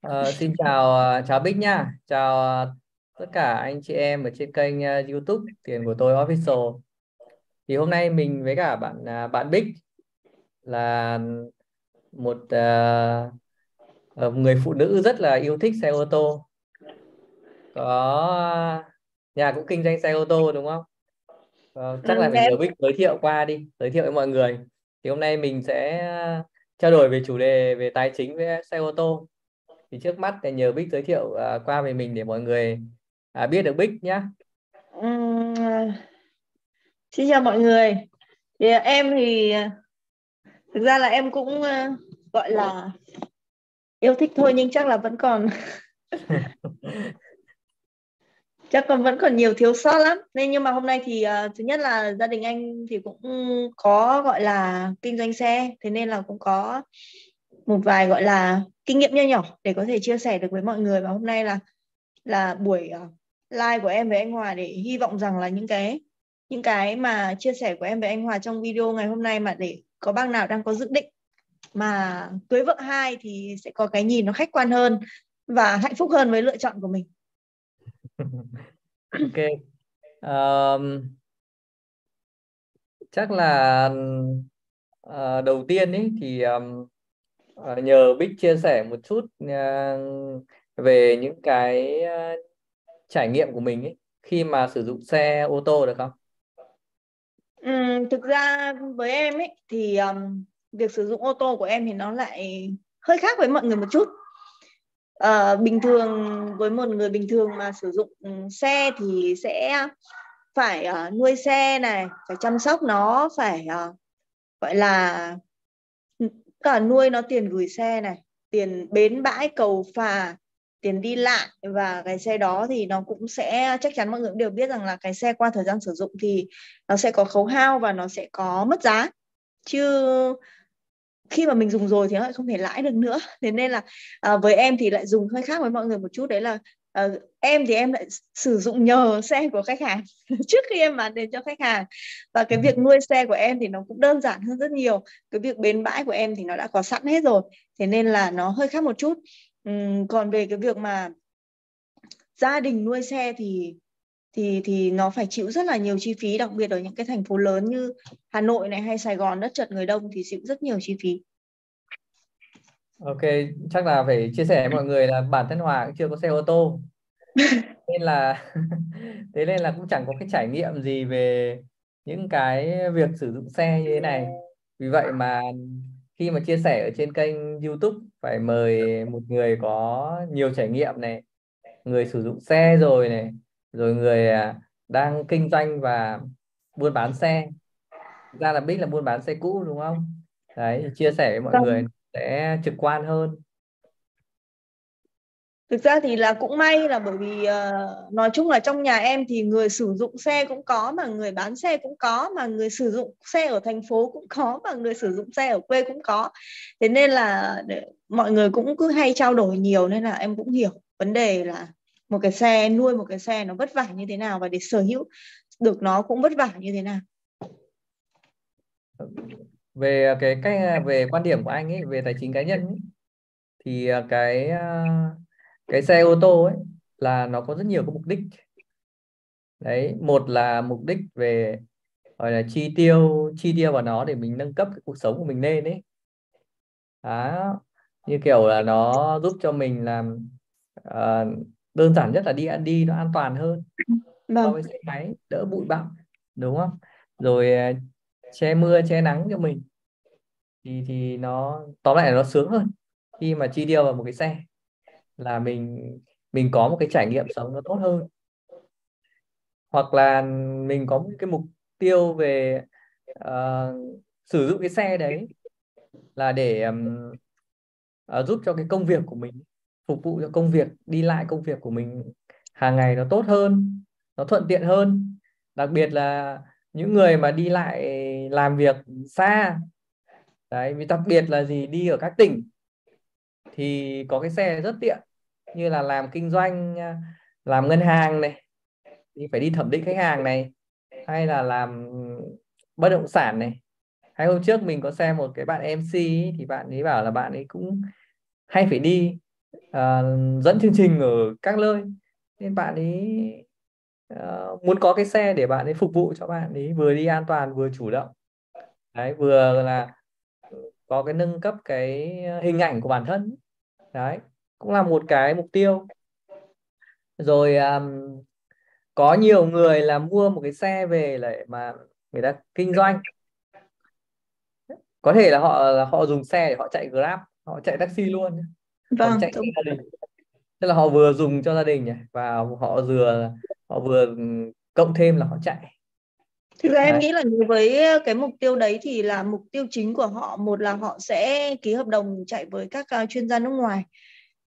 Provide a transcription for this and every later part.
Ờ, xin chào ờ, chào Bích nha, chào ờ, tất cả anh chị em ở trên kênh ờ, YouTube Tiền của tôi Official. Thì hôm nay mình với cả bạn à, bạn Bích là một ờ, người phụ nữ rất là yêu thích xe ô tô, có nhà cũng kinh doanh xe ô tô đúng không? Ờ, chắc Ừ, là phải em nhờ Bích giới thiệu qua đi, giới thiệu với mọi người. Thì hôm nay mình sẽ trao đổi về chủ đề về tài chính với xe ô tô. Thì trước mắt thì nhờ Bích giới thiệu à, qua về mình để mọi người à, biết được Bích nhá ừm, xin chào mọi người. Thì em thì thực ra là em cũng ờ, gọi là yêu thích thôi nhưng chắc là vẫn còn chắc còn vẫn còn nhiều thiếu sót lắm. Nên nhưng mà hôm nay thì ờ, thứ nhất là gia đình anh thì cũng có gọi là kinh doanh xe, thế nên là cũng có một vài gọi là kinh nghiệm nho nhỏ để có thể chia sẻ được với mọi người và hôm nay là là buổi ờ, live của em với anh Hòa để hy vọng rằng là những cái những cái mà chia sẻ của em với anh Hòa trong video ngày hôm nay mà để có bác nào đang có dự định mà cưới vợ hai thì sẽ có cái nhìn nó khách quan hơn và hạnh phúc hơn với lựa chọn của mình. ok Um, chắc là uh, đầu tiên ấy thì um, Ờ, nhờ Bích chia sẻ một chút ờ, về những cái ờ, trải nghiệm của mình ấy khi mà sử dụng xe ô tô được không Ừ, thực ra với em ấy thì um, việc sử dụng ô tô của em thì nó lại hơi khác với mọi người một chút. Ờ, bình thường với một người bình thường mà sử dụng xe thì sẽ phải uh, nuôi xe này, phải chăm sóc nó, phải uh, gọi là cả nuôi nó tiền gửi xe này, tiền bến bãi cầu phà, tiền đi lại và cái xe đó thì nó cũng sẽ chắc chắn mọi người cũng đều biết rằng là cái xe qua thời gian sử dụng thì nó sẽ có khấu hao và nó sẽ có mất giá. Chứ khi mà mình dùng rồi thì nó lại không thể lãi được nữa. Thế nên là à, với em thì lại dùng hơi khác với mọi người một chút đấy là à, em thì em lại sử dụng nhờ xe của khách hàng. Trước khi em bán đến cho khách hàng. Và cái việc nuôi xe của em thì nó cũng đơn giản hơn rất nhiều. Cái việc bến bãi của em thì nó đã có sẵn hết rồi. Thế nên là nó hơi khác một chút. Uhm, còn về cái việc mà gia đình nuôi xe thì thì thì nó phải chịu rất là nhiều chi phí đặc biệt ở những cái thành phố lớn như Hà Nội này hay Sài Gòn đất chật người đông thì chịu rất nhiều chi phí ok chắc là phải chia sẻ với mọi người là bản thân Hòa cũng chưa có xe ô tô. Nên là thế nên là cũng chẳng có cái trải nghiệm gì về những cái việc sử dụng xe như thế này. Vì vậy mà khi mà chia sẻ ở trên kênh YouTube phải mời một người có nhiều trải nghiệm này người sử dụng xe rồi này rồi người à, đang kinh doanh và buôn bán xe. Thực ra là Bích là buôn bán xe cũ đúng không? Đấy chia sẻ với mọi người. Vâng. Sẽ trực quan hơn Thực ra thì là cũng may là bởi vì uh, nói chung là trong nhà em thì người sử dụng xe cũng có mà người bán xe cũng có mà người sử dụng xe ở thành phố cũng có mà người sử dụng xe ở quê cũng có. Thế nên là mọi người cũng cứ hay trao đổi nhiều nên là em cũng hiểu vấn đề là một cái xe nuôi một cái xe nó vất vả như thế nào và để sở hữu được nó cũng vất vả như thế nào. Về cái cách về quan điểm của anh ấy về tài chính cá nhân ấy, thì à, cái à, cái xe ô tô ấy là nó có rất nhiều cái mục đích. Đấy một là mục đích về gọi là chi tiêu chi tiêu vào nó để mình nâng cấp cái cuộc sống của mình lên đấy đó như kiểu là nó giúp cho mình làm ờ, đơn giản nhất là đi ăn đi nó an toàn hơn so Vâng. với xe máy đỡ bụi bặm đúng không? Rồi che mưa che nắng cho mình thì thì nó tóm lại là nó sướng hơn khi mà chi tiêu vào một cái xe là mình mình có một cái trải nghiệm sống nó tốt hơn. Hoặc là mình có một cái mục tiêu về uh, sử dụng cái xe đấy là để um, uh, giúp cho cái công việc của mình phục vụ cho công việc đi lại công việc của mình hàng ngày nó tốt hơn nó thuận tiện hơn. Đặc biệt là những người mà đi lại làm việc xa đấy vì đặc biệt là gì? Đi ở các tỉnh thì có cái xe rất tiện như là làm kinh doanh à, làm ngân hàng này thì phải đi thẩm định khách hàng này hay là làm bất động sản này. Hay hôm trước mình có xem một cái bạn MC ấy, thì bạn ấy bảo là bạn ấy cũng hay phải đi uh, dẫn chương trình ở các nơi. Nên bạn ấy uh, muốn có cái xe để bạn ấy phục vụ cho bạn ấy vừa đi an toàn vừa chủ động. Đấy vừa là có cái nâng cấp cái hình ảnh của bản thân. Đấy cũng là một cái mục tiêu. Rồi um, có nhiều người là mua một cái xe về lại mà người ta kinh doanh. Có thể là họ là họ dùng xe để họ chạy grab họ chạy taxi luôn. Vâng, chạy cho gia đình. Tức là họ vừa dùng cho gia đình nhỉ và họ vừa họ vừa cộng thêm là họ chạy Thực ra em nghĩ là với cái mục tiêu đấy thì là mục tiêu chính của họ một là họ sẽ ký hợp đồng chạy với các uh, chuyên gia nước ngoài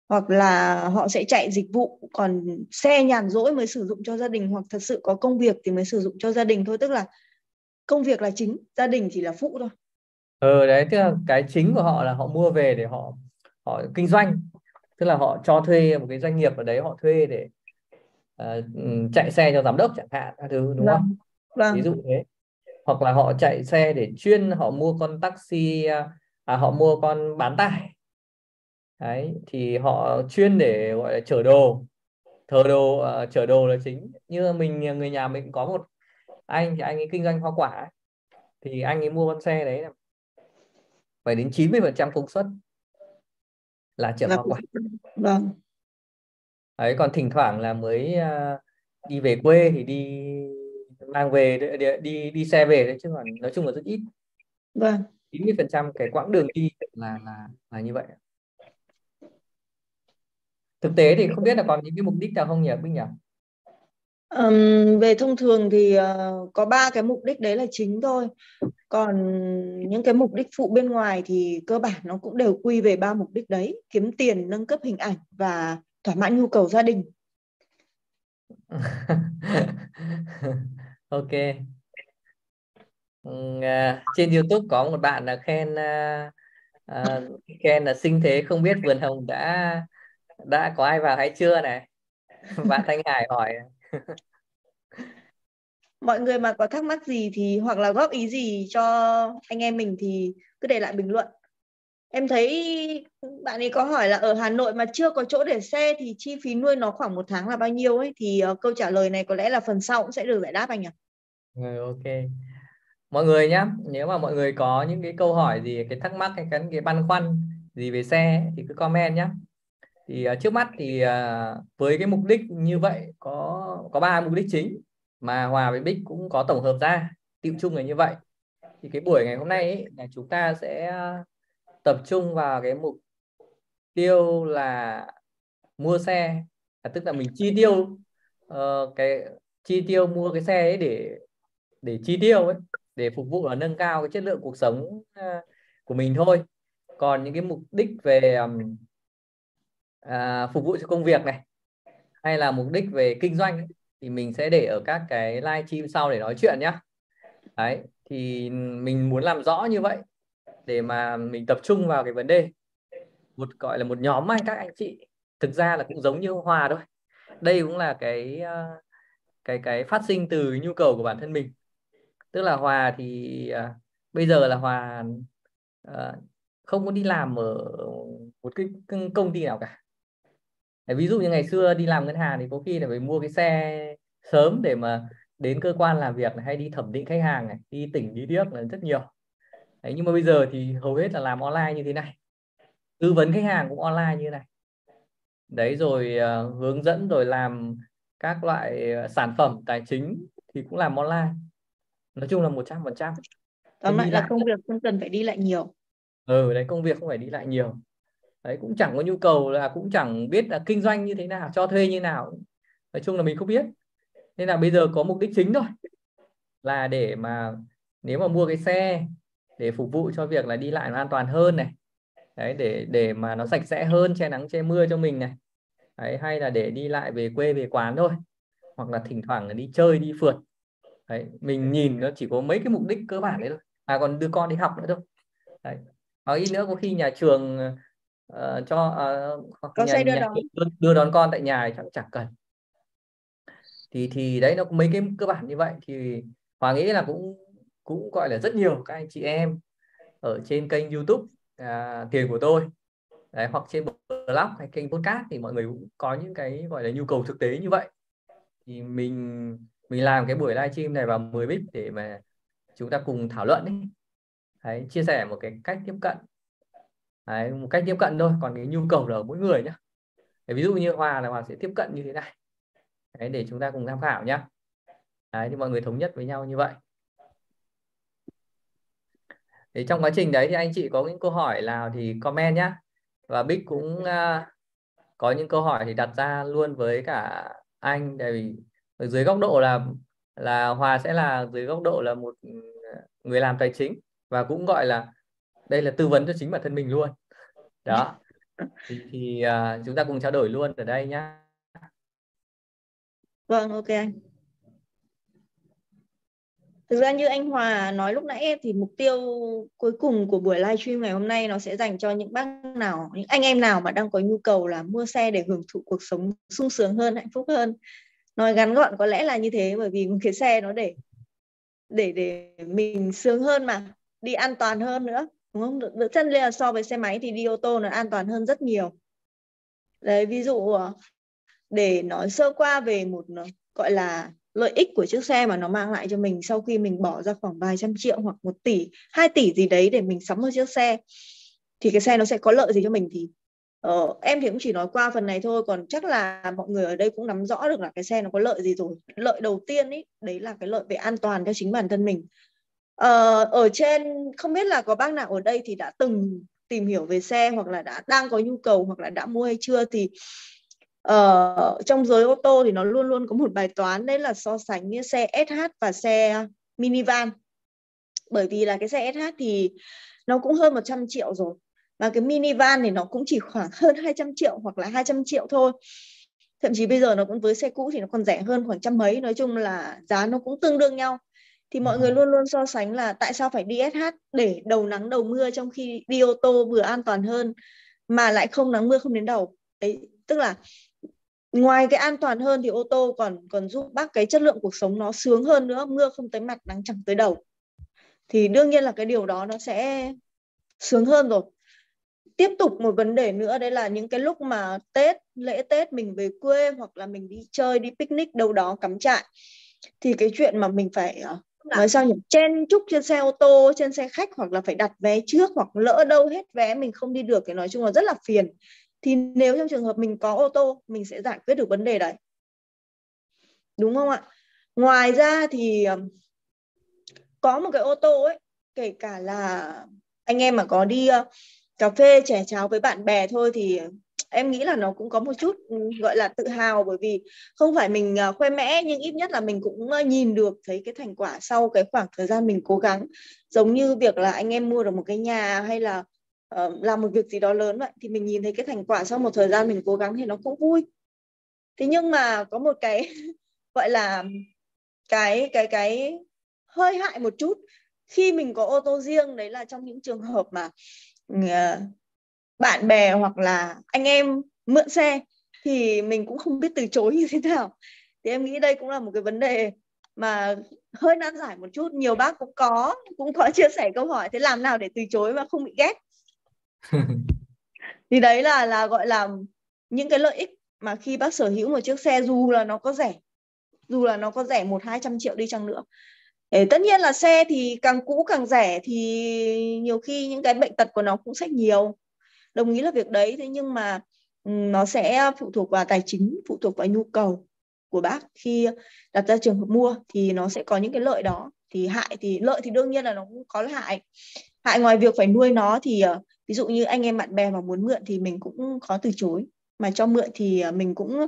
hoặc là họ sẽ chạy dịch vụ còn xe nhàn rỗi mới sử dụng cho gia đình hoặc thật sự có công việc thì mới sử dụng cho gia đình thôi. Tức là công việc là chính gia đình chỉ là phụ thôi. Ừ đấy tức là cái chính của họ là họ mua về để họ họ kinh doanh. Tức là họ cho thuê một cái doanh nghiệp ở đấy họ thuê để uh, chạy xe cho giám đốc chẳng hạn các thứ đúng vâng. không vâng. ví dụ thế. Hoặc là họ chạy xe để chuyên họ mua con taxi à, họ mua con bán tải. Đấy thì họ chuyên để gọi là chở đồ. Thờ đồ uh, chở đồ là chính. Như mình người nhà mình có một anh thì anh ấy kinh doanh hoa quả thì anh ấy mua con xe đấy phải đến 90 phần trăm công suất là chở hoa quả. vâng. Đấy còn thỉnh thoảng là mới uh, đi về quê thì đi mang về đi đi, đi xe về đấy chứ còn nói chung là rất ít. Vâng. 90 phần trăm cái quãng đường đi là là là như vậy thực tế thì không biết là còn những cái mục đích nào không nhỉ Binh nhỉ? Um, về thông thường thì uh, có ba cái mục đích đấy là chính thôi. Còn những cái mục đích phụ bên ngoài thì cơ bản nó cũng đều quy về ba mục đích đấy kiếm tiền nâng cấp hình ảnh và thỏa mãn nhu cầu gia đình ok ừ, à, trên YouTube có một bạn là khen à, à, khen là sinh thế không biết vườn hồng đã đã có ai vào hay chưa này bạn Thanh Hải hỏi mọi người mà có thắc mắc gì thì hoặc là góp ý gì cho anh em mình thì cứ để lại bình luận em thấy bạn ấy có hỏi là ở Hà Nội mà chưa có chỗ để xe thì chi phí nuôi nó khoảng một tháng là bao nhiêu ấy thì uh, câu trả lời này có lẽ là phần sau cũng sẽ được giải đáp anh ạ. À? Ừ, ok. Mọi người nhé nếu mà mọi người có những cái câu hỏi gì cái thắc mắc hay cái, cái băn khoăn gì về xe thì cứ comment nhé thì uh, trước mắt thì uh, với cái mục đích như vậy có có ba mục đích chính mà Hòa với Bích cũng có tổng hợp ra tiệu chung là như vậy. Thì cái buổi ngày hôm nay ấy, là chúng ta sẽ tập trung vào cái mục tiêu là mua xe. À, tức là mình chi tiêu uh, cái chi tiêu mua cái xe ấy để để chi tiêu ấy để phục vụ và nâng cao cái chất lượng cuộc sống ờ, của mình thôi. Còn những cái mục đích về um, à, phục vụ cho công việc này hay là mục đích về kinh doanh ấy, thì mình sẽ để ở các cái live stream sau để nói chuyện nhé đấy thì mình muốn làm rõ như vậy để mà mình tập trung vào cái vấn đề. Một gọi là một nhóm anh các anh chị. Thực ra là cũng giống như Hòa thôi. Đây cũng là cái ờ, cái cái phát sinh từ nhu cầu của bản thân mình tức là Hòa thì uh, bây giờ là Hòa uh, không muốn đi làm ở một cái công ty nào cả. Ví dụ như ngày xưa đi làm ngân hàng thì có khi là phải mua cái xe sớm để mà đến cơ quan làm việc này, hay đi thẩm định khách hàng này đi tỉnh đi điếc là rất nhiều. Đấy, nhưng mà bây giờ thì hầu hết là làm online như thế này. Tư vấn khách hàng cũng online như thế này. Đấy rồi uh, hướng dẫn rồi làm các loại sản phẩm tài chính thì cũng làm online nói chung là một trăm phần trăm. Tóm lại là công việc không cần phải đi lại nhiều. Ừ đấy công việc không phải đi lại nhiều. Đấy cũng chẳng có nhu cầu là cũng chẳng biết là kinh doanh như thế nào cho thuê như nào. Nói chung là mình không biết. Nên là bây giờ có mục đích chính thôi. Là để mà nếu mà mua cái xe để phục vụ cho việc là đi lại nó an toàn hơn này. Đấy để để mà nó sạch sẽ hơn che nắng che mưa cho mình này. Đấy hay là để đi lại về quê về quán thôi. Hoặc là thỉnh thoảng đi chơi đi phượt đấy mình nhìn nó chỉ có mấy cái mục đích cơ bản đấy thôi à còn đưa con đi học nữa thôi. Đấy hoặc ít nữa có khi nhà trường uh, cho uh, có nhà, đưa, nhà đón. đưa, đưa đón con tại nhà chẳng chẳng cần. Thì thì đấy nó mấy cái cơ bản như vậy thì hòa nghĩ là cũng cũng gọi là rất nhiều các anh chị em ở trên kênh YouTube à, tiền của tôi. Đấy, hoặc trên blog hay kênh podcast thì mọi người cũng có những cái gọi là nhu cầu thực tế như vậy. Thì mình mình làm cái buổi livestream này vào 10 bit để mà chúng ta cùng thảo luận ấy. Đấy, chia sẻ một cái cách tiếp cận. Đấy, một cách tiếp cận thôi còn cái nhu cầu là ở mỗi người nhé ví dụ như Hòa là Hòa sẽ tiếp cận như thế này. Đấy, để chúng ta cùng tham khảo nhé Đấy, thì mọi người thống nhất với nhau như vậy. Thì trong quá trình đấy thì anh chị có những câu hỏi nào thì comment nhé và Bích cũng uh, có những câu hỏi thì đặt ra luôn với cả anh. Tại vì ở dưới góc độ là là Hòa sẽ là dưới góc độ là một ừ, người làm tài chính và cũng gọi là đây là tư vấn cho chính bản thân mình luôn. Đó. Thì, thì uh, chúng ta cùng trao đổi luôn ở đây nhá. Vâng ok anh. Thực ra như anh Hòa nói lúc nãy thì mục tiêu cuối cùng của buổi livestream ngày hôm nay nó sẽ dành cho những bác nào những anh em nào mà đang có nhu cầu là mua xe để hưởng thụ cuộc sống sung sướng hơn hạnh phúc hơn nói ngắn gọn, có lẽ là như thế, bởi vì cái xe nó để để để mình sướng hơn mà, đi an toàn hơn nữa, đúng không? Được chân là so với xe máy thì đi ô tô nó an toàn hơn rất nhiều. Đấy, ví dụ ờ, để nói sơ qua về một ờ, gọi là lợi ích của chiếc xe mà nó mang lại cho mình sau khi mình bỏ ra khoảng vài trăm triệu hoặc một tỷ, hai tỷ gì đấy để mình sắm một chiếc xe, thì cái xe nó sẽ có lợi gì cho mình thì Ờ, em thì cũng chỉ nói qua phần này thôi còn chắc là mọi người ở đây cũng nắm rõ được là cái xe nó có lợi gì rồi. Lợi đầu tiên ý đấy là cái lợi về an toàn cho chính bản thân mình. Ờ, ở trên không biết là có bác nào ở đây thì đã từng tìm hiểu về xe hoặc là đã đang có nhu cầu hoặc là đã mua hay chưa thì uh, trong giới ô tô thì nó luôn luôn có một bài toán đấy là so sánh như xe SH và xe minivan. Bởi vì là cái xe SH thì nó cũng hơn 100 triệu rồi và cái minivan thì nó cũng chỉ khoảng hơn 200 triệu hoặc là 200 triệu thôi. Thậm chí bây giờ nó cũng với xe cũ thì nó còn rẻ hơn khoảng trăm mấy. Nói chung là giá nó cũng tương đương nhau. Thì mọi người luôn luôn so sánh là tại sao phải đi SH để đầu nắng đầu mưa trong khi đi ô tô vừa an toàn hơn mà lại không nắng mưa không đến đầu. Đấy tức là ngoài cái an toàn hơn thì ô tô còn còn giúp bác cái chất lượng cuộc sống nó sướng hơn nữa. Mưa không tới mặt nắng chẳng tới đầu. Thì đương nhiên là cái điều đó nó sẽ sướng hơn rồi tiếp tục một vấn đề nữa đấy là những cái lúc mà Tết lễ Tết mình về quê hoặc là mình đi chơi đi picnic đâu đó cắm trại thì cái chuyện mà mình phải ờ, nói sao nhỉ? Chen chúc trên xe ô tô trên xe khách hoặc là phải đặt vé trước hoặc lỡ đâu hết vé mình không đi được thì nói chung là rất là phiền. Thì nếu trong trường hợp mình có ô tô mình sẽ giải quyết được vấn đề đấy. Đúng không ạ? Ngoài ra thì có một cái ô tô ấy kể cả là anh em mà có đi uh, cà phê chè cháo với bạn bè thôi thì em nghĩ là nó cũng có một chút ừ, gọi là tự hào. Bởi vì không phải mình ờ, khoe mẽ nhưng ít nhất là mình cũng ờ, nhìn được thấy cái thành quả sau cái khoảng thời gian mình cố gắng. Giống như việc là anh em mua được một cái nhà hay là uh, làm một việc gì đó lớn vậy thì mình nhìn thấy cái thành quả sau một thời gian mình cố gắng thì nó cũng vui. Thế nhưng mà có một cái gọi là cái cái cái hơi hại một chút. Khi mình có ô tô riêng đấy là trong những trường hợp mà bạn bè hoặc là anh em mượn xe thì mình cũng không biết từ chối như thế nào. Thì em nghĩ đây cũng là một cái vấn đề mà hơi nan giải một chút. Nhiều bác cũng có cũng có chia sẻ câu hỏi thế làm nào để từ chối mà không bị ghét? Thì đấy là là gọi là những cái lợi ích mà khi bác sở hữu một chiếc xe dù là nó có rẻ dù là nó có rẻ một hai trăm triệu đi chăng nữa để tất nhiên là xe thì càng cũ càng rẻ thì nhiều khi những cái bệnh tật của nó cũng sẽ nhiều. Đồng ý là việc đấy, thế nhưng mà ừ, nó sẽ phụ thuộc vào tài chính, phụ thuộc vào nhu cầu của bác khi đặt ra trường hợp mua thì nó sẽ có những cái lợi đó. Thì hại thì, lợi thì đương nhiên là nó cũng có hại. Hại ngoài việc phải nuôi nó thì ờ, ví dụ như anh em bạn bè mà muốn mượn thì mình cũng khó từ chối. Mà cho mượn thì ờ, mình cũng,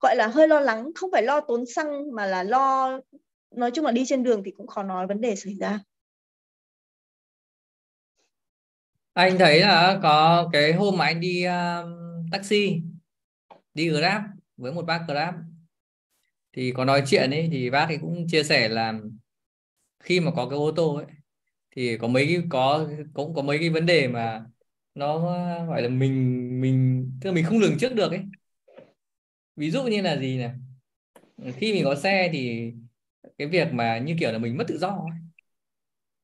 gọi là, hơi lo lắng, không phải lo tốn xăng mà là lo nói chung là đi trên đường thì cũng khó nói vấn đề xảy ra. Anh thấy là có cái hôm mà anh đi uh, taxi đi Grab với một bác Grab. Thì có nói chuyện ấy thì bác ấy cũng chia sẻ là khi mà có cái ô tô ấy thì có mấy cái có cũng có mấy cái vấn đề mà nó gọi là mình mình tức là mình không lường trước được ấy. Ví dụ như là gì này? Khi mình có xe thì cái việc mà như kiểu là mình mất tự do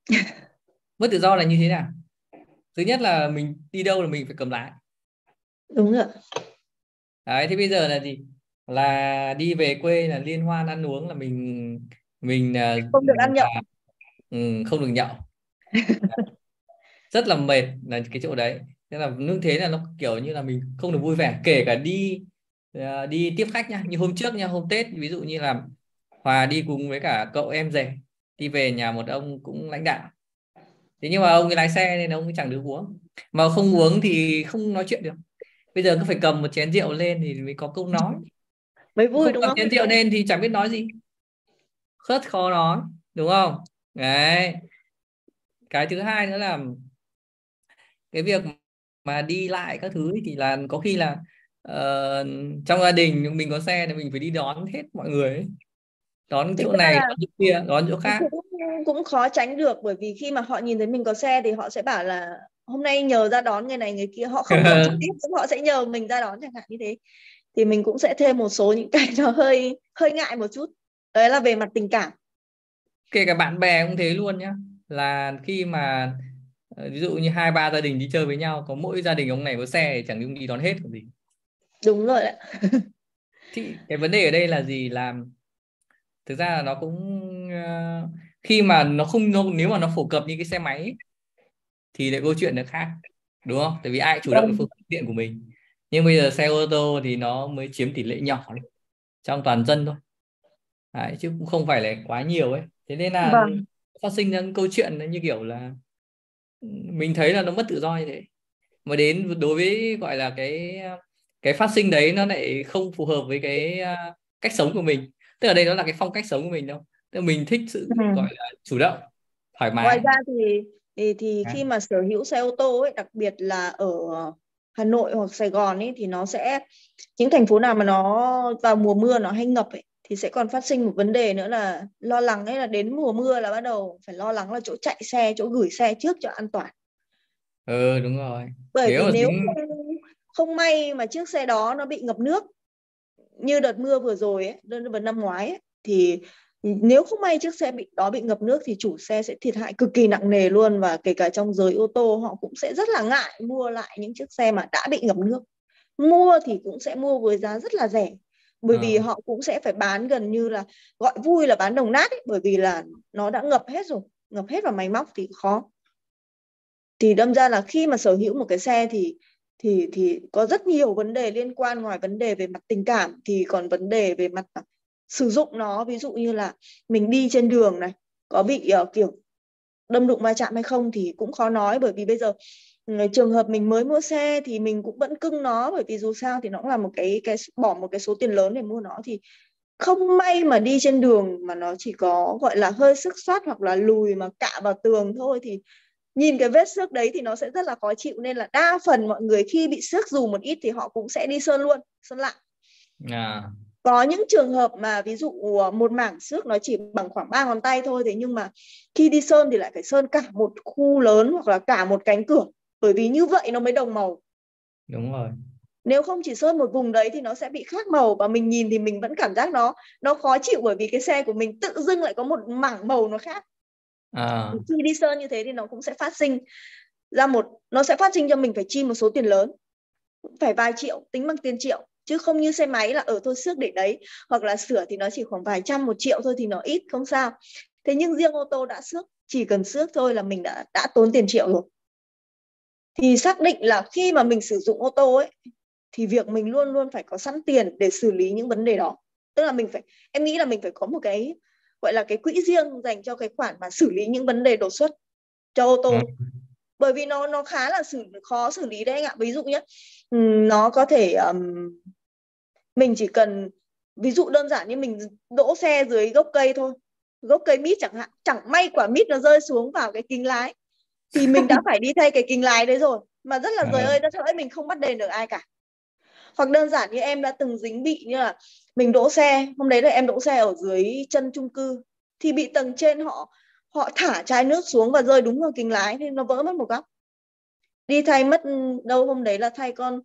mất tự do là như thế nào? Thứ nhất là mình đi đâu là mình phải cầm lái. Đúng rồi. Đấy thì bây giờ là gì? Là đi về quê là liên hoan ăn uống là mình mình không được ăn nhậu. Là, ừ, không được nhậu. Rất là mệt là cái chỗ đấy. Thế là như thế là nó kiểu như là mình không được vui vẻ. Kể cả đi uh, đi tiếp khách nha như hôm trước nha hôm tết ví dụ như là hòa đi cùng với cả cậu em rể đi về nhà một ông cũng lãnh đạo thế nhưng mà ông ấy lái xe nên ông ấy chẳng được uống. Mà không uống thì không nói chuyện được. Bây giờ cứ phải cầm một chén rượu lên thì mới có câu nói. Mới vui không đúng cầm không? chén rượu lên thì chẳng biết nói gì. Rất khó nói đúng không? Đấy. Cái thứ hai nữa là cái việc mà đi lại các thứ thì là có khi là uh, trong gia đình mình có xe thì mình phải đi đón hết mọi người ấy. Đón chỗ này đón chỗ kia đón chỗ khác. cũng, cũng khó tránh được bởi vì khi mà họ nhìn thấy mình có xe thì họ sẽ bảo là hôm nay nhờ ra đón người này người kia. Họ không có trực tiếp họ sẽ nhờ mình ra đón chẳng hạn như thế. Thì mình cũng sẽ thêm một số những cái nó hơi hơi ngại một chút. Đấy là về mặt tình cảm. Kể cả bạn bè cũng thế luôn nhá. Là khi mà ờ, ví dụ như hai ba gia đình đi chơi với nhau có mỗi gia đình ông này có xe thì chẳng đi đi đón hết còn gì. Đúng rồi đấy thì cái vấn đề ở đây là gì? Làm thực ra là nó cũng uh, khi mà nó không nếu mà nó phổ cập như cái xe máy thì lại câu chuyện nó khác đúng không? Tại vì ai chủ động cái phương tiện của mình. Nhưng bây giờ xe ô tô thì nó mới chiếm tỷ lệ nhỏ đấy, trong toàn dân thôi. Đấy, chứ cũng không phải là quá nhiều ấy. Thế nên là vâng. phát sinh ra câu chuyện như kiểu là mình thấy là nó mất tự do như thế. Mà đến đối với gọi là cái cái phát sinh đấy nó lại không phù hợp với cái uh, cách sống của mình tức là đây nó là cái phong cách sống của mình đâu tức là mình thích sự ừ. gọi là chủ động thoải mái ngoài ra thì thì, thì à. khi mà sở hữu xe ô tô ấy đặc biệt là ở Hà Nội hoặc Sài Gòn ấy thì nó sẽ những thành phố nào mà nó vào mùa mưa nó hay ngập ấy thì sẽ còn phát sinh một vấn đề nữa là lo lắng ấy là đến mùa mưa là bắt đầu phải lo lắng là chỗ chạy xe chỗ gửi xe trước cho an toàn ừ đúng rồi bởi nếu vì nếu tính... không, không may mà chiếc xe đó nó bị ngập nước như đợt mưa vừa rồi ấy đợt năm ngoái ấy, thì nếu không may chiếc xe bị đó bị ngập nước thì chủ xe sẽ thiệt hại cực kỳ nặng nề luôn và kể cả trong giới ô tô họ cũng sẽ rất là ngại mua lại những chiếc xe mà đã bị ngập nước mua thì cũng sẽ mua với giá rất là rẻ bởi à. vì họ cũng sẽ phải bán gần như là gọi vui là bán đồng nát ấy, bởi vì là nó đã ngập hết rồi ngập hết vào máy móc thì khó thì đâm ra là khi mà sở hữu một cái xe thì thì thì có rất nhiều vấn đề liên quan ngoài vấn đề về mặt tình cảm thì còn vấn đề về mặt à, sử dụng nó. Ví dụ như là mình đi trên đường này có bị uh, kiểu đâm đụng va chạm hay không thì cũng khó nói. Bởi vì bây giờ ừ, trường hợp mình mới mua xe thì mình cũng vẫn cưng nó. Bởi vì dù sao thì nó cũng là một cái cái bỏ một cái số tiền lớn để mua nó. Thì không may mà đi trên đường mà nó chỉ có gọi là hơi sức soát hoặc là lùi mà cạ vào tường thôi thì nhìn cái vết xước đấy thì nó sẽ rất là khó chịu nên là đa phần mọi người khi bị xước dù một ít thì họ cũng sẽ đi sơn luôn sơn lại. À. Có những trường hợp mà ví dụ ờ, một mảng xước nó chỉ bằng khoảng ba ngón tay thôi thế nhưng mà khi đi sơn thì lại phải sơn cả một khu lớn hoặc là cả một cánh cửa bởi vì như vậy nó mới đồng màu. Đúng rồi. Nếu không chỉ sơn một vùng đấy thì nó sẽ bị khác màu và mình nhìn thì mình vẫn cảm giác nó nó khó chịu bởi vì cái xe của mình tự dưng lại có một mảng màu nó khác à. khi đi sơn như thế thì nó cũng sẽ phát sinh ra một, nó sẽ phát sinh cho mình phải chi một số tiền lớn, phải vài triệu, tính bằng tiền triệu. Chứ không như xe máy là ở thôi xước để đấy, hoặc là sửa thì nó chỉ khoảng vài trăm, một triệu thôi thì nó ít, không sao. Thế nhưng riêng ô tô đã xước, chỉ cần xước thôi là mình đã đã tốn tiền triệu rồi. Thì xác định là khi mà mình sử dụng ô tô ấy, thì việc mình luôn luôn phải có sẵn tiền để xử lý những vấn đề đó. Tức là mình phải, em nghĩ là mình phải có một cái gọi là cái quỹ riêng dành cho cái khoản mà xử lý những vấn đề đột xuất cho ô tô. Ừ. bởi vì nó nó khá là xử khó xử lý đấy anh ạ. Ví dụ nhé nó có thể um, mình chỉ cần ví dụ đơn giản như mình đỗ xe dưới gốc cây thôi. Gốc cây mít chẳng hạn chẳng may quả mít nó rơi xuống vào cái kính lái thì mình đã phải đi thay cái kính lái đấy rồi. Mà rất là trời ơi đất ơi mình không bắt đền được ai cả. Hoặc đơn giản như em đã từng dính bị như là mình đỗ xe hôm đấy là em đỗ xe ở dưới chân chung cư. Thì bị tầng trên họ họ thả chai nước xuống và rơi đúng vào kính lái nên nó vỡ mất một góc. Đi thay mất đâu hôm đấy là thay con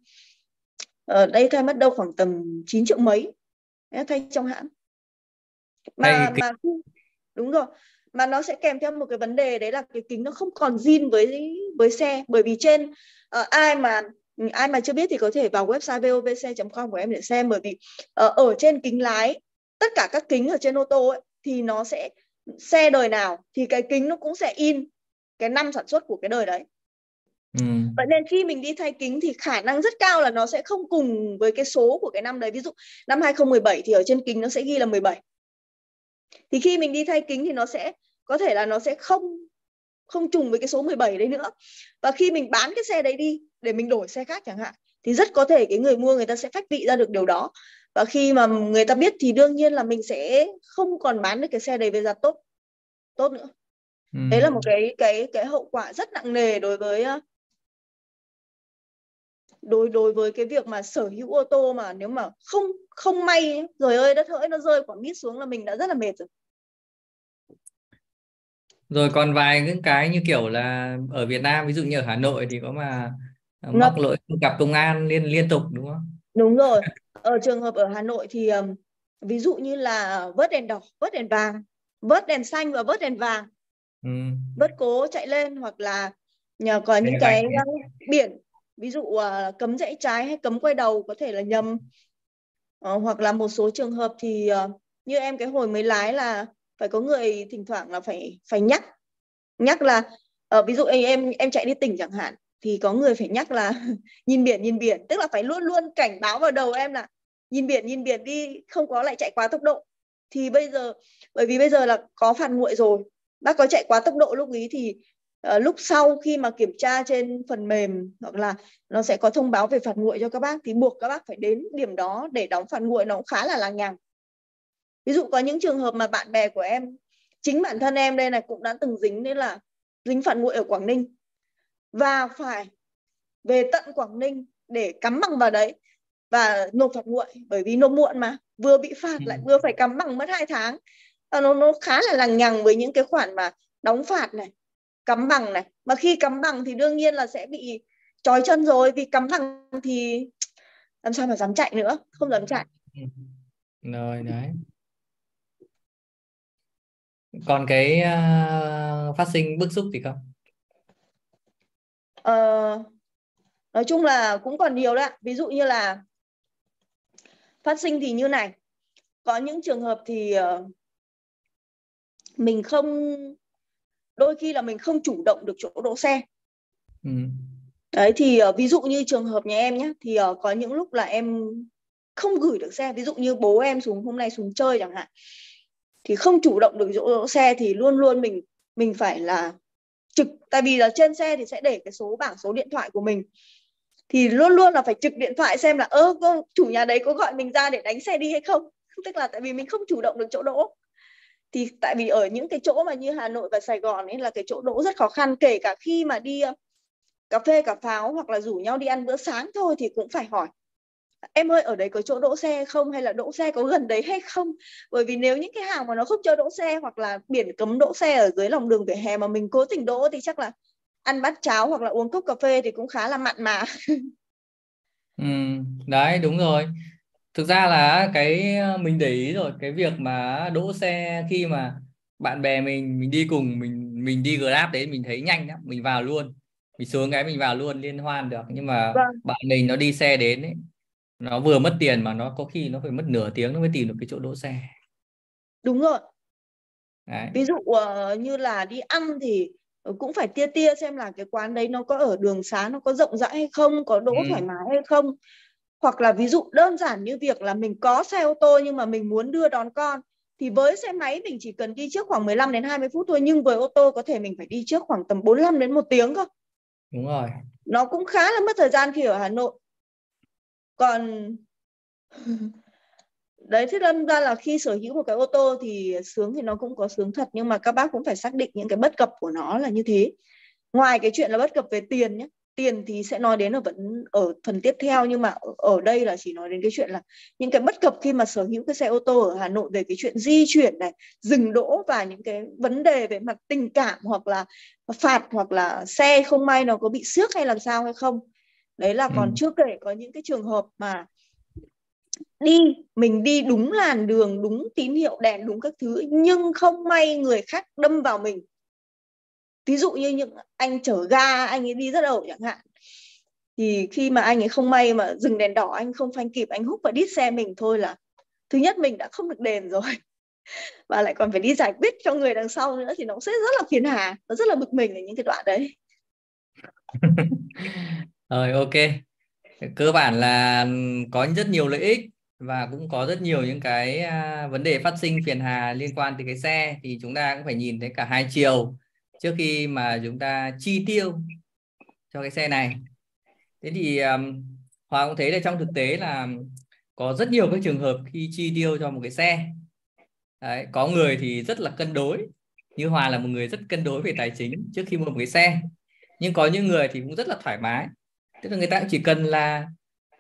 ở đây thay mất đâu khoảng tầm 9 triệu mấy. Thay trong hãng. Mà mà đúng rồi mà nó sẽ kèm theo một cái vấn đề đấy là cái kính nó không còn zin với với xe. Bởi vì trên uh, ai mà ai mà chưa biết thì có thể vào website vovc.com của em để xem bởi vì uh, ở trên kính lái tất cả các kính ở trên ô tô ấy, thì nó sẽ xe đời nào thì cái kính nó cũng sẽ in cái năm sản xuất của cái đời đấy Ừ. Vậy nên khi mình đi thay kính thì khả năng rất cao là nó sẽ không cùng với cái số của cái năm đấy. Ví dụ năm 2017 thì ở trên kính nó sẽ ghi là 17. Thì khi mình đi thay kính thì nó sẽ có thể là nó sẽ không không trùng với cái số 17 đấy nữa. Và khi mình bán cái xe đấy đi để mình đổi xe khác chẳng hạn thì rất có thể cái người mua người ta sẽ phách vị ra được điều đó. Và khi mà người ta biết thì đương nhiên là mình sẽ không còn bán được cái xe đấy với giá tốt tốt nữa. Ừ. Đấy là một cái cái cái hậu quả rất nặng nề đối với đối đối với cái việc mà sở hữu ô tô mà nếu mà không không may rồi ơi đất hỡi nó rơi quả mít xuống là mình đã rất là mệt rồi rồi còn vài những cái như kiểu là ở Việt Nam ví dụ như ở Hà Nội thì có mà mắc lỗi gặp công an liên liên tục đúng không? Đúng rồi. Ở trường hợp ở Hà Nội thì um, ví dụ như là vớt đèn đỏ, vớt đèn vàng, vớt đèn xanh và vớt đèn vàng. Ừ. Vớt cố chạy lên hoặc là nhờ có những cái biển ví dụ uh, cấm rẽ trái hay cấm quay đầu có thể là nhầm uh, hoặc là một số trường hợp thì uh, như em cái hồi mới lái là phải có người thỉnh thoảng là phải phải nhắc. Nhắc là uh, ví dụ em em chạy đi tỉnh chẳng hạn thì có người phải nhắc là nhìn biển nhìn biển. Tức là phải luôn luôn cảnh báo vào đầu em là nhìn biển nhìn biển đi không có lại chạy quá tốc độ. Thì bây giờ bởi vì bây giờ là có phạt nguội rồi bác có chạy quá tốc độ lúc ý thì uh, lúc sau khi mà kiểm tra trên phần mềm hoặc là nó sẽ có thông báo về phạt nguội cho các bác thì buộc các bác phải đến điểm đó để đóng phạt nguội. Nó cũng khá là lằng nhằng ví dụ có những trường hợp mà bạn bè của em chính bản thân em đây này cũng đã từng dính nên là dính phạt nguội ở Quảng Ninh. Và phải về tận Quảng Ninh để cắm bằng vào đấy và nộp phạt nguội bởi vì nộp muộn mà. Vừa bị phạt lại ừ. vừa phải cắm bằng mất hai tháng. Nó nó khá là lằng nhằng với những cái khoản mà đóng phạt này cắm bằng này. Mà khi cắm bằng thì đương nhiên là sẽ bị trói chân rồi vì cắm bằng thì làm sao mà dám chạy nữa không dám chạy. Rồi đấy còn cái uh, phát sinh bức xúc thì không? Uh, nói chung là cũng còn nhiều đấy ví dụ như là phát sinh thì như này. Có những trường hợp thì uh, mình không đôi khi là mình không chủ động được chỗ đỗ xe. Ừ. đấy thì uh, ví dụ như trường hợp nhà em nhé thì uh, có những lúc là em không gửi được xe. Ví dụ như bố em xuống hôm nay xuống chơi chẳng hạn thì không chủ động được chỗ đỗ xe thì luôn luôn mình mình phải là trực. Tại vì là trên xe thì sẽ để cái số bảng số điện thoại của mình. Thì luôn luôn là phải trực điện thoại xem là, ơ chủ nhà đấy có gọi mình ra để đánh xe đi hay không? Tức là tại vì mình không chủ động được chỗ đỗ. Thì tại vì ở những cái chỗ mà như Hà Nội và Sài Gòn ấy là cái chỗ đỗ rất khó khăn. Kể cả khi mà đi ờ, cà phê, cà pháo hoặc là rủ nhau đi ăn bữa sáng thôi thì cũng phải hỏi em ơi ở đấy có chỗ đỗ xe không? Hay là đỗ xe có gần đấy hay không? Bởi vì nếu những cái hàng mà nó không cho đỗ xe hoặc là biển cấm đỗ xe ở dưới lòng đường vỉa hè mà mình cố tình đỗ thì chắc là ăn bát cháo hoặc là uống cốc cà phê thì cũng khá là mặn mà. Ừ, đấy đúng rồi. Thực ra là cái mình để ý rồi cái việc mà đỗ xe khi mà bạn bè mình mình đi cùng mình mình đi grab đấy mình thấy nhanh lắm mình vào luôn. Mình xuống cái mình vào luôn liên hoan được. Nhưng mà vâng. bạn mình nó đi xe đến ấy nó vừa mất tiền mà nó có khi nó phải mất nửa tiếng nó mới tìm được cái chỗ đỗ xe đúng rồi đấy. ví dụ uh, như là đi ăn thì cũng phải tia tia xem là cái quán đấy nó có ở đường xá nó có rộng rãi hay không có đỗ ừ. thoải mái hay không hoặc là ví dụ đơn giản như việc là mình có xe ô tô nhưng mà mình muốn đưa đón con thì với xe máy mình chỉ cần đi trước khoảng 15 đến 20 phút thôi nhưng với ô tô có thể mình phải đi trước khoảng tầm 45 đến một tiếng cơ. Đúng rồi. Nó cũng khá là mất thời gian khi ở Hà Nội. Còn đấy thế đâm ra là khi sở hữu một cái ô tô thì sướng thì nó cũng có sướng thật nhưng mà các bác cũng phải xác định những cái bất cập của nó là như thế. Ngoài cái chuyện là bất cập về tiền nhé, tiền thì sẽ nói đến ở vẫn ở phần tiếp theo nhưng mà ở đây là chỉ nói đến cái chuyện là những cái bất cập khi mà sở hữu cái xe ô tô ở Hà Nội về cái chuyện di chuyển này dừng đỗ và những cái vấn đề về mặt tình cảm hoặc là phạt hoặc là xe không may nó có bị xước hay làm sao hay không đấy là còn ừ. chưa kể có những cái trường hợp mà đi mình đi đúng làn đường đúng tín hiệu đèn đúng các thứ nhưng không may người khác đâm vào mình. Ví dụ như những anh chở ga anh ấy đi rất ẩu chẳng hạn. Thì khi mà anh ấy không may mà dừng đèn đỏ anh không phanh kịp anh hút vào đít xe mình thôi là thứ nhất mình đã không được đền rồi. Và lại còn phải đi giải quyết cho người đằng sau nữa thì nó sẽ rất là phiền hà nó rất là bực mình ở những cái đoạn đấy rồi ok. Cơ bản là có rất nhiều lợi ích và cũng có rất nhiều những cái à, vấn đề phát sinh phiền hà liên quan tới cái xe. Thì chúng ta cũng phải nhìn thấy cả hai chiều trước khi mà chúng ta chi tiêu cho cái xe này. Thế thì um, Hòa cũng thấy là trong thực tế là có rất nhiều các trường hợp khi chi tiêu cho một cái xe. Đấy, có người thì rất là cân đối. Như Hòa là một người rất cân đối về tài chính trước khi mua một cái xe. Nhưng có những người thì cũng rất là thoải mái tức là người ta cũng chỉ cần là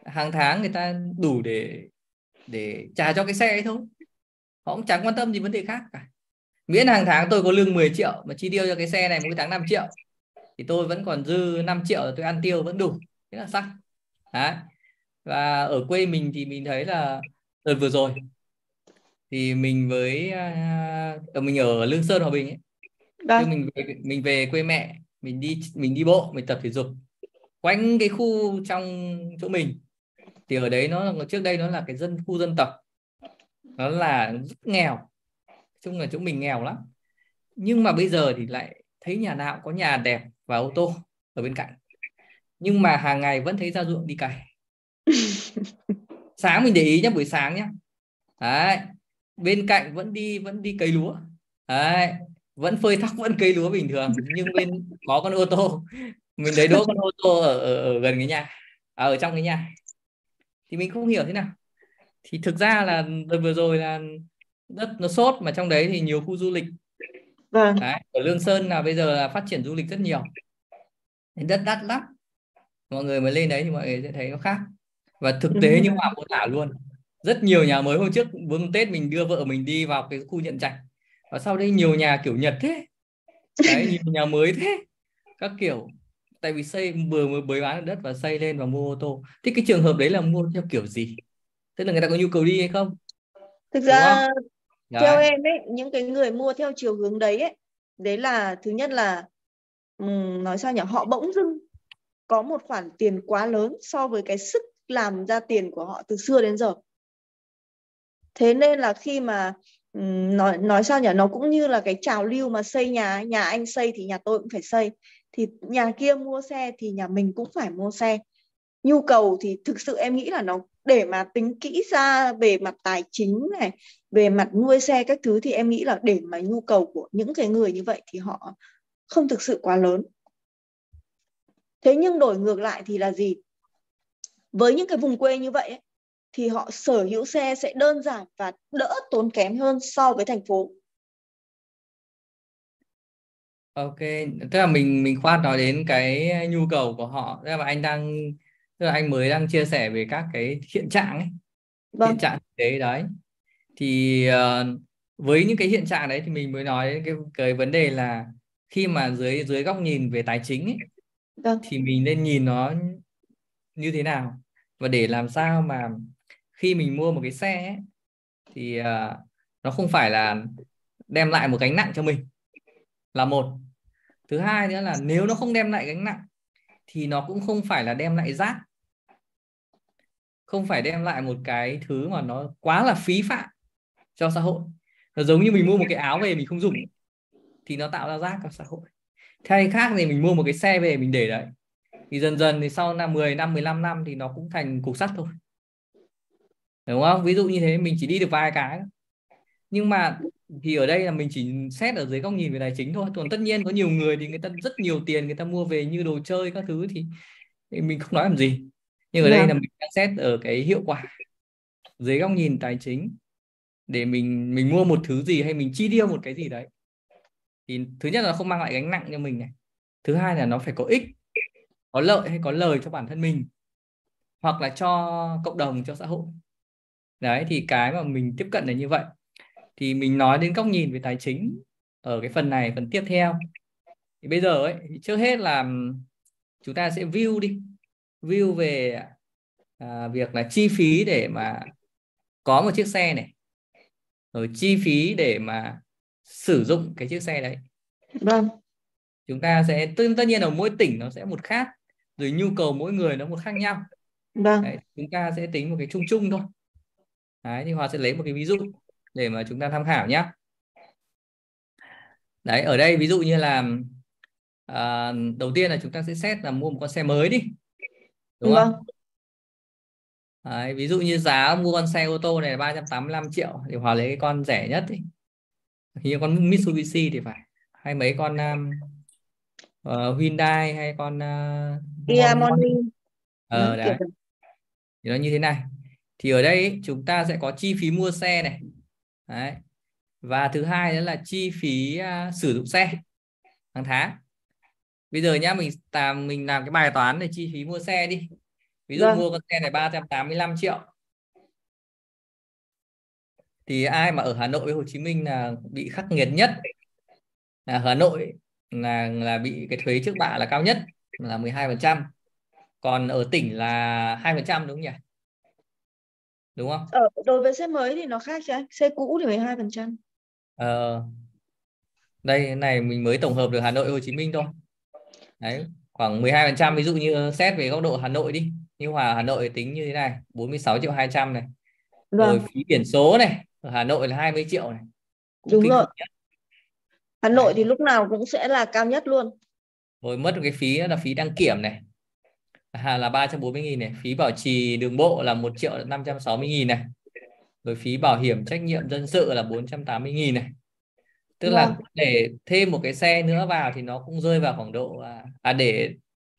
hàng tháng người ta đủ để để trả cho cái xe ấy thôi. Họ cũng chẳng quan tâm gì vấn đề khác cả. Miễn hàng tháng tôi có lương 10 triệu mà chi tiêu cho cái xe này mỗi tháng 5 triệu thì tôi vẫn còn dư 5 triệu tôi ăn tiêu vẫn đủ. Thế là xong. Đấy. và ở quê mình thì mình thấy là đợt vừa rồi thì mình với uh, mình ở Lương Sơn Hòa Bình ấy. Vâng. mình về, mình về quê mẹ mình đi mình đi bộ mình tập thể dục quanh cái khu trong chỗ mình. Thì ở đấy nó trước đây nó là cái dân khu dân tộc. Nó là rất nghèo. Chung là chỗ mình nghèo lắm. Nhưng mà bây giờ thì lại thấy nhà nào có nhà đẹp và ô tô ở bên cạnh. Nhưng mà hàng ngày vẫn thấy ra ruộng đi cày. Sáng mình để ý nhé buổi sáng nhé đấy bên cạnh vẫn đi vẫn đi cấy lúa. Đấy vẫn phơi thóc vẫn cấy lúa bình thường. Nhưng bên có con ô tô mình thấy đỗ con ô tô ở, ở, ở gần cái nhà. À, ở trong cái nhà. Thì mình không hiểu thế nào. Thì thực ra là đợt vừa rồi là đất nó sốt mà trong đấy thì nhiều khu du lịch. Vâng. đấy, ở Lương Sơn là bây giờ là phát triển du lịch rất nhiều. Đất đắt lắm. Mọi người mới lên đấy thì mọi người sẽ thấy nó khác. Và thực tế như hòa mô tả luôn. Rất nhiều nhà mới hôm trước vương tết mình đưa vợ mình đi vào cái khu nhận trạch. Và sau đây nhiều nhà kiểu nhật thế. Đấy nhiều nhà mới thế. Các kiểu tại vì xây vừa mới bới bán đất và xây lên và mua ô tô. Thì cái trường hợp đấy là mua theo kiểu gì? Tức là người ta có nhu cầu đi hay không? Thực ra theo em ấy những cái người mua theo chiều hướng đấy ấy đấy là thứ nhất là um, nói sao nhỉ? Họ bỗng dưng có một khoản tiền quá lớn so với cái sức làm ra tiền của họ từ xưa đến giờ. Thế nên là khi mà nói nói sao nhỉ? Nó cũng như là cái trào lưu mà xây nhà nhà anh xây thì nhà tôi cũng phải xây thì nhà kia mua xe thì nhà mình cũng phải mua xe. Nhu cầu thì thực sự em nghĩ là nó để mà tính kỹ ra về mặt tài chính này về mặt nuôi xe các thứ thì em nghĩ là để mà nhu cầu của những cái người như vậy thì họ không thực sự quá lớn. Thế nhưng đổi ngược lại thì là gì? Với những cái vùng quê như vậy ấy, thì họ sở hữu xe sẽ đơn giản và đỡ tốn kém hơn so với thành phố. Ok, tức là mình mình khoan nói đến cái nhu cầu của họ, tức là anh đang tức là anh mới đang chia sẻ về các cái hiện trạng ấy, vâng. hiện trạng thế đấy. Thì uh, với những cái hiện trạng đấy thì mình mới nói đến cái cái vấn đề là khi mà dưới dưới góc nhìn về tài chính ấy, vâng. thì mình nên nhìn nó như thế nào và để làm sao mà khi mình mua một cái xe ấy, thì uh, nó không phải là đem lại một gánh nặng cho mình là một thứ hai nữa là nếu nó không đem lại gánh nặng thì nó cũng không phải là đem lại rác. Không phải đem lại một cái thứ mà nó quá là phí phạm cho xã hội. Nó giống như mình mua một cái áo về mình không dùng thì nó tạo ra rác cho xã hội. Thay khác thì mình mua một cái xe về mình để đấy. Thì dần dần thì sau năm 10 năm 15 năm thì nó cũng thành cục sắt thôi. Đúng không? Ví dụ như thế mình chỉ đi được vài cái. Nhưng mà thì ở đây là mình chỉ xét ở dưới góc nhìn về tài chính thôi. Còn tất nhiên có nhiều người thì người ta rất nhiều tiền người ta mua về như đồ chơi các thứ thì, thì mình không nói làm gì. Nhưng ở đây vâng. là mình đang xét ở cái hiệu quả dưới góc nhìn tài chính để mình mình mua một thứ gì hay mình chi tiêu một cái gì đấy. Thì thứ nhất là không mang lại gánh nặng cho mình này. Thứ hai là nó phải có ích có lợi hay có lời cho bản thân mình hoặc là cho cộng đồng cho xã hội. Đấy thì cái mà mình tiếp cận là như vậy thì mình nói đến góc nhìn về tài chính ở cái phần này phần tiếp theo. Thì bây giờ ấy trước hết là chúng ta sẽ view đi. View về à, việc là chi phí để mà có một chiếc xe này. Rồi chi phí để mà sử dụng cái chiếc xe đấy. Vâng. Chúng ta sẽ tất, nhiên ở mỗi tỉnh nó sẽ một khác rồi nhu cầu mỗi người nó một khác nhau. Vâng. Đấy, chúng ta sẽ tính một cái chung chung thôi. Đấy thì Hòa sẽ lấy một cái ví dụ để mà chúng ta tham khảo nhé đấy ở đây ví dụ như là à, đầu tiên là chúng ta sẽ xét là mua một con xe mới đi đúng vâng. không đấy, ví dụ như giá mua con xe ô tô này là 385 triệu thì Hòa lấy cái con rẻ nhất đi. Như con Mitsubishi thì phải hay mấy con um, uh, Hyundai hay con uh, Morning. Ờ đấy. thì nó như thế này. Thì ở đây chúng ta sẽ có chi phí mua xe này đấy. Và thứ hai đó là chi phí uh, sử dụng xe hàng tháng. Bây giờ nhá mình làm mình làm cái bài toán để chi phí mua xe đi. Ví dụ vâng. mua con xe này 385 triệu. Thì ai mà ở Hà Nội với Hồ Chí Minh là bị khắc nghiệt nhất? Là Hà Nội là là bị cái thuế trước bạ là cao nhất là 12% còn ở tỉnh là 2% đúng không nhỉ đúng không? Ở đối với xe mới thì nó khác chứ xe cũ thì 12% ờ, đây này mình mới tổng hợp được Hà Nội Hồ Chí Minh thôi. Đấy khoảng 12% ví dụ như xét về góc độ Hà Nội đi. Như Hòa Hà Nội tính như thế này 46 triệu 200 này. Vâng. rồi phí biển số này ở Hà Nội là 20 triệu này. Cũng đúng rồi. Hà Nội thì lúc nào cũng sẽ là cao nhất luôn. Rồi mất cái phí là phí đăng kiểm này à, là 340 nghìn này. Phí bảo trì đường bộ là 1 triệu 560 nghìn này. Rồi phí bảo hiểm trách nhiệm dân sự là 480 nghìn này. Tức là vâng. để thêm một cái xe nữa vào thì nó cũng rơi vào khoảng độ à, à để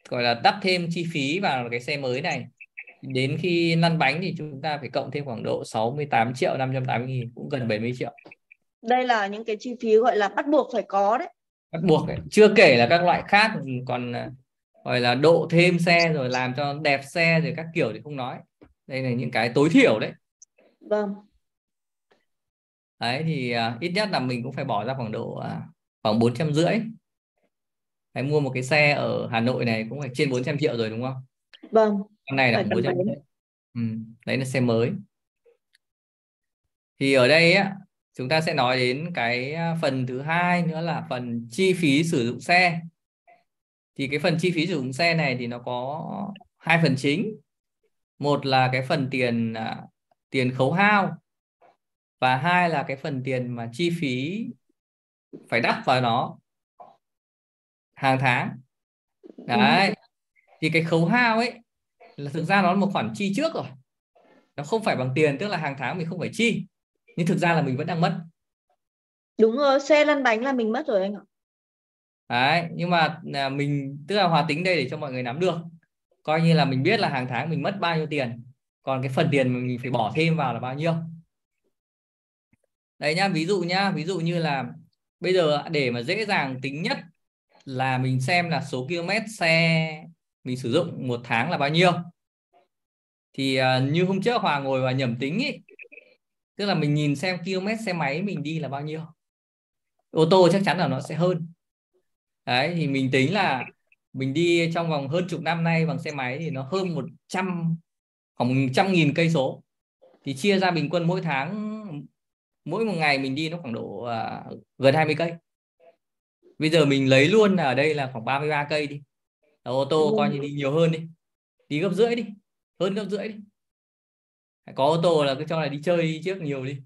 gọi là đắp thêm chi phí vào cái xe mới này. Đến khi lăn bánh thì chúng ta phải cộng thêm khoảng độ 68 triệu 580 nghìn cũng gần 70 triệu. Đây là những cái chi phí gọi là bắt buộc phải có đấy. Bắt buộc ấy. chưa kể là các loại khác còn à, gọi là độ thêm xe rồi làm cho đẹp xe rồi các kiểu thì không nói đây là những cái tối thiểu đấy vâng đấy thì uh, ít nhất là mình cũng phải bỏ ra khoảng độ uh, khoảng bốn trăm rưỡi Đấy, mua một cái xe ở Hà Nội này cũng phải trên 400 triệu rồi đúng không? Vâng. Con này là 400 triệu. Ừ, đấy là xe mới. Thì ở đây á, chúng ta sẽ nói đến cái phần thứ hai nữa là phần chi phí sử dụng xe. Thì cái phần chi phí sử dụng xe này thì nó có hai phần chính. Một là cái phần tiền tiền khấu hao và hai là cái phần tiền mà chi phí phải đắp vào nó hàng tháng. Đấy thì cái khấu hao ấy là thực ra nó là một khoản chi trước rồi. Nó không phải bằng tiền tức là hàng tháng mình không phải chi. Nhưng thực ra là mình vẫn đang mất. Đúng rồi xe lăn bánh là mình mất rồi anh ạ đấy nhưng mà à, mình tức là hòa tính đây để cho mọi người nắm được. Coi như là mình biết là hàng tháng mình mất bao nhiêu tiền còn cái phần tiền mình phải bỏ thêm vào là bao nhiêu. Đấy nhá ví dụ nhá ví dụ như là bây giờ để mà dễ dàng tính nhất là mình xem là số km xe mình sử dụng một tháng là bao nhiêu. Thì uh, như hôm trước Hòa ngồi và nhẩm tính ý tức là mình nhìn xem km xe máy mình đi là bao nhiêu. Ô tô chắc chắn là nó sẽ hơn đấy thì mình tính là mình đi trong vòng hơn chục năm nay bằng xe máy thì nó hơn 100 khoảng một trăm nghìn cây số. Thì chia ra bình quân mỗi tháng mỗi một ngày mình đi nó khoảng độ uh, gần 20 cây. Bây giờ mình lấy luôn là ở đây là khoảng 33 cây đi. Là ô tô coi như đi nhiều hơn đi. Đi gấp rưỡi đi hơn gấp rưỡi đi. Có ô tô là cứ cho là đi chơi đi trước nhiều đi.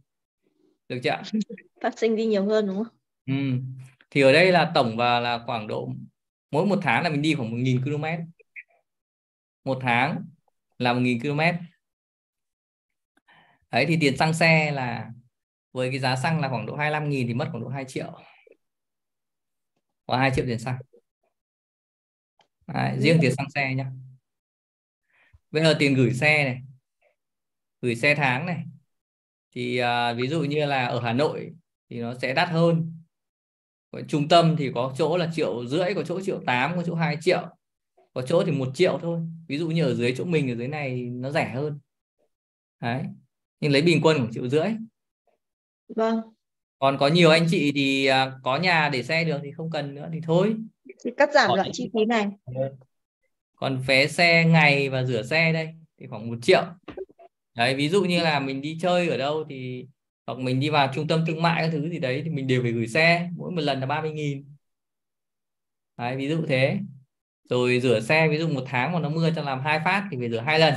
Được chưa phát sinh đi nhiều hơn đúng không? Ừ thì ở đây là tổng và là khoảng độ mỗi một tháng là mình đi khoảng 1.000 km. Một tháng là 1.000 km. Đấy thì tiền xăng xe là với cái giá xăng là khoảng độ 25.000 thì mất khoảng độ 2 triệu. Khoảng 2 triệu tiền xăng. Đấy, riêng tiền xăng xe nhá. Bây giờ tiền gửi xe này gửi xe tháng này. Thì uh, ví dụ như là ở Hà Nội thì nó sẽ đắt hơn trung tâm thì có chỗ là triệu rưỡi có chỗ triệu tám có chỗ 2 triệu. Có chỗ thì một triệu thôi. Ví dụ như ở dưới chỗ mình ở dưới này nó rẻ hơn. Đấy. Nhưng lấy bình quân khoảng triệu rưỡi. Vâng. Còn có nhiều anh chị thì à, có nhà để xe được thì không cần nữa thì thôi. Thì cắt giảm loại chi phí này. Còn vé xe ngày và rửa xe đây thì khoảng một triệu. Đấy ví dụ như là mình đi chơi ở đâu thì hoặc mình đi vào trung tâm thương mại các thứ gì đấy thì mình đều phải gửi xe mỗi một lần là 30 nghìn. Đấy ví dụ thế. Rồi rửa xe ví dụ một tháng mà nó mưa cho làm hai phát thì phải rửa hai lần.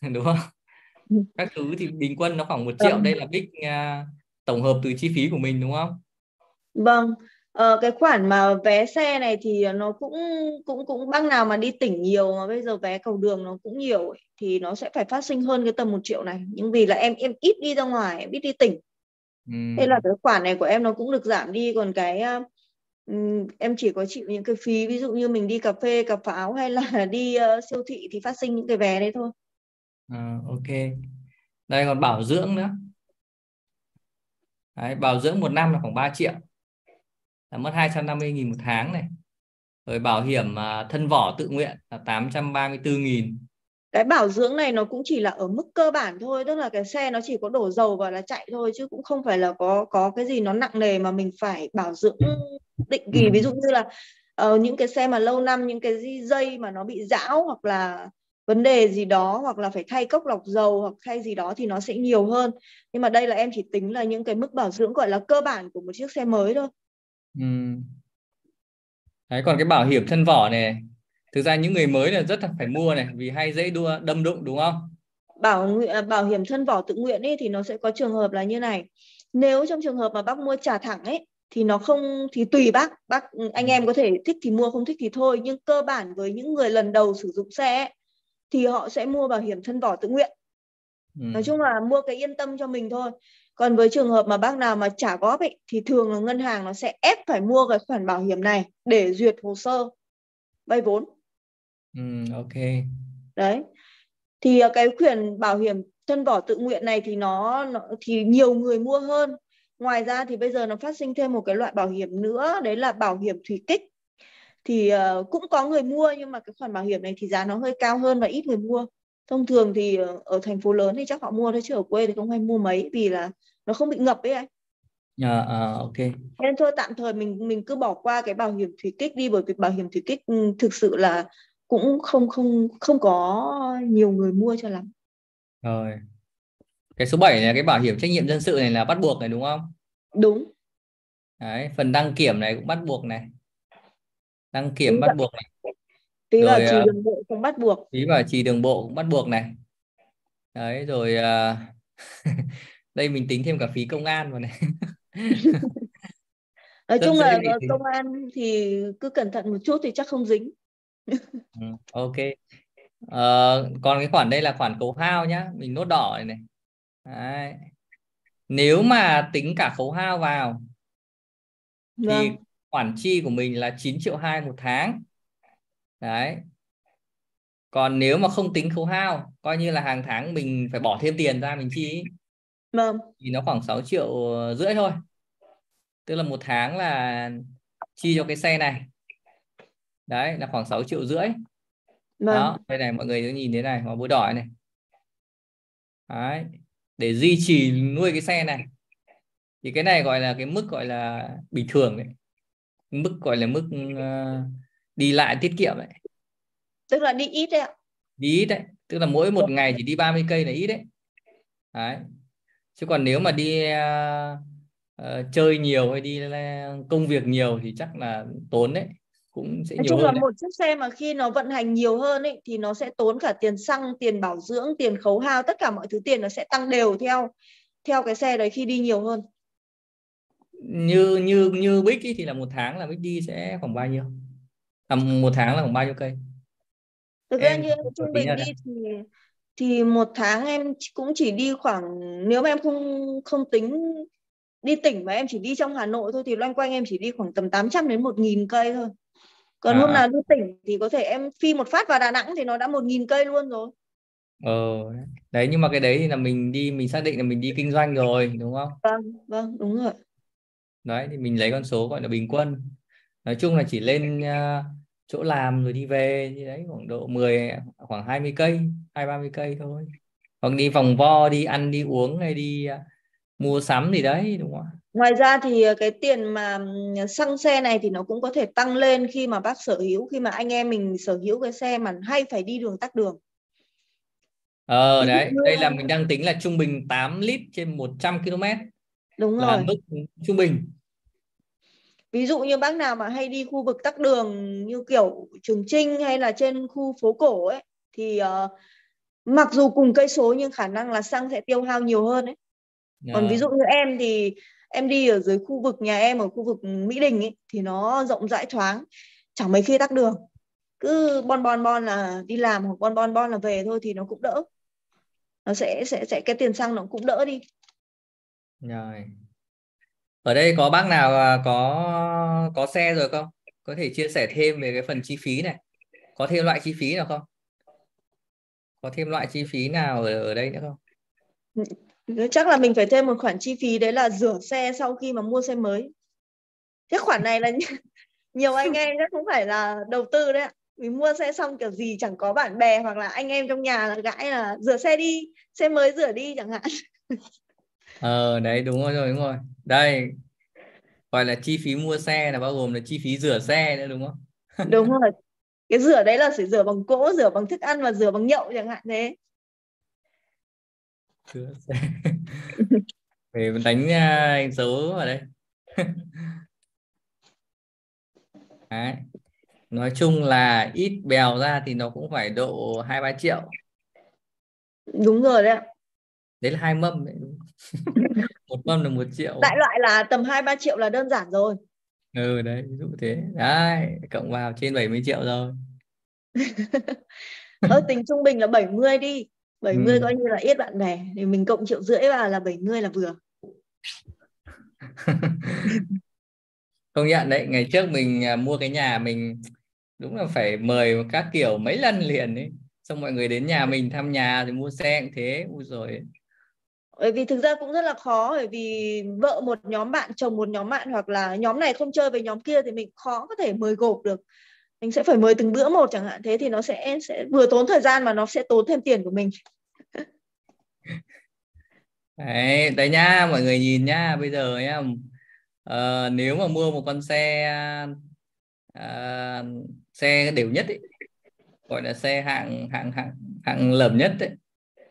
Đúng không? Các thứ thì bình quân nó khoảng một triệu. Vâng. đây là big uh, tổng hợp từ chi phí của mình đúng không? Vâng Ờ, cái khoản mà vé xe này thì nó cũng cũng cũng băng nào mà đi tỉnh nhiều mà bây giờ vé cầu đường nó cũng nhiều ấy, thì nó sẽ phải phát sinh hơn cái tầm một triệu này. Nhưng vì là em em ít đi ra ngoài em ít đi tỉnh. Ừ. thế là cái khoản này của em nó cũng được giảm đi. Còn cái um, em chỉ có chịu những cái phí ví dụ như mình đi cà phê cà pháo hay là đi uh, siêu thị thì phát sinh những cái vé đấy thôi. À, ok. Đây còn bảo dưỡng nữa. Đấy, bảo dưỡng một năm là khoảng 3 triệu là mất 250 nghìn một tháng này. Rồi bảo hiểm à, thân vỏ tự nguyện là 834 nghìn. Cái bảo dưỡng này nó cũng chỉ là ở mức cơ bản thôi tức là cái xe nó chỉ có đổ dầu và là chạy thôi chứ cũng không phải là có có cái gì nó nặng nề mà mình phải bảo dưỡng định kỳ. Ừ. ví dụ như là uh, những cái xe mà lâu năm những cái dây mà nó bị rão hoặc là vấn đề gì đó hoặc là phải thay cốc lọc dầu hoặc thay gì đó thì nó sẽ nhiều hơn. Nhưng mà đây là em chỉ tính là những cái mức bảo dưỡng gọi là cơ bản của một chiếc xe mới thôi ừ. đấy còn cái bảo hiểm thân vỏ này thực ra những người mới là rất là phải mua này vì hay dễ đua đâm đụng đúng không? Bảo à, bảo hiểm thân vỏ tự nguyện ấy thì nó sẽ có trường hợp là như này. Nếu trong trường hợp mà bác mua trả thẳng ấy thì nó không thì tùy bác. Bác anh em có thể thích thì mua không thích thì thôi. Nhưng cơ bản với những người lần đầu sử dụng xe ấy, thì họ sẽ mua bảo hiểm thân vỏ tự nguyện. Ừ. nói chung là mua cái yên tâm cho mình thôi còn với trường hợp mà bác nào mà trả góp ấy, thì thường là ngân hàng nó sẽ ép phải mua cái khoản bảo hiểm này để duyệt hồ sơ vay vốn. Ừ, ok. Đấy. Thì à, cái quyền bảo hiểm thân vỏ tự nguyện này thì nó, nó thì nhiều người mua hơn. Ngoài ra thì bây giờ nó phát sinh thêm một cái loại bảo hiểm nữa đấy là bảo hiểm thủy kích. Thì uh, cũng có người mua nhưng mà cái khoản bảo hiểm này thì giá nó hơi cao hơn và ít người mua. Thông thường thì uh, ở thành phố lớn thì chắc họ mua thôi chứ ở quê thì không hay mua mấy vì là nó không bị ngập ấy anh. À, à, ok. Nên thôi tạm thời mình mình cứ bỏ qua cái bảo hiểm thủy kích đi bởi vì bảo hiểm thủy kích ừ, thực sự là cũng không không không có nhiều người mua cho lắm. Rồi. Cái số 7 là cái bảo hiểm trách nhiệm dân sự này là bắt buộc này đúng không? Đúng. Đấy, phần đăng kiểm này cũng bắt buộc này. Đăng kiểm phí bắt buộc này. Phí bảo trì đường bộ cũng bắt buộc. phí bảo trì đường bộ cũng bắt buộc này. Đấy rồi uh, đây mình tính thêm cả phí công an vào này. Nói chung là công an thì cứ cẩn thận một chút thì chắc không dính. Ừ, ok. Uh, còn cái khoản đây là khoản khấu hao nhá mình nốt đỏ này này. Đấy. nếu mà tính cả khấu hao vào vâng. thì khoản chi của mình là 9 triệu 2 một tháng. Đấy. Còn nếu mà không tính khấu hao coi như là hàng tháng mình phải bỏ thêm tiền ra mình chi vâng. thì nó khoảng 6 triệu rưỡi thôi. Tức là một tháng là chi cho cái xe này. Đấy là khoảng 6 triệu rưỡi. Vâng. đó đây này mọi người cứ nhìn thế này màu búa đỏ này. Đấy để duy trì nuôi cái xe này. Thì cái này gọi là cái mức gọi là bình thường đấy. Mức gọi là mức uh, đi lại tiết kiệm đấy. Tức là đi ít đấy ạ? Đi ít đấy. Tức là mỗi một ngày chỉ đi 30 cây là ít đấy. Đấy chứ còn nếu mà đi uh, chơi nhiều hay đi uh, công việc nhiều thì chắc là tốn đấy cũng sẽ Nói nhiều chung hơn là đấy. một chiếc xe mà khi nó vận hành nhiều hơn ấy thì nó sẽ tốn cả tiền xăng, tiền bảo dưỡng, tiền khấu hao, tất cả mọi thứ tiền nó sẽ tăng đều theo theo cái xe đấy khi đi nhiều hơn. Như như như Bích ý, thì là một tháng là Bích đi sẽ khoảng bao nhiêu? À, một tháng là khoảng bao nhiêu cây? Thực ra như em trung bình đi thì thì một tháng em cũng chỉ đi khoảng nếu mà em không không tính đi tỉnh mà em chỉ đi trong Hà Nội thôi thì loanh quanh em chỉ đi khoảng tầm 800 đến 1000 cây thôi. Còn à. hôm nào đi tỉnh thì có thể em phi một phát vào Đà Nẵng thì nó đã một nghìn cây luôn rồi. Ờ đấy nhưng mà cái đấy thì là mình đi mình xác định là mình đi kinh doanh rồi đúng không? Vâng vâng đúng rồi. Đấy thì mình lấy con số gọi là bình quân. Nói chung là chỉ lên uh, chỗ làm rồi đi về như đấy khoảng độ 10 khoảng 20 cây hai ba mươi cây thôi hoặc đi vòng vo đi ăn đi uống hay đi uh, mua sắm gì đấy đúng không Ngoài ra thì ờ, cái tiền mà xăng xe này thì nó cũng có thể tăng lên khi mà bác sở hữu khi mà anh em mình sở hữu cái xe mà hay phải đi đường tắc đường. Ờ đấy, đây là mình đang tính là trung bình 8 lít trên 100 km. Đúng là rồi. mức trung bình. Ví dụ như bác nào mà hay đi khu vực tắc đường như kiểu Trường Trinh hay là trên khu phố cổ ấy thì uh, mặc dù cùng cây số nhưng khả năng là xăng sẽ tiêu hao nhiều hơn ấy. Yeah. còn ví dụ như em thì em đi ở dưới khu vực nhà em ở khu vực Mỹ Đình ấy thì nó rộng rãi thoáng chẳng mấy khi tắc đường. Cứ bon bon bon là đi làm hoặc bon bon bon là về thôi thì nó cũng đỡ. Nó sẽ sẽ sẽ cái tiền xăng nó cũng đỡ đi. Rồi ở đây có bác nào à, có có xe rồi không? Có thể chia sẻ thêm về cái phần chi phí này. Có thêm loại chi phí nào không? Có thêm loại chi phí nào ở, ở đây nữa không? Ừ, chắc là mình phải thêm một khoản chi phí đấy là rửa xe sau khi mà mua xe mới. Cái khoản này là nhiều anh em chắc cũng phải là đầu tư đấy ạ. Vì mua xe xong kiểu gì chẳng có bạn bè hoặc là anh em trong nhà là gãi là rửa xe đi xe mới rửa đi chẳng hạn. ờ đấy đúng rồi đúng rồi đây gọi là chi phí mua xe là bao gồm là chi phí rửa xe nữa đúng không? Đúng rồi. Cái rửa đấy là phải rửa bằng cỗ rửa bằng thức ăn và rửa bằng nhậu chẳng hạn thế. Rửa xe. Để đánh uh, dấu ở đây. Đấy. nói chung là ít bèo ra thì nó cũng phải độ hai ba triệu. Đúng rồi đấy đấy là hai mâm đấy một mâm là một triệu. Đại loại là tầm hai ba triệu là đơn giản rồi. Ừ đấy ví dụ thế. Đấy cộng vào trên 70 triệu rồi. Ờ, tính trung bình là 70 đi. 70 ừ. coi như là ít bạn bè. Thì mình cộng triệu rưỡi vào là 70 là vừa. Công nhận đấy ngày trước mình à, mua cái nhà mình đúng là phải mời các kiểu mấy lần liền ấy. Xong mọi người đến nhà mình thăm nhà thì mua xe cũng thế. Ui rồi bởi vì thực ra cũng rất là khó bởi vì vợ một nhóm bạn chồng một nhóm bạn hoặc là nhóm này không chơi với nhóm kia thì mình khó có thể mời gộp được. Mình sẽ phải mời từng bữa một chẳng hạn thế thì nó sẽ sẽ vừa tốn thời gian mà nó sẽ tốn thêm tiền của mình. Đấy đấy nhá mọi người nhìn nhá bây giờ nhá uh, nếu mà mua một con xe uh, xe đều nhất ý, gọi là xe hạng hạng hạng hạng lởm nhất ấy,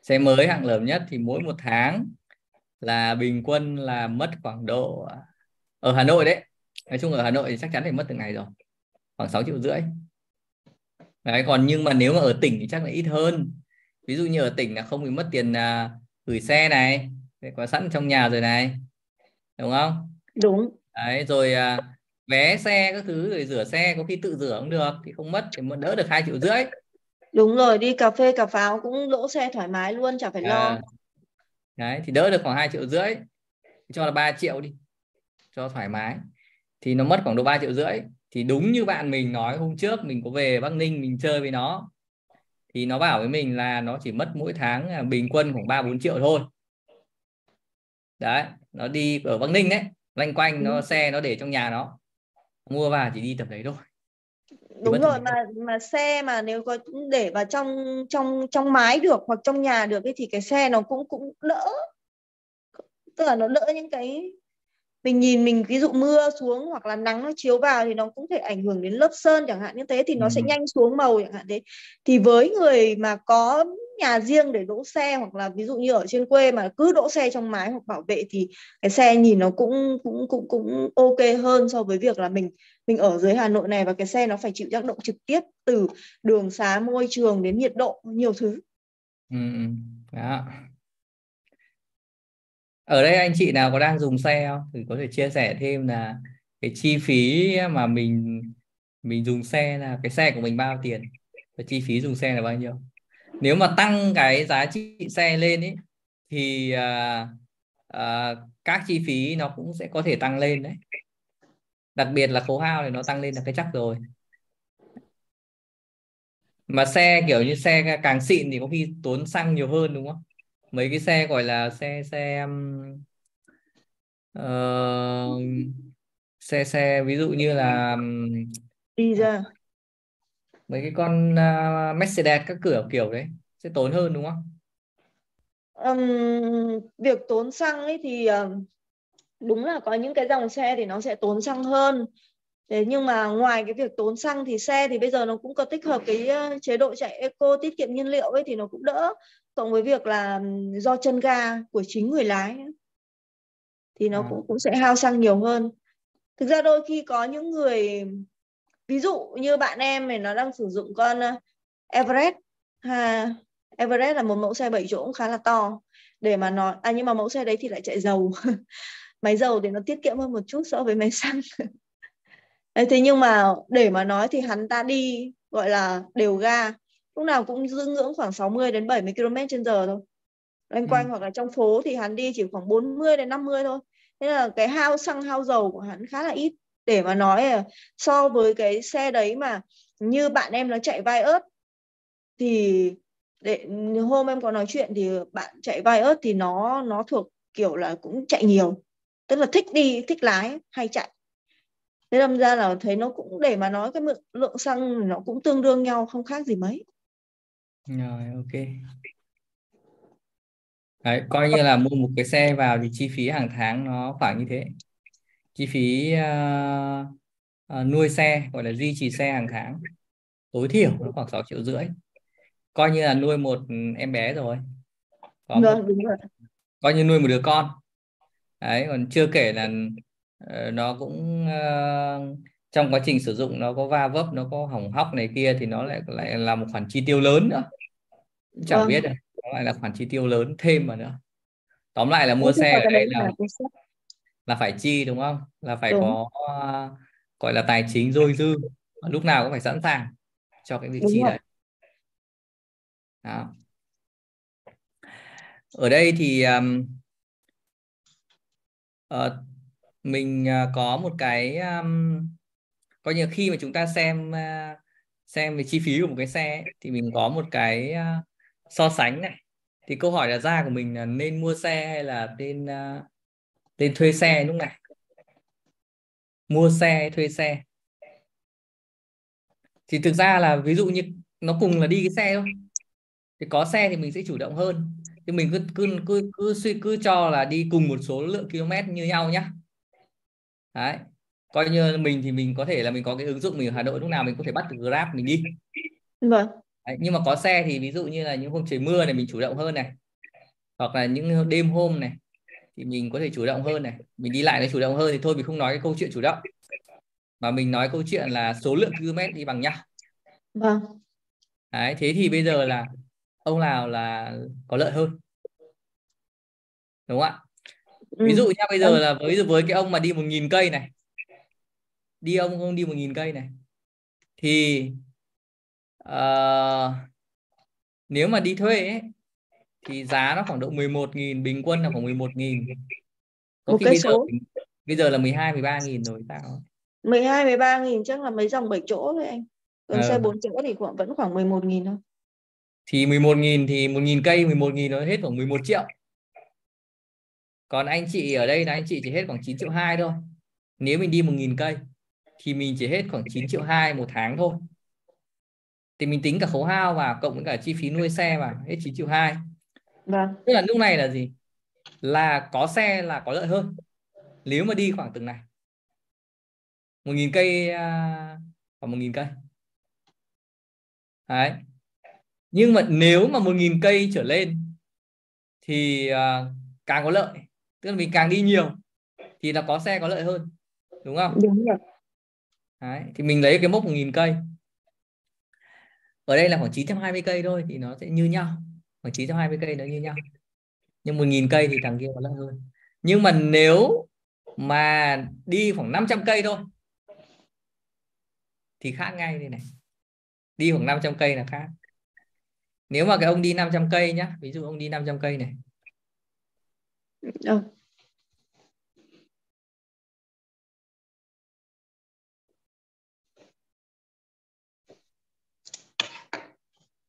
xe mới hạng lởm nhất thì mỗi một tháng là bình quân là mất khoảng độ ở Hà Nội đấy. Nói chung ở Hà Nội thì chắc chắn phải mất từng ngày rồi khoảng 6 triệu rưỡi. Đấy còn nhưng mà nếu mà ở tỉnh thì chắc là ít hơn. Ví dụ như ở tỉnh là không bị mất tiền uh, gửi xe này có sẵn trong nhà rồi này. Đúng không? Đúng. Đấy rồi uh, vé xe các thứ rồi rửa xe có khi tự rửa cũng được thì không mất thì đỡ được hai triệu rưỡi đúng rồi đi cà phê cà pháo cũng đỗ xe thoải mái luôn chả phải lo. À, đấy thì đỡ được khoảng hai triệu rưỡi. Cho là 3 triệu đi cho thoải mái. Thì nó mất khoảng độ 3 triệu rưỡi. Thì đúng như bạn mình nói hôm trước mình có về Bắc Ninh mình chơi với nó. Thì nó bảo với mình là nó chỉ mất mỗi tháng à, bình quân khoảng ba bốn triệu thôi. Đấy nó đi ở Bắc Ninh đấy loanh quanh nó xe nó để trong nhà nó. Mua vào chỉ đi tầm đấy thôi đúng rồi mà mà xe mà nếu có để vào trong trong trong mái được hoặc trong nhà được ấy, thì cái xe nó cũng cũng đỡ. Tức là nó đỡ những cái mình nhìn mình ví dụ mưa xuống hoặc là nắng nó chiếu vào thì nó cũng thể ảnh hưởng đến lớp sơn chẳng hạn. Như thế thì nó ừ. sẽ nhanh xuống màu chẳng hạn. Thế thì với người mà có nhà riêng để đỗ xe hoặc là ví dụ như ở trên quê mà cứ đỗ xe trong mái hoặc bảo vệ thì cái xe nhìn nó cũng cũng cũng cũng ok hơn so với việc là mình mình ở dưới Hà Nội này và cái xe nó phải chịu tác động trực tiếp từ đường xá môi trường đến nhiệt độ nhiều thứ. Ừ, ừ, đó. Ở đây anh chị nào có đang dùng xe không? Thì có thể chia sẻ thêm là cái chi phí mà mình mình dùng xe là cái xe của mình bao tiền và chi phí dùng xe là bao nhiêu. Nếu mà tăng cái giá trị xe lên ấy thì uh, uh, các chi phí nó cũng sẽ có thể tăng lên đấy đặc biệt là khấu hao thì nó tăng lên là cái chắc rồi. Mà xe kiểu như xe càng xịn thì có khi tốn xăng nhiều hơn đúng không? Mấy cái xe gọi là xe xe uh, xe xe ví dụ như là đi ra. mấy cái con uh, Mercedes các cửa kiểu đấy sẽ tốn hơn đúng không? Um, việc tốn xăng ấy thì uh, đúng là có những cái dòng xe thì nó sẽ tốn xăng hơn. Thế nhưng mà ngoài cái việc tốn xăng thì xe thì bây giờ nó cũng có tích hợp cái chế độ chạy eco tiết kiệm nhiên liệu ấy thì nó cũng đỡ cộng với việc là do chân ga của chính người lái thì nó à. cũng cũng sẽ hao xăng nhiều hơn. Thực ra đôi khi có những người ví dụ như bạn em này nó đang sử dụng con ờ, Everest ha Everest là một mẫu xe 7 chỗ cũng khá là to. Để mà nói à nhưng mà mẫu xe đấy thì lại chạy dầu máy dầu thì nó tiết kiệm hơn một chút so với máy xăng. Thế nhưng mà để mà nói thì hắn ta đi gọi là đều ga. Lúc nào cũng giữ ngưỡng khoảng 60 đến 70 km trên giờ thôi. Loanh quanh ừ. hoặc là trong phố thì hắn đi chỉ khoảng 40 đến 50 thôi. Thế là cái hao xăng hao dầu của hắn khá là ít. Để mà nói so với cái xe đấy mà như bạn em nó chạy vai ớt thì để hôm em có nói chuyện thì bạn chạy vai ớt thì nó nó thuộc kiểu là cũng chạy nhiều tức là thích đi thích lái hay chạy. Thế đâm ra là thấy nó cũng để mà nói cái lượng xăng nó cũng tương đương nhau không khác gì mấy. Rồi ok. Đấy, coi như là mua một cái xe vào thì chi phí hàng tháng nó khoảng như thế. Chi phí uh, uh, nuôi xe gọi là duy trì xe hàng tháng. Tối thiểu nó khoảng 6 triệu rưỡi. Coi như là nuôi một em bé rồi. Có vâng, một, đúng rồi. coi như nuôi một đứa con đấy còn chưa kể là uh, nó cũng uh, trong quá trình sử dụng nó có va vấp nó có hỏng hóc này kia thì nó lại lại là một khoản chi tiêu lớn nữa chẳng vâng. biết được nó lại là khoản chi tiêu lớn thêm mà nữa tóm lại là mua xe ở đây là là phải chi đúng không là phải đúng. có uh, gọi là tài chính dôi dư lúc nào cũng phải sẵn sàng cho cái đúng chi rồi. đấy đó. ở đây thì um, uh, mình uh, có một cái um, coi như khi mà chúng ta xem uh, xem về chi phí của một cái xe ấy, thì mình có một cái uh, so sánh này. Thì câu hỏi là ra của mình là nên mua xe hay là nên uh, nên thuê xe lúc này? Mua xe thuê xe? Thì thực ra là ví dụ như nó cùng là đi cái xe thôi. Thì có xe thì mình sẽ chủ động hơn thì mình cứ cứ cứ cứ suy cứ cho là đi cùng một số lượng km như nhau nhá. Đấy. Coi như mình thì mình có thể là mình có cái ứng dụng mình ở Hà Nội lúc nào mình có thể bắt được Grab mình đi. Vâng. Đấy, nhưng mà có xe thì ví dụ như là những hôm trời mưa này mình chủ động hơn này. Hoặc là những đêm hôm này thì mình có thể chủ động hơn này. Mình đi lại nó chủ động hơn thì thôi mình không nói cái câu chuyện chủ động. Mà mình nói câu chuyện là số lượng km đi bằng nhau. Vâng. Đấy thế thì bây giờ là ông nào là có lợi hơn? Đúng không ạ? Ừ. ví dụ nha bây giờ là với với cái ông mà đi một nghìn cây này. Đi ông không đi một nghìn cây này. Thì uh, nếu mà đi thuê ấy, thì giá nó khoảng độ 11.000 bình quân là khoảng 11.000 có một khi bây số. giờ bây giờ là 12 13 nghìn rồi sao 12 13 nghìn chắc là mấy dòng 7 chỗ thôi anh. Còn ờ. xe 4 chỗ thì khoảng vẫn khoảng 11 nghìn thôi thì 11.000 thì 1.000 cây 11.000 nó hết khoảng 11 triệu. Còn anh chị ở đây là anh chị chỉ hết khoảng 9 triệu 2 thôi. Nếu mình đi 1.000 cây thì mình chỉ hết khoảng 9 triệu 2 một tháng thôi. Thì mình tính cả khấu hao và cộng với cả chi phí nuôi xe mà hết 9 triệu 2 vâng. tức là lúc này là gì? Là có xe là có lợi hơn. Nếu mà đi khoảng từng này. 1.000 cây à, khoảng 1.000 cây. Đấy nhưng mà nếu mà 1.000 cây trở lên thì uh, càng có lợi. Tức là mình càng đi nhiều thì là có xe có lợi hơn đúng không? Đúng rồi. Đấy, thì mình lấy cái mốc 1.000 cây. Ở đây là khoảng 920 cây thôi thì nó sẽ như nhau. Khoảng 920 cây nó như nhau. Nhưng 1.000 cây thì thằng kia có lợi hơn. Nhưng mà nếu mà đi khoảng 500 cây thôi thì khác ngay đây này. Đi khoảng 500 cây là khác nếu mà cái ông đi 500 cây nhá ví dụ ông đi 500 cây này. Ừ.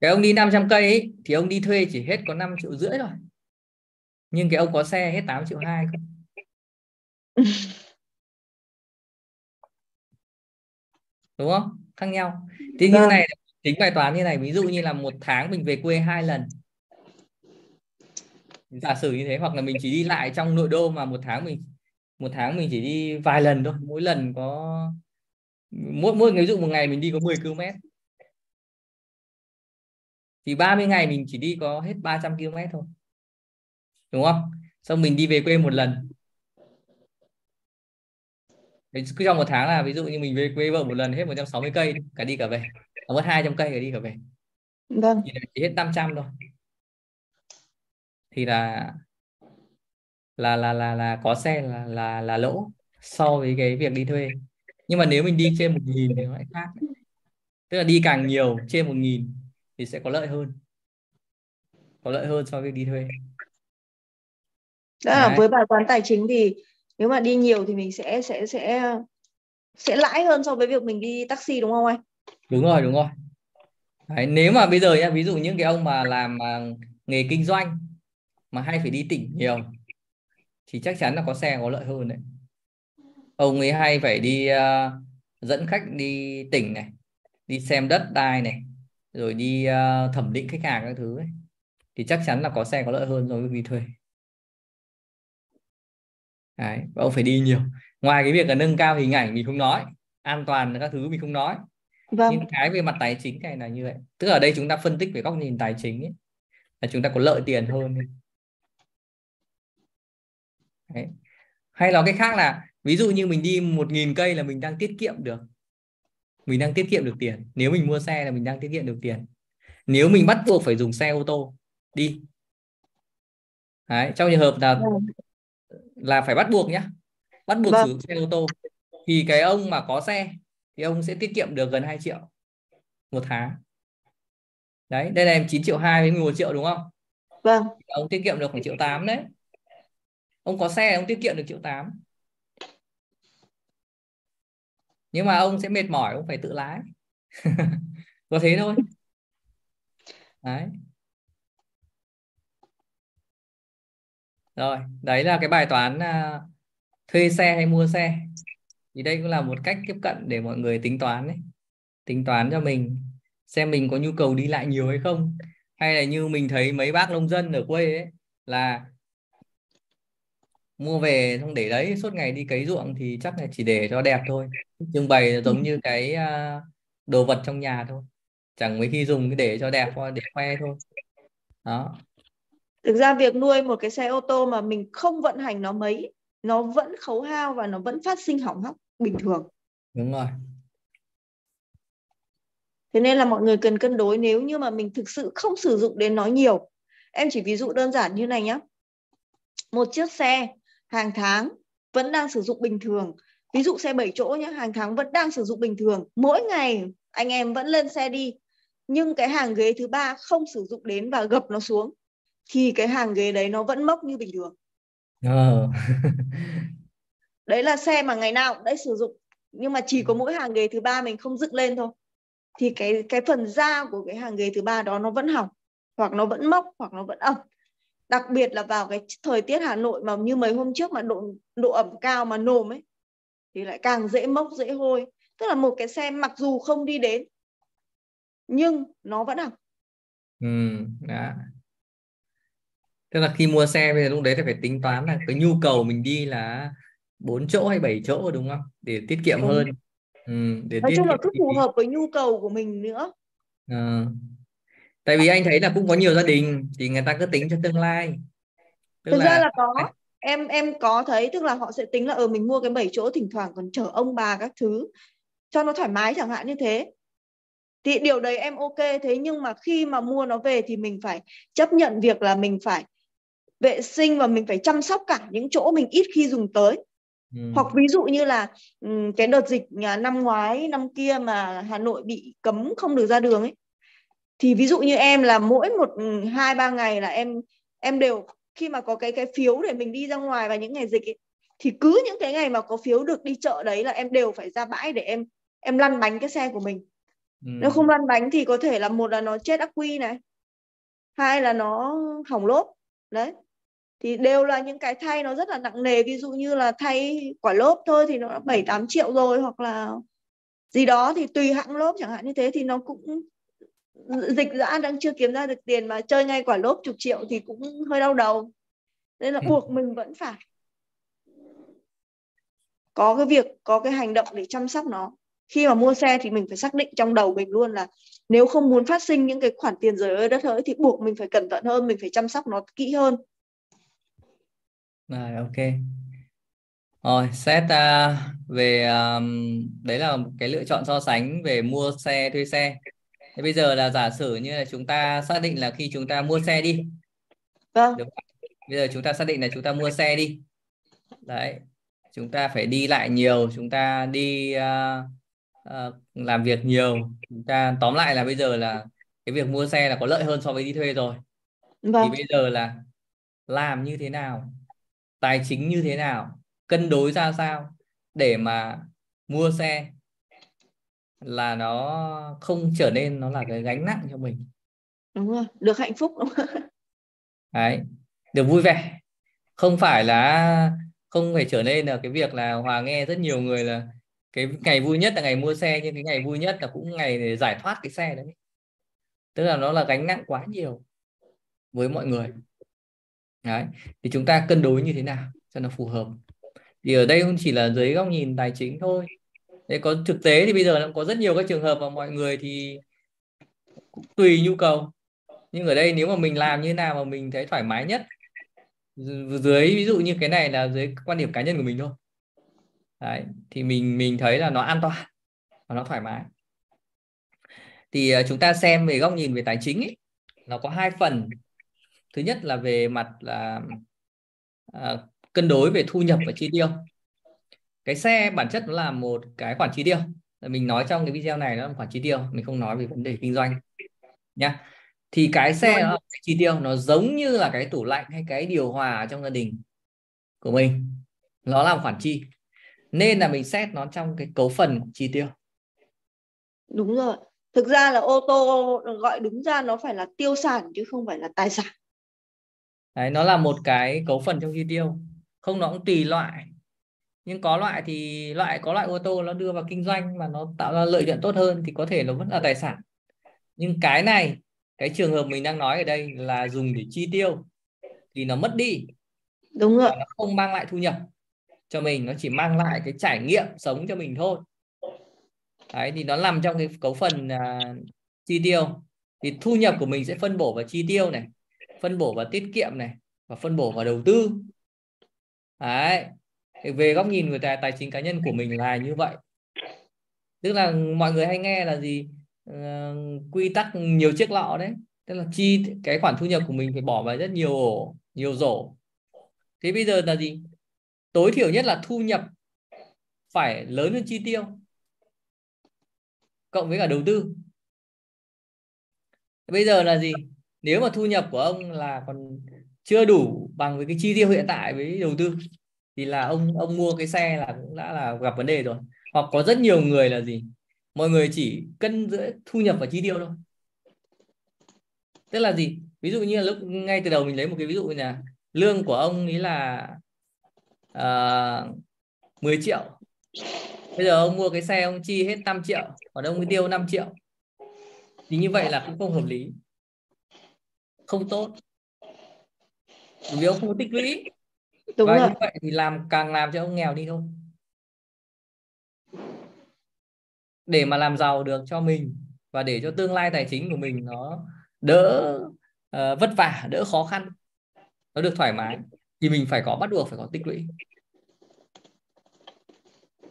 cái ông đi 500 cây ấy, thì ông đi thuê chỉ hết có 5 triệu rưỡi rồi nhưng cái ông có xe hết 8 triệu 2 không đúng không? Khác nhau. Thì như vâng. này tính bài toán như này, ví dụ như là một tháng mình về quê hai lần. Giả sử như thế, hoặc là mình chỉ đi lại trong nội đô mà một tháng mình, một tháng mình chỉ đi vài lần thôi. Mỗi lần có, mỗi mỗi, ví dụ một ngày mình đi có 10 km thì 30 ngày mình chỉ đi có hết 300 km thôi. Đúng không? Xong mình đi về quê một lần. Cứ trong một tháng là ví dụ như mình về quê vợ một lần, hết 160 cây cả đi cả về nó mất 200 cây cả đi cả về. Vâng. Thì chỉ hết 500 thôi. Thì là là là là là có xe là là là lỗ so với cái việc đi thuê. Nhưng mà nếu mình đi trên một nghìn thì nó lại khác. Tức là đi càng nhiều trên một nghìn thì sẽ có lợi hơn. Có lợi hơn so với đi thuê. Đó là với bài toán tài chính thì nếu mà đi nhiều thì mình sẽ sẽ sẽ sẽ lãi hơn so với việc mình đi taxi đúng không anh đúng rồi đúng rồi. Đấy, nếu mà bây giờ nhá ví dụ những cái ông mà làm mà nghề kinh doanh mà hay phải đi tỉnh nhiều thì chắc chắn là có xe có lợi hơn đấy. Ông ấy hay phải đi uh, dẫn khách đi tỉnh này đi xem đất đai này rồi đi uh, thẩm định khách hàng các thứ ấy. thì chắc chắn là có xe có lợi hơn rồi vì thuê. Đấy, và ông phải đi nhiều. Ngoài cái việc là nâng cao hình ảnh mình không nói an toàn các thứ mình không nói vâng. nhưng cái về mặt tài chính này là như vậy tức ở đây chúng ta phân tích về góc nhìn tài chính ấy, là chúng ta có lợi tiền hơn Đấy. hay là cái khác là ví dụ như mình đi một nghìn cây là mình đang tiết kiệm được mình đang tiết kiệm được tiền nếu mình mua xe là mình đang tiết kiệm được tiền nếu mình bắt buộc phải dùng xe ô tô đi Đấy, trong trường hợp là vâng. là phải bắt buộc nhá bắt buộc vâng. sử dụng xe ô tô thì cái ông mà có xe thì ông sẽ tiết kiệm được gần 2 triệu một tháng. Đấy đây là em 9 triệu 2 với 11 triệu đúng không? Vâng. Ông tiết kiệm được khoảng triệu 8 đấy. Ông có xe ông tiết kiệm được triệu 8 nhưng mà ông sẽ mệt mỏi ông phải tự lái. Có thế thôi. Đấy. Rồi đấy là cái bài toán uh, thuê xe hay mua xe thì đây cũng là một cách tiếp cận để mọi người tính toán đấy. Tính toán cho mình, xem mình có nhu cầu đi lại nhiều hay không. Hay là như mình thấy mấy bác nông dân ở quê ấy, là mua về xong để đấy, suốt ngày đi cấy ruộng thì chắc là chỉ để cho đẹp thôi. Trưng bày giống như cái ờ, đồ vật trong nhà thôi. Chẳng mấy khi dùng cái để cho đẹp thôi, để khoe thôi. Đó. Thực ra việc nuôi một cái xe ô tô mà mình không vận hành nó mấy nó vẫn khấu hao và nó vẫn phát sinh hỏng hóc bình thường. Đúng rồi. Thế nên là mọi người cần cân đối nếu như mà mình thực sự không sử dụng đến nó nhiều. Em chỉ ví dụ đơn giản như này nhé một chiếc xe hàng tháng vẫn đang sử dụng bình thường. Ví dụ xe 7 chỗ nhé hàng tháng vẫn đang sử dụng bình thường. Mỗi ngày anh em vẫn lên xe đi nhưng cái hàng ghế thứ ba không sử dụng đến và gập nó xuống thì cái hàng ghế đấy nó vẫn mốc như bình thường oh. đấy là xe mà ngày nào cũng đấy sử dụng. Nhưng mà chỉ có mỗi hàng ghế thứ ba mình không dựng lên thôi. Thì cái cái phần da của cái hàng ghế thứ ba đó nó vẫn hỏng hoặc nó vẫn mốc hoặc nó vẫn ẩm. Đặc biệt là vào cái thời tiết Hà Nội mà như mấy hôm trước mà độ độ ẩm cao mà nồm ấy thì lại càng dễ mốc dễ hôi. Tức là một cái xe mặc dù không đi đến nhưng nó vẫn hỏng. Ừ, đã. Tức là khi mua xe bây giờ lúc đấy thì phải tính toán là cái nhu cầu mình đi là bốn chỗ hay bảy chỗ đúng không? Để tiết kiệm ừ. hơn. Ừ, để nói chung là cứ phù hợp với nhu cầu của mình nữa. À tại vì anh thấy là cũng có nhiều gia đình thì người ta cứ tính cho tương lai. Tức thực là... ra là có. em em có thấy tức là họ sẽ tính là ở ừ, mình mua cái bảy chỗ thỉnh thoảng còn chở ông bà các thứ cho nó thoải mái chẳng hạn như thế. Thì điều đấy em ok thế nhưng mà khi mà mua nó về thì mình phải chấp nhận việc là mình phải vệ sinh và mình phải chăm sóc cả những chỗ mình ít khi dùng tới ừ. hoặc ví dụ như là cái đợt dịch năm ngoái năm kia mà Hà Nội bị cấm không được ra đường ấy thì ví dụ như em là mỗi một hai ba ngày là em em đều khi mà có cái cái phiếu để mình đi ra ngoài vào những ngày dịch ấy, thì cứ những cái ngày mà có phiếu được đi chợ đấy là em đều phải ra bãi để em em lăn bánh cái xe của mình ừ. nếu không lăn bánh thì có thể là một là nó chết ắc quy này hai là nó hỏng lốp đấy thì đều là những cái thay nó rất là nặng nề ví dụ như là thay quả lốp thôi thì nó bảy tám triệu rồi hoặc là gì đó thì tùy hãng lốp chẳng hạn như thế thì nó cũng dịch dã đang chưa kiếm ra được tiền mà chơi ngay quả lốp chục triệu thì cũng hơi đau đầu. Nên là ừ. buộc mình vẫn phải có cái việc có cái hành động để chăm sóc nó. Khi mà mua xe thì mình phải xác định trong đầu mình luôn là nếu không muốn phát sinh những cái khoản tiền rời ơi đất hỡi thì buộc mình phải cẩn thận hơn mình phải chăm sóc nó kỹ hơn rồi ok. Rồi xét uh, về um, đấy là cái lựa chọn so sánh về mua xe thuê xe. Thế bây giờ là giả sử như là chúng ta xác định là khi chúng ta mua xe đi. Vâng. Đúng bây giờ chúng ta xác định là chúng ta mua xe đi. Đấy chúng ta phải đi lại nhiều chúng ta đi uh, uh, làm việc nhiều. Chúng ta tóm lại là bây giờ là cái việc mua xe là có lợi hơn so với đi thuê rồi. Vâng. thì bây giờ là làm như thế nào tài chính như thế nào cân đối ra sao để mà mua xe là nó không trở nên nó là cái gánh nặng cho mình. Đúng rồi được hạnh phúc đúng không? đấy được vui vẻ. Không phải là không phải trở nên là cái việc là hòa nghe rất nhiều người là cái ngày vui nhất là ngày mua xe nhưng cái ngày vui nhất là cũng ngày để giải thoát cái xe đấy. Tức là nó là gánh nặng quá nhiều với mọi người đấy thì chúng ta cân đối như thế nào cho nó phù hợp? Thì ở đây không chỉ là dưới góc nhìn tài chính thôi. Thế có thực tế thì bây giờ nó có rất nhiều các trường hợp mà mọi người thì cũng tùy nhu cầu. Nhưng ở đây nếu mà mình làm như nào mà mình thấy thoải mái nhất? Dưới ví dụ như cái này là dưới quan điểm cá nhân của mình thôi. Đấy, thì mình mình thấy là nó an toàn và nó thoải mái. Thì à, chúng ta xem về góc nhìn về tài chính ấy, nó có hai phần thứ nhất là về mặt là uh, cân đối về thu nhập và chi tiêu. Cái xe bản chất nó là một cái khoản chi tiêu. Mình nói trong cái video này nó là khoản chi tiêu mình không nói về vấn đề kinh doanh nhá. Thì cái xe nó cái chi tiêu nó giống như là cái tủ lạnh hay cái điều hòa trong gia đình của mình. Nó là một khoản chi. Nên là mình xét nó trong cái cấu phần chi tiêu. Đúng rồi. Thực ra là ô tô gọi đúng ra nó phải là tiêu sản chứ không phải là tài sản đấy nó là một cái cấu phần trong chi tiêu. Không nó cũng tùy loại. Nhưng có loại thì loại có loại ô tô nó đưa vào kinh doanh mà nó tạo ra lợi nhuận tốt hơn thì có thể nó vẫn là tài sản. Nhưng cái này cái trường hợp mình đang nói ở đây là dùng để chi tiêu thì nó mất đi. Đúng rồi. Nó không mang lại thu nhập cho mình nó chỉ mang lại cái trải nghiệm sống cho mình thôi. Đấy thì nó nằm trong cái cấu phần uh, chi tiêu. Thì thu nhập của mình sẽ phân bổ vào chi tiêu này phân bổ vào tiết kiệm này và phân bổ vào đầu tư. Đấy về góc nhìn người tài tài chính cá nhân của mình là như vậy. Tức là mọi người hay nghe là gì? Uh, quy tắc nhiều chiếc lọ đấy. Tức là chi cái khoản thu nhập của mình phải bỏ vào rất nhiều ổ nhiều rổ. Thế bây giờ là gì? Tối thiểu nhất là thu nhập phải lớn hơn chi tiêu cộng với cả đầu tư. Bây giờ là gì? Nếu mà thu nhập của ông là còn chưa đủ bằng với cái chi tiêu hiện tại với đầu tư thì là ông ông mua cái xe là cũng đã là gặp vấn đề rồi. Hoặc có rất nhiều người là gì? Mọi người chỉ cân giữa thu nhập và chi tiêu thôi. Tức là gì? Ví dụ như là lúc ngay từ đầu mình lấy một cái ví dụ là lương của ông ấy là ờ, uh, 10 triệu. Bây giờ ông mua cái xe ông chi hết 5 triệu còn ông tiêu 5 triệu. Thì như vậy là cũng không hợp lý không tốt. Vì ông không có tích lũy Đúng và rồi. như vậy thì làm càng làm cho ông nghèo đi thôi. Để mà làm giàu được cho mình và để cho tương lai tài chính của mình nó đỡ uh, vất vả đỡ khó khăn nó được thoải mái thì mình phải có bắt buộc phải có tích lũy.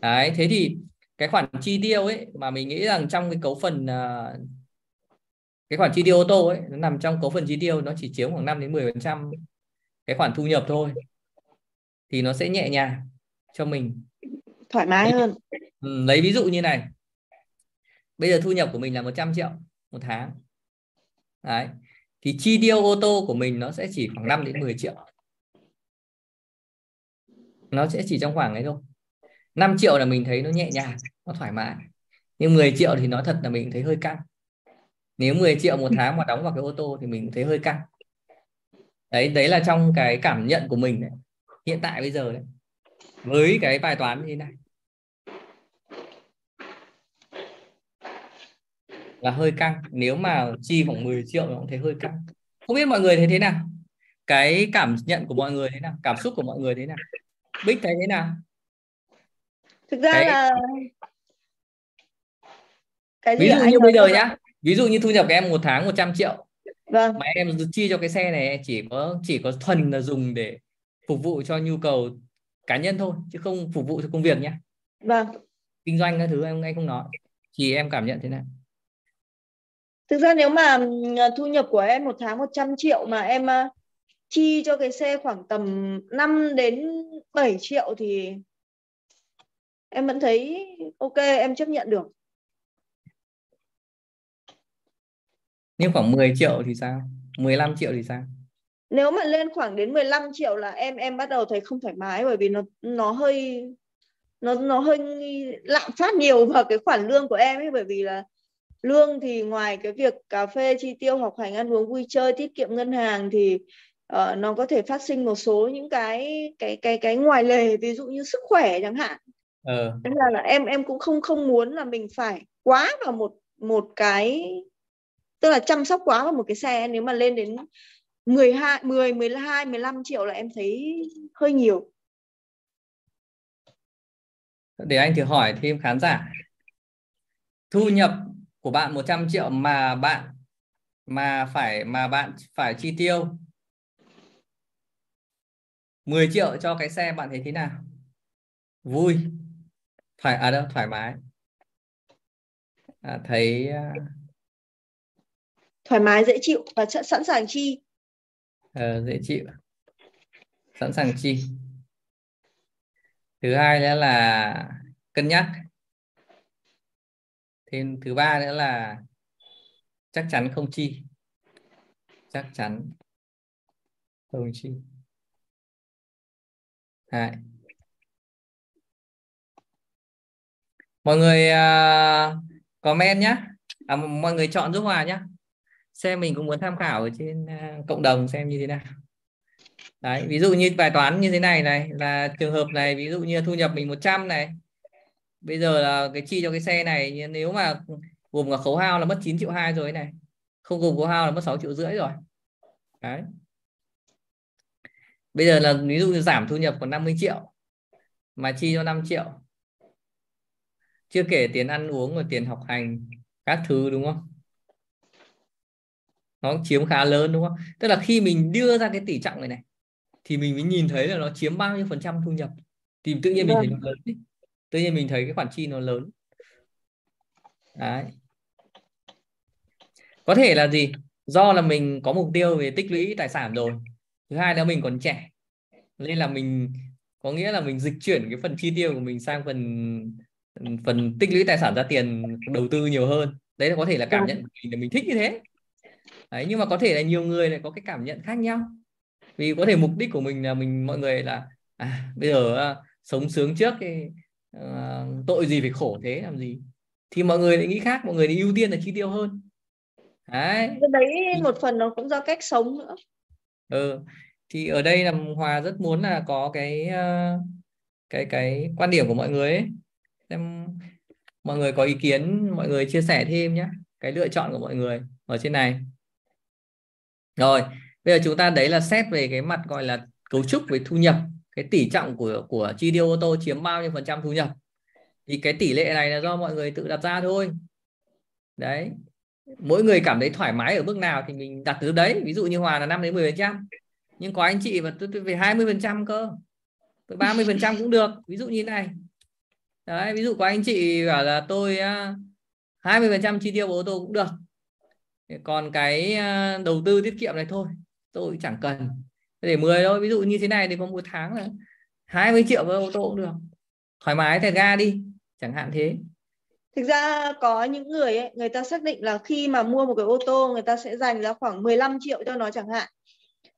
Đấy thế thì cái khoản chi tiêu ấy mà mình nghĩ rằng trong cái cấu phần uh, cái khoản chi tiêu ô tô ấy nó nằm trong cấu phần chi tiêu nó chỉ chiếm khoảng 5 đến 10 phần trăm cái khoản thu nhập thôi. Thì nó sẽ nhẹ nhàng cho mình. Thoải mái hơn. Ừ, lấy ví dụ như này. Bây giờ thu nhập của mình là 100 triệu một tháng. Đấy. Thì chi tiêu ô tô của mình nó sẽ chỉ khoảng 5 đến 10 triệu. Nó sẽ chỉ trong khoảng ấy thôi. 5 triệu là mình thấy nó nhẹ nhàng nó thoải mái. Nhưng 10 triệu thì nói thật là mình thấy hơi căng nếu 10 triệu một tháng mà đóng vào cái ô tô thì mình thấy hơi căng. Đấy đấy là trong cái cảm nhận của mình đấy. Hiện tại bây giờ đấy. Với cái bài toán như thế này. Là hơi căng. Nếu mà chi khoảng 10 triệu nó cũng thấy hơi căng. Không biết mọi người thấy thế nào? Cái cảm nhận của mọi người thế nào? Cảm xúc của mọi người thế nào? Bích thấy thế nào? Thực ra cái... là cái ví dụ như bây giờ nhá ví dụ như thu nhập của em một tháng 100 triệu. Vâng. mà em chi cho cái xe này chỉ có chỉ có thuần là dùng để phục vụ cho nhu cầu cá nhân thôi chứ không phục vụ cho công việc nhé. Vâng. Kinh doanh các thứ em anh không nói. Thì em cảm nhận thế nào? Thực ra nếu mà thu nhập của em một tháng 100 triệu mà em chi cho cái xe khoảng tầm 5 đến 7 triệu thì em vẫn thấy ok em chấp nhận được nếu khoảng 10 triệu thì sao? 15 triệu thì sao? Nếu mà lên khoảng đến 15 triệu là em em bắt đầu thấy không thoải mái bởi vì nó nó hơi nó nó hơi lạm phát nhiều vào cái khoản lương của em ấy bởi vì là lương thì ngoài cái việc cà phê chi tiêu học hành ăn uống vui chơi tiết kiệm ngân hàng thì uh, nó có thể phát sinh một số những cái cái cái cái ngoài lề ví dụ như sức khỏe chẳng hạn. Ờ. nên là, là em em cũng không không muốn là mình phải quá vào một một cái tức là chăm sóc quá vào một cái xe nếu mà lên đến 12 10 12 15 triệu là em thấy hơi nhiều. Để anh thử hỏi thêm khán giả. Thu nhập của bạn 100 triệu mà bạn mà phải mà bạn phải chi tiêu 10 triệu cho cái xe bạn thấy thế nào? Vui. Thoải à đâu thoải mái. À, thấy à, thoải mái dễ chịu và sẵn sàng chi. Ờ, dễ chịu. Sẵn sàng chi. Thứ hai nữa là cân nhắc. Thêm thứ ba nữa là chắc chắn không chi. Chắc chắn không chi. Đấy. mọi người uh, comment nhé à, mọi người chọn giúp hòa nhé xem mình cũng muốn tham khảo ở trên à, cộng đồng xem như thế nào. Đấy, ví dụ như bài toán như thế này này, là trường hợp này, ví dụ như thu nhập mình 100 này. Bây giờ là cái chi cho cái xe này nếu mà gồm cả khấu hao là mất 9 triệu hai rồi này, không gồm khấu hao là mất 6 triệu rưỡi rồi. Đấy. Bây giờ là ví dụ như giảm thu nhập còn 50 triệu, mà chi cho 5 triệu. Chưa kể tiền ăn uống và tiền học hành, các thứ, đúng không? Nó chiếm khá lớn đúng không? Tức là khi mình đưa ra cái tỷ trọng này này thì mình mới nhìn thấy là nó chiếm bao nhiêu phần trăm thu nhập. Thì tự nhiên mình thấy nó lớn ý. tự nhiên mình thấy cái khoản chi nó lớn. Đấy. Có thể là gì? Do là mình có mục tiêu về tích lũy tài sản rồi. Thứ hai là mình còn trẻ. Nên là mình có nghĩa là mình dịch chuyển cái phần chi tiêu của mình sang phần phần tích lũy tài sản ra tiền đầu tư nhiều hơn. Đấy là có thể là cảm nhận của mình là mình thích như thế đấy nhưng mà có thể là nhiều người lại có cái cảm nhận khác nhau. Vì có thể mục đích của mình là mình mọi người là à bây giờ uh, sống sướng trước thì uh, tội gì phải khổ thế làm gì? Thì mọi người lại nghĩ khác mọi người thì ưu tiên là chi tiêu hơn. Đấy. Đấy một phần nó cũng do cách sống nữa. Ừ thì ở đây là hòa rất muốn là có cái uh, cái cái quan điểm của mọi người ấy. Xem mọi người có ý kiến mọi người chia sẻ thêm nhé cái lựa chọn của mọi người ở trên này rồi bây giờ chúng ta đấy là xét về cái mặt gọi là cấu trúc về thu nhập. Cái tỷ trọng của của chi tiêu ô tô chiếm bao nhiêu phần trăm thu nhập? Thì cái tỷ lệ này là do mọi người tự đặt ra thôi. Đấy. Mỗi người cảm thấy thoải mái ở mức nào thì mình đặt từ đấy. Ví dụ như hòa là 5 đến 10 phần trăm. Nhưng có anh chị mà tôi, tôi về 20 phần trăm cơ. Tôi 30 phần trăm cũng được. Ví dụ như này. Đấy ví dụ có anh chị bảo là tôi à, 20 phần trăm chi tiêu của ô tô cũng được còn cái đầu tư tiết kiệm này thôi tôi chẳng cần. Để 10 thôi ví dụ như thế này thì có một tháng là 20 triệu với ô tô cũng được. Thoải mái thì ga đi chẳng hạn thế. Thực ra có những người ấy, người ta xác định là khi mà mua một cái ô tô người ta sẽ dành ra khoảng 15 triệu cho nó chẳng hạn.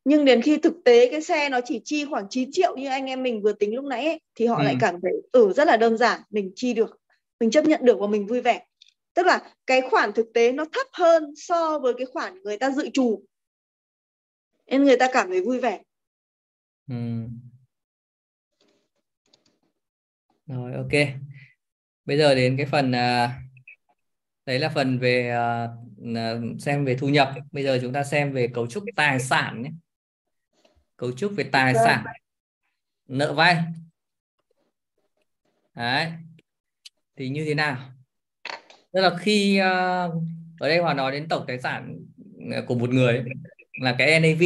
Nhưng đến khi thực tế cái xe nó chỉ chi khoảng 9 triệu như anh em mình vừa tính lúc nãy ấy, thì họ ừ. lại cảm thấy ừ rất là đơn giản mình chi được mình chấp nhận được và mình vui vẻ tức là cái khoản thực tế nó thấp hơn so với cái khoản người ta dự trù. Nên người ta cảm thấy vui vẻ. Ừ. rồi ok. Bây giờ đến cái phần uh, đấy là phần về uh, xem về thu nhập. Bây giờ chúng ta xem về cấu trúc tài sản nhé. Cấu trúc về tài vâng. sản. Nợ vay. Đấy. Thì như thế nào tức là khi uh, ở đây hòa nói đến tổng tài sản của một người là cái NAV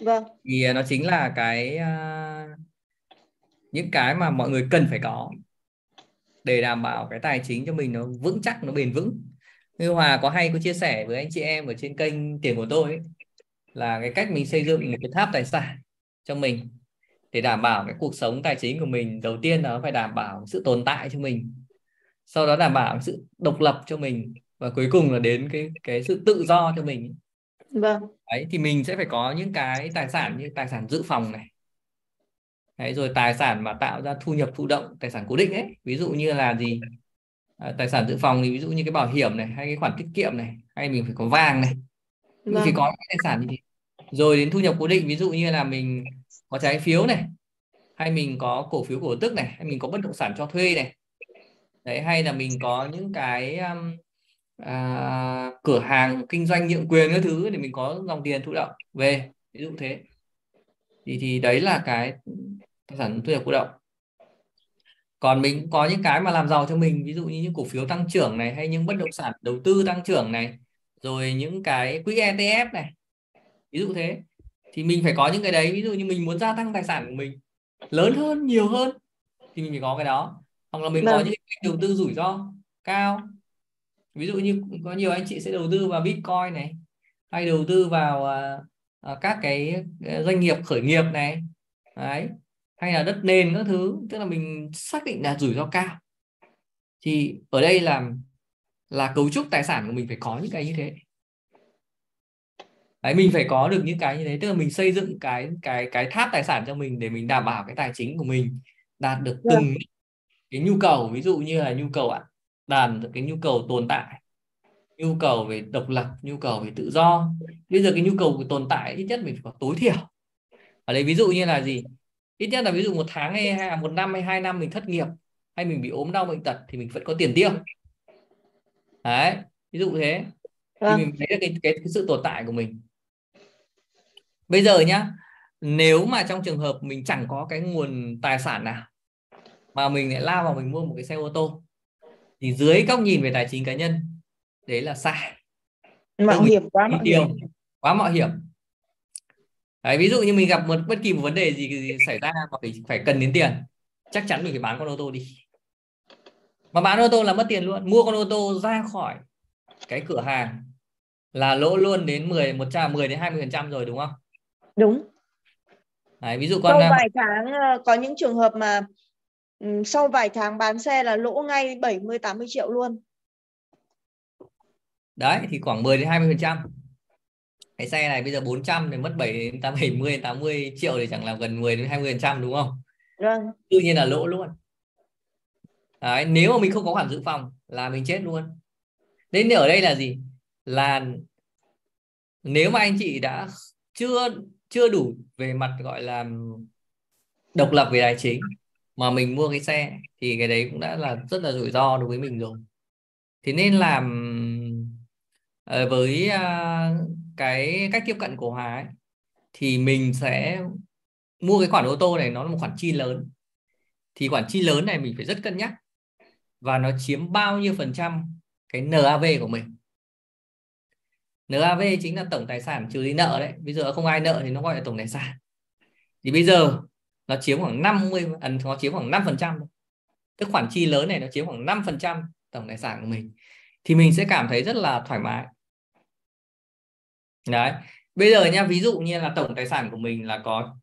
vâng. thì nó chính là cái những cái mà mọi người cần phải có để đảm bảo cái tài chính cho mình nó vững chắc nó bền vững. Như Hòa có hay có chia sẻ với anh chị em ở trên kênh tiền của tôi ấy, là cái cách mình xây dựng một cái tháp tài sản cho mình để đảm bảo cái cuộc sống tài chính của mình đầu tiên là nó phải đảm bảo sự tồn tại cho mình sau đó đảm bảo sự độc lập cho mình và cuối cùng là đến cái cái sự tự do cho mình. Vâng. Đấy thì mình sẽ phải có những cái tài sản như tài sản dự phòng này. Đấy, rồi tài sản mà tạo ra thu nhập thụ động tài sản cố định ấy. Ví dụ như là gì? À, tài sản dự phòng thì ví dụ như cái bảo hiểm này hay cái khoản tiết kiệm này hay mình phải có vàng này. Mình vâng. phải có những tài sản thế. Rồi đến thu nhập cố định ví dụ như là mình có trái phiếu này hay mình có cổ phiếu cổ tức này hay mình có bất động sản cho thuê này đấy hay là mình có những cái um, à, cửa hàng kinh doanh nhượng quyền các thứ để mình có dòng tiền thụ động về ví dụ thế. Thì thì đấy là cái tài sản thu nhập thụ động. Còn mình có những cái mà làm giàu cho mình ví dụ như những cổ phiếu tăng trưởng này hay những bất động sản đầu tư tăng trưởng này rồi những cái quỹ ETF này ví dụ thế. Thì mình phải có những cái đấy ví dụ như mình muốn gia tăng tài sản của mình lớn hơn nhiều hơn thì mình phải có cái đó hoặc là mình vâng. có những đầu tư rủi ro cao. Ví dụ như có nhiều anh chị sẽ đầu tư vào bitcoin này hay đầu tư vào uh, các cái doanh nghiệp khởi nghiệp này. Đấy. Hay là đất nền các thứ. Tức là mình xác định là rủi ro cao. Thì ở đây là là cấu trúc tài sản của mình phải có những cái như thế. Đấy mình phải có được những cái như thế. Tức là mình xây dựng cái cái cái tháp tài sản cho mình để mình đảm bảo cái tài chính của mình đạt được dạ. từng cái nhu cầu ví dụ như là nhu cầu ạ được cái nhu cầu tồn tại nhu cầu về độc lập nhu cầu về tự do. Bây giờ cái nhu cầu của tồn tại ít nhất mình phải có tối thiểu. Ở đây ví dụ như là gì? Ít nhất là ví dụ một tháng hay, hay một năm hay hai năm mình thất nghiệp hay mình bị ốm đau bệnh tật thì mình vẫn có tiền tiêu. Đấy ví dụ thế. Thì vâng. mình thấy được cái, cái, cái sự tồn tại của mình. Bây giờ nhá nếu mà trong trường hợp mình chẳng có cái nguồn tài sản nào mà mình lại lao vào mình mua một cái xe ô tô. Thì dưới góc nhìn về tài chính cá nhân đấy là sai. Mạo hiểm quá mạo hiểm. quá mạo hiểm. Đấy, ví dụ như mình gặp một bất kỳ một vấn đề gì, gì xảy ra mà phải phải cần đến tiền chắc chắn mình phải bán con ô tô đi. Mà bán ô tô là mất tiền luôn. Mua con ô tô ra khỏi cái cửa hàng là lỗ luôn đến 10 100 10 đến 20 phần trăm rồi đúng không? Đúng. Đấy, ví dụ con sau vài tháng ờ, có những trường hợp mà sau vài tháng bán xe là lỗ ngay 70 80 triệu luôn. Đấy thì khoảng 10 đến 20 phần trăm. Cái xe này bây giờ 400 thì mất 7 đến 70 80 triệu thì chẳng là gần 10 đến 20 phần trăm đúng không? Vâng. Tự nhiên là lỗ luôn. Đấy, nếu mà mình không có khoản dự phòng là mình chết luôn. Nên ở đây là gì? Là nếu mà anh chị đã chưa chưa đủ về mặt gọi là độc lập về tài chính mà mình mua cái xe thì cái đấy cũng đã là rất là rủi ro đối với mình rồi. Thì nên làm ờ, với à, cái cách tiếp cận của Hòa ấy, thì mình sẽ mua cái khoản ô tô này nó là một khoản chi lớn. Thì khoản chi lớn này mình phải rất cân nhắc và nó chiếm bao nhiêu phần trăm cái NAV của mình. NAV chính là tổng tài sản trừ đi nợ đấy. Bây giờ không ai nợ thì nó gọi là tổng tài sản. Thì bây giờ nó chiếm khoảng 50 à, nó chiếm khoảng 5 phần trăm cái khoản chi lớn này nó chiếm khoảng 5 phần trăm tổng tài sản của mình. Thì mình sẽ cảm thấy rất là thoải mái. Đấy. Bây giờ nha ví dụ như là tổng tài sản của mình là có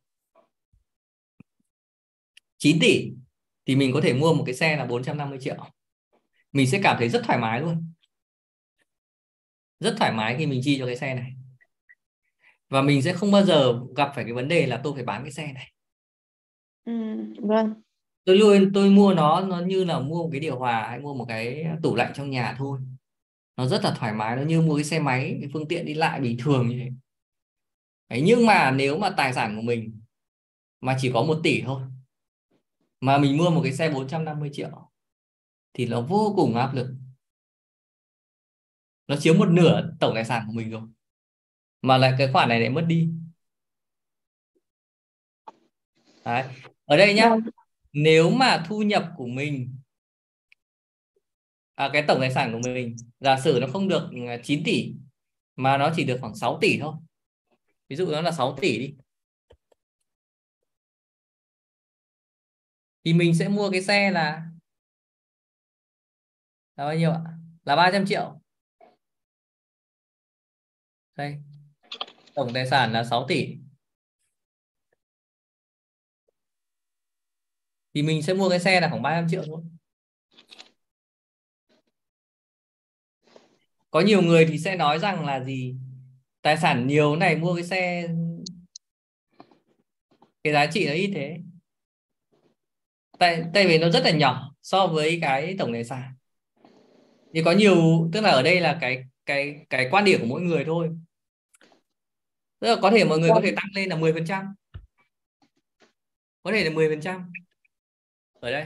9 tỷ thì mình có thể mua một cái xe là 450 triệu. Mình sẽ cảm thấy rất thoải mái luôn. Rất thoải mái khi mình chi cho cái xe này. Và mình sẽ không bao giờ gặp phải cái vấn đề là tôi phải bán cái xe này ừ, vâng. Tôi luôn tôi mua nó nó như là mua một cái điều hòa hay mua một cái tủ lạnh trong nhà thôi. Nó rất là thoải mái nó như mua cái xe máy cái phương tiện đi lại bình thường như thế. Đấy, nhưng mà nếu mà tài sản của mình mà chỉ có một tỷ thôi mà mình mua một cái xe 450 triệu thì nó vô cùng áp lực. Nó chiếm một nửa tổng tài sản của mình rồi mà lại cái khoản này lại mất đi. Đấy ở đây nhá. Vâng. nếu mà thu nhập của mình à, cái tổng tài sản của mình giả sử nó không được 9 à, tỷ mà nó chỉ được khoảng 6 tỷ thôi. Ví dụ nó là 6 tỷ đi. Thì mình sẽ mua cái xe là là bao nhiêu ạ? Là 300 triệu. Đây. Tổng tài sản là 6 tỷ thì mình sẽ mua cái xe là khoảng 300 triệu thôi. Có nhiều người thì sẽ nói rằng là gì? Tài sản nhiều này, mua cái xe, cái giá trị nó ít thế. Tại tại vì nó rất là nhỏ so với cái tổng tài sản. Thì có nhiều, tức là ở đây là cái cái cái quan điểm của mỗi người thôi. Tức là có thể mọi người có thể tăng lên là 10 phần trăm. Có thể là 10 phần trăm ở đây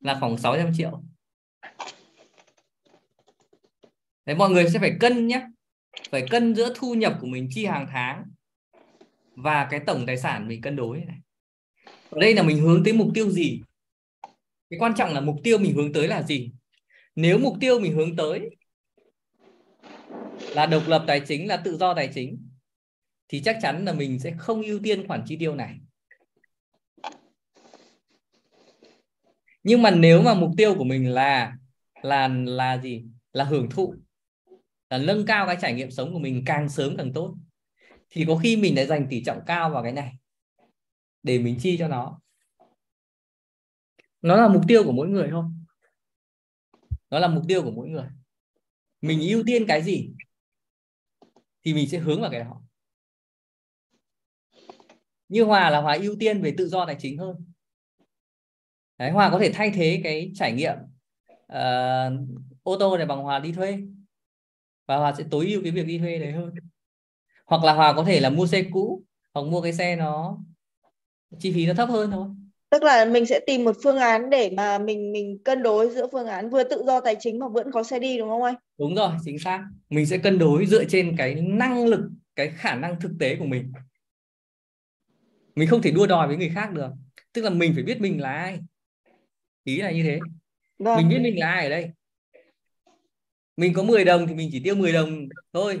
là khoảng 600 triệu. Đấy, mọi người sẽ phải cân nhé. Phải cân giữa thu nhập của mình chi hàng tháng và cái tổng tài sản mình cân đối này. Ở đây là mình hướng tới mục tiêu gì? Cái quan trọng là mục tiêu mình hướng tới là gì? Nếu mục tiêu mình hướng tới là độc lập tài chính là tự do tài chính thì chắc chắn là mình sẽ không ưu tiên khoản chi tiêu này. Nhưng mà nếu mà mục tiêu của mình là là là gì? Là hưởng thụ, là nâng cao cái trải nghiệm sống của mình càng sớm càng tốt, thì có khi mình lại dành tỷ trọng cao vào cái này để mình chi cho nó. Nó là mục tiêu của mỗi người thôi. Nó là mục tiêu của mỗi người. Mình ưu tiên cái gì thì mình sẽ hướng vào cái đó. Như hòa là hòa ưu tiên về tự do tài chính hơn. Đấy, hòa có thể thay thế cái trải nghiệm uh, ô tô này bằng hòa đi thuê. Và hòa sẽ tối ưu cái việc đi thuê đấy hơn. Hoặc là hòa có thể là mua xe cũ hoặc mua cái xe nó chi phí nó thấp hơn thôi. Tức là mình sẽ tìm một phương án để mà mình mình cân đối giữa phương án vừa tự do tài chính mà vẫn có xe đi đúng không anh? Đúng rồi chính xác. Mình sẽ cân đối dựa trên cái năng lực cái khả năng thực tế của mình. Mình không thể đua đòi với người khác được. Tức là mình phải biết mình là ai ý là như thế. Vâng. mình biết mình là ai ở đây. Mình có 10 đồng thì mình chỉ tiêu 10 đồng thôi.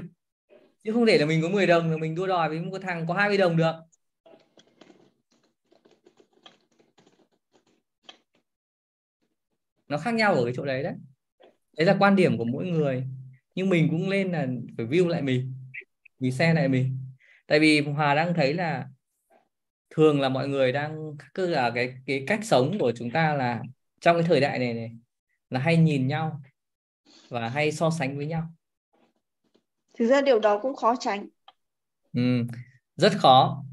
Chứ không thể là mình có 10 đồng rồi mình đua đòi với một thằng có 20 đồng được. Nó khác nhau ở cái chỗ đấy đấy. Đấy là quan điểm của mỗi người. Nhưng mình cũng lên là phải view lại mình. Vì xe lại mình. Tại vì hòa đang thấy là thường là mọi người đang cứ là cái cái cách sống của chúng ta là trong cái thời đại này này là hay nhìn nhau và hay so sánh với nhau. Thực ra điều đó cũng khó tránh. Ừ, rất khó.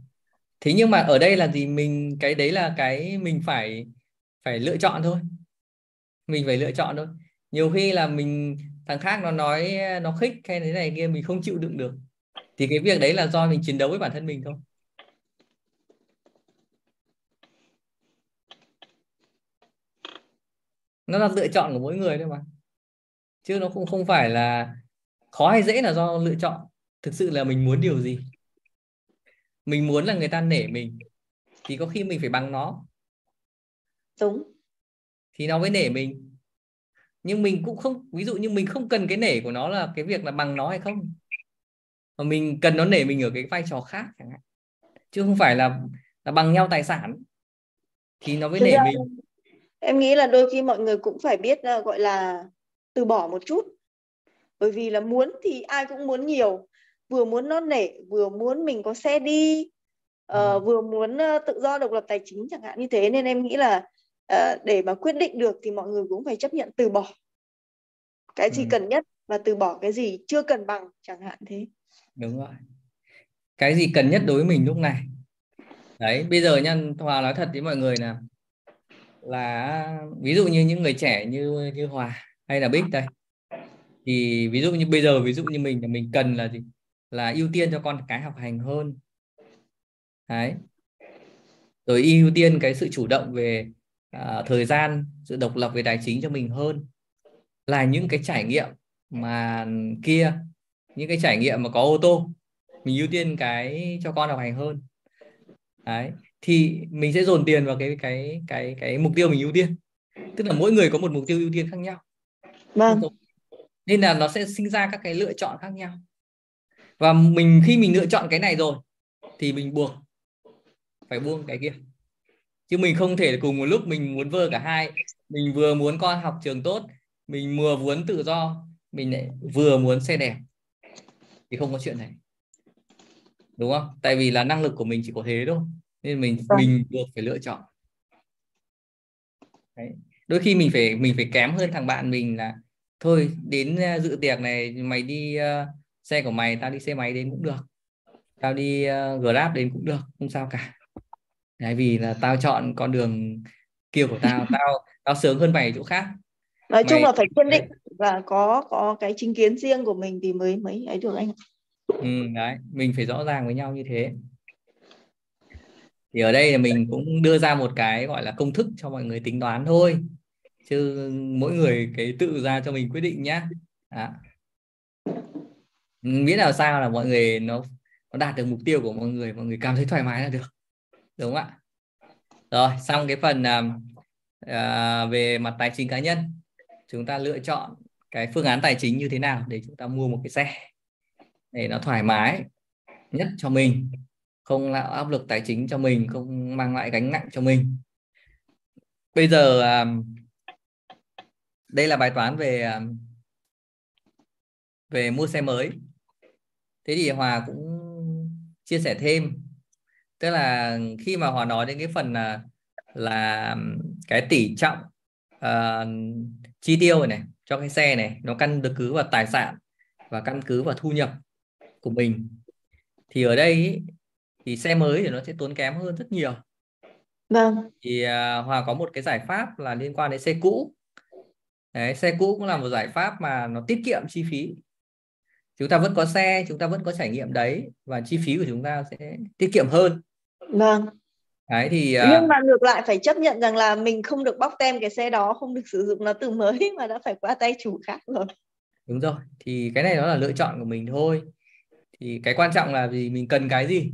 Thế nhưng mà ở đây là gì? Mình cái đấy là cái mình phải phải lựa chọn thôi. Mình phải lựa chọn thôi. Nhiều khi là mình thằng khác nó nói nó khích hay thế này kia mình không chịu đựng được. Thì cái việc đấy là do mình chiến đấu với bản thân mình thôi nó là lựa chọn của mỗi người thôi mà. Chứ nó cũng không phải là khó hay dễ là do lựa chọn. Thực sự là mình muốn điều gì? Mình muốn là người ta nể mình thì có khi mình phải bằng nó. Đúng. Thì nó mới nể mình. Nhưng mình cũng không ví dụ như mình không cần cái nể của nó là cái việc là bằng nó hay không. Mà mình cần nó nể mình ở cái vai trò khác chẳng hạn. Chứ không phải là là bằng nhau tài sản thì nó mới nể mình em nghĩ là đôi khi mọi người cũng phải biết uh, gọi là từ bỏ một chút. Bởi vì là muốn thì ai cũng muốn nhiều. Vừa muốn nó nể vừa muốn mình có xe đi. Uh, vừa muốn uh, tự do độc lập tài chính chẳng hạn như thế. Nên em nghĩ là uh, để mà quyết định được thì mọi người cũng phải chấp nhận từ bỏ. Cái gì ừ. cần nhất và từ bỏ cái gì chưa cần bằng chẳng hạn thế. Đúng rồi. Cái gì cần nhất đối với mình lúc này? Đấy bây giờ nha hòa nói thật với mọi người là là ví dụ như những người trẻ như như hòa hay là bích đây. Thì ví dụ như bây giờ ví dụ như mình là mình cần là gì? Là ưu tiên cho con cái học hành hơn. Đấy. Rồi ưu tiên cái sự chủ động về à, thời gian sự độc lập về tài chính cho mình hơn. Là những cái trải nghiệm mà kia những cái trải nghiệm mà có ô tô mình ưu tiên cái cho con học hành hơn. Đấy thì mình sẽ dồn tiền vào cái cái cái cái mục tiêu mình ưu tiên. Tức là mỗi người có một mục tiêu ưu tiên khác nhau. Vâng. Nên là nó sẽ sinh ra các cái lựa chọn khác nhau. Và mình khi mình lựa chọn cái này rồi thì mình buộc phải buông cái kia. Chứ mình không thể cùng một lúc mình muốn vừa cả hai. Mình vừa muốn con học trường tốt mình vừa muốn tự do mình lại vừa muốn xe đẹp. Thì không có chuyện này. Đúng không? Tại vì là năng lực của mình chỉ có thế thôi nên mình Vâng. mình buộc phải lựa chọn. Đấy. đôi khi mình phải mình phải kém hơn thằng bạn mình là thôi đến dự tiệc này mày đi uh, xe của mày tao đi xe máy đến cũng được. Tao đi uh, grab đến cũng được không sao cả. Đấy, vì là tao chọn con đường kia của tao tao tao sướng hơn mày ở chỗ khác. Nói chung Mày- là phải kiên định và có có cái chính kiến riêng của mình thì mới mới ấy được anh ạ. ừ, đấy mình phải rõ ràng với nhau như thế thì ở đây là mình cũng đưa ra một cái gọi là công thức cho mọi người tính toán thôi. Chứ mỗi người cái tự ra cho mình quyết định nhá. À. miễn là sao là mọi người nó nó đạt được mục tiêu của mọi người mọi người cảm thấy thoải mái là được. Đúng không ạ. Rồi xong cái phần à, à, về mặt tài chính cá nhân. Chúng ta lựa chọn cái phương án tài chính như thế nào để chúng ta mua một cái xe để nó thoải mái nhất cho mình không tạo áp lực tài chính cho mình không mang lại gánh nặng cho mình. Bây giờ à, đây là bài toán về à, về mua xe mới. Thế thì Hòa cũng chia sẻ thêm. Tức là khi mà Hòa nói đến cái phần là là cái tỷ trọng uh, chi tiêu này, này cho cái xe này nó căn cứ vào tài sản và căn cứ vào thu nhập của mình thì ở đây ý, thì xe mới thì nó sẽ tốn kém hơn rất nhiều. Vâng, thì à, Hòa có một cái giải pháp là liên quan đến xe cũ. Đấy, xe cũ cũng là một giải pháp mà nó tiết kiệm chi phí. Chúng ta vẫn có xe chúng ta vẫn có trải nghiệm đấy và chi phí của chúng ta sẽ tiết kiệm hơn. Vâng. đấy thì à, Nhưng mà ngược lại phải chấp nhận rằng là mình không được bóc tem cái xe đó, không được sử dụng nó từ mới mà đã phải qua tay chủ khác rồi. đúng rồi. Thì cái này nó là lựa chọn của mình thôi. Thì cái quan trọng là gì? Mình cần cái gì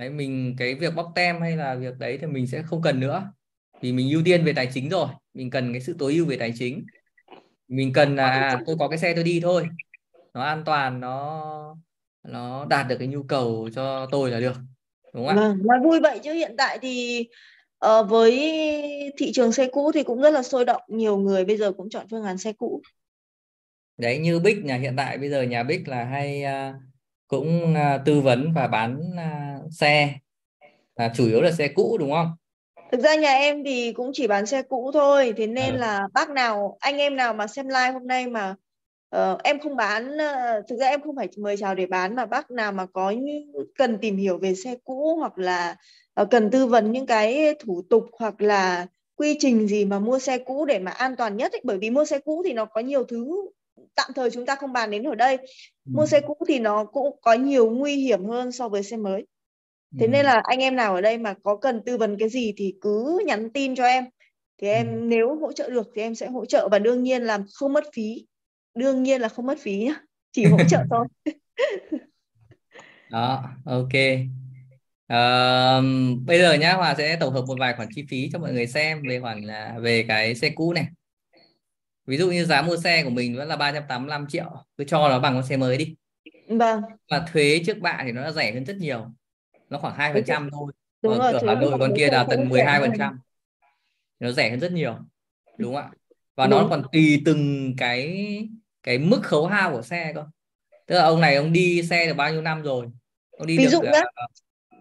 đấy mình cái việc bóc tem hay là việc đấy thì mình sẽ không cần nữa. Vì mình ưu tiên về tài chính rồi mình cần cái sự tối ưu về tài chính. Mình cần là à, tôi có cái xe tôi đi thôi. Nó an toàn nó nó đạt được cái nhu cầu cho tôi là được đúng không ạ? Vâng, nói vui vậy chứ. Hiện tại thì ờ, với thị trường xe cũ thì cũng rất là sôi động, nhiều người bây giờ cũng chọn phương án xe cũ. đấy như Bích nhà hiện tại bây giờ nhà Bích là hay à, cũng à, tư vấn và bán à, xe là chủ yếu là xe cũ đúng không Thực ra nhà em thì cũng chỉ bán xe cũ thôi, thế nên Ừ. là bác nào, anh em nào mà xem live hôm nay mà ờ, em không bán, ờ, thực ra em không phải mời chào để bán mà bác nào mà có như, cần tìm hiểu về xe cũ hoặc là ờ, cần tư vấn những cái thủ tục hoặc là quy trình gì mà mua xe cũ để mà an toàn nhất ấy. Bởi vì mua xe cũ thì nó có nhiều thứ tạm thời chúng ta không bàn đến ở đây. Mua xe cũ thì nó cũng có nhiều nguy hiểm hơn so với xe mới. Thế Ừ. nên là anh em nào ở đây mà có cần tư vấn cái gì thì cứ nhắn tin cho em. Thì em Ừ. nếu hỗ trợ được thì em sẽ hỗ trợ và đương nhiên là không mất phí. Đương nhiên là không mất phí nhá. Chỉ hỗ trợ thôi. đó ok Ờ, bây giờ nhá Hòa sẽ tổng hợp một vài khoản chi phí cho mọi người xem về khoản là về cái xe cũ này ví dụ như giá mua xe của mình vẫn là 385 triệu cứ cho nó bằng con xe mới đi. Vâng, mà thuế trước bạ thì nó đã rẻ hơn rất nhiều nó khoảng hai phần trăm thôi. đúng thuế Hà Nội con kia là tận rẻ 12 phần trăm. Nó rẻ hơn rất nhiều đúng không ạ? Và nó Đúng. còn tùy từng cái cái mức khấu hao của xe cơ. Tức là ông này ông đi xe được bao nhiêu năm rồi? Ông đi Ví được dụ ờ, nhá,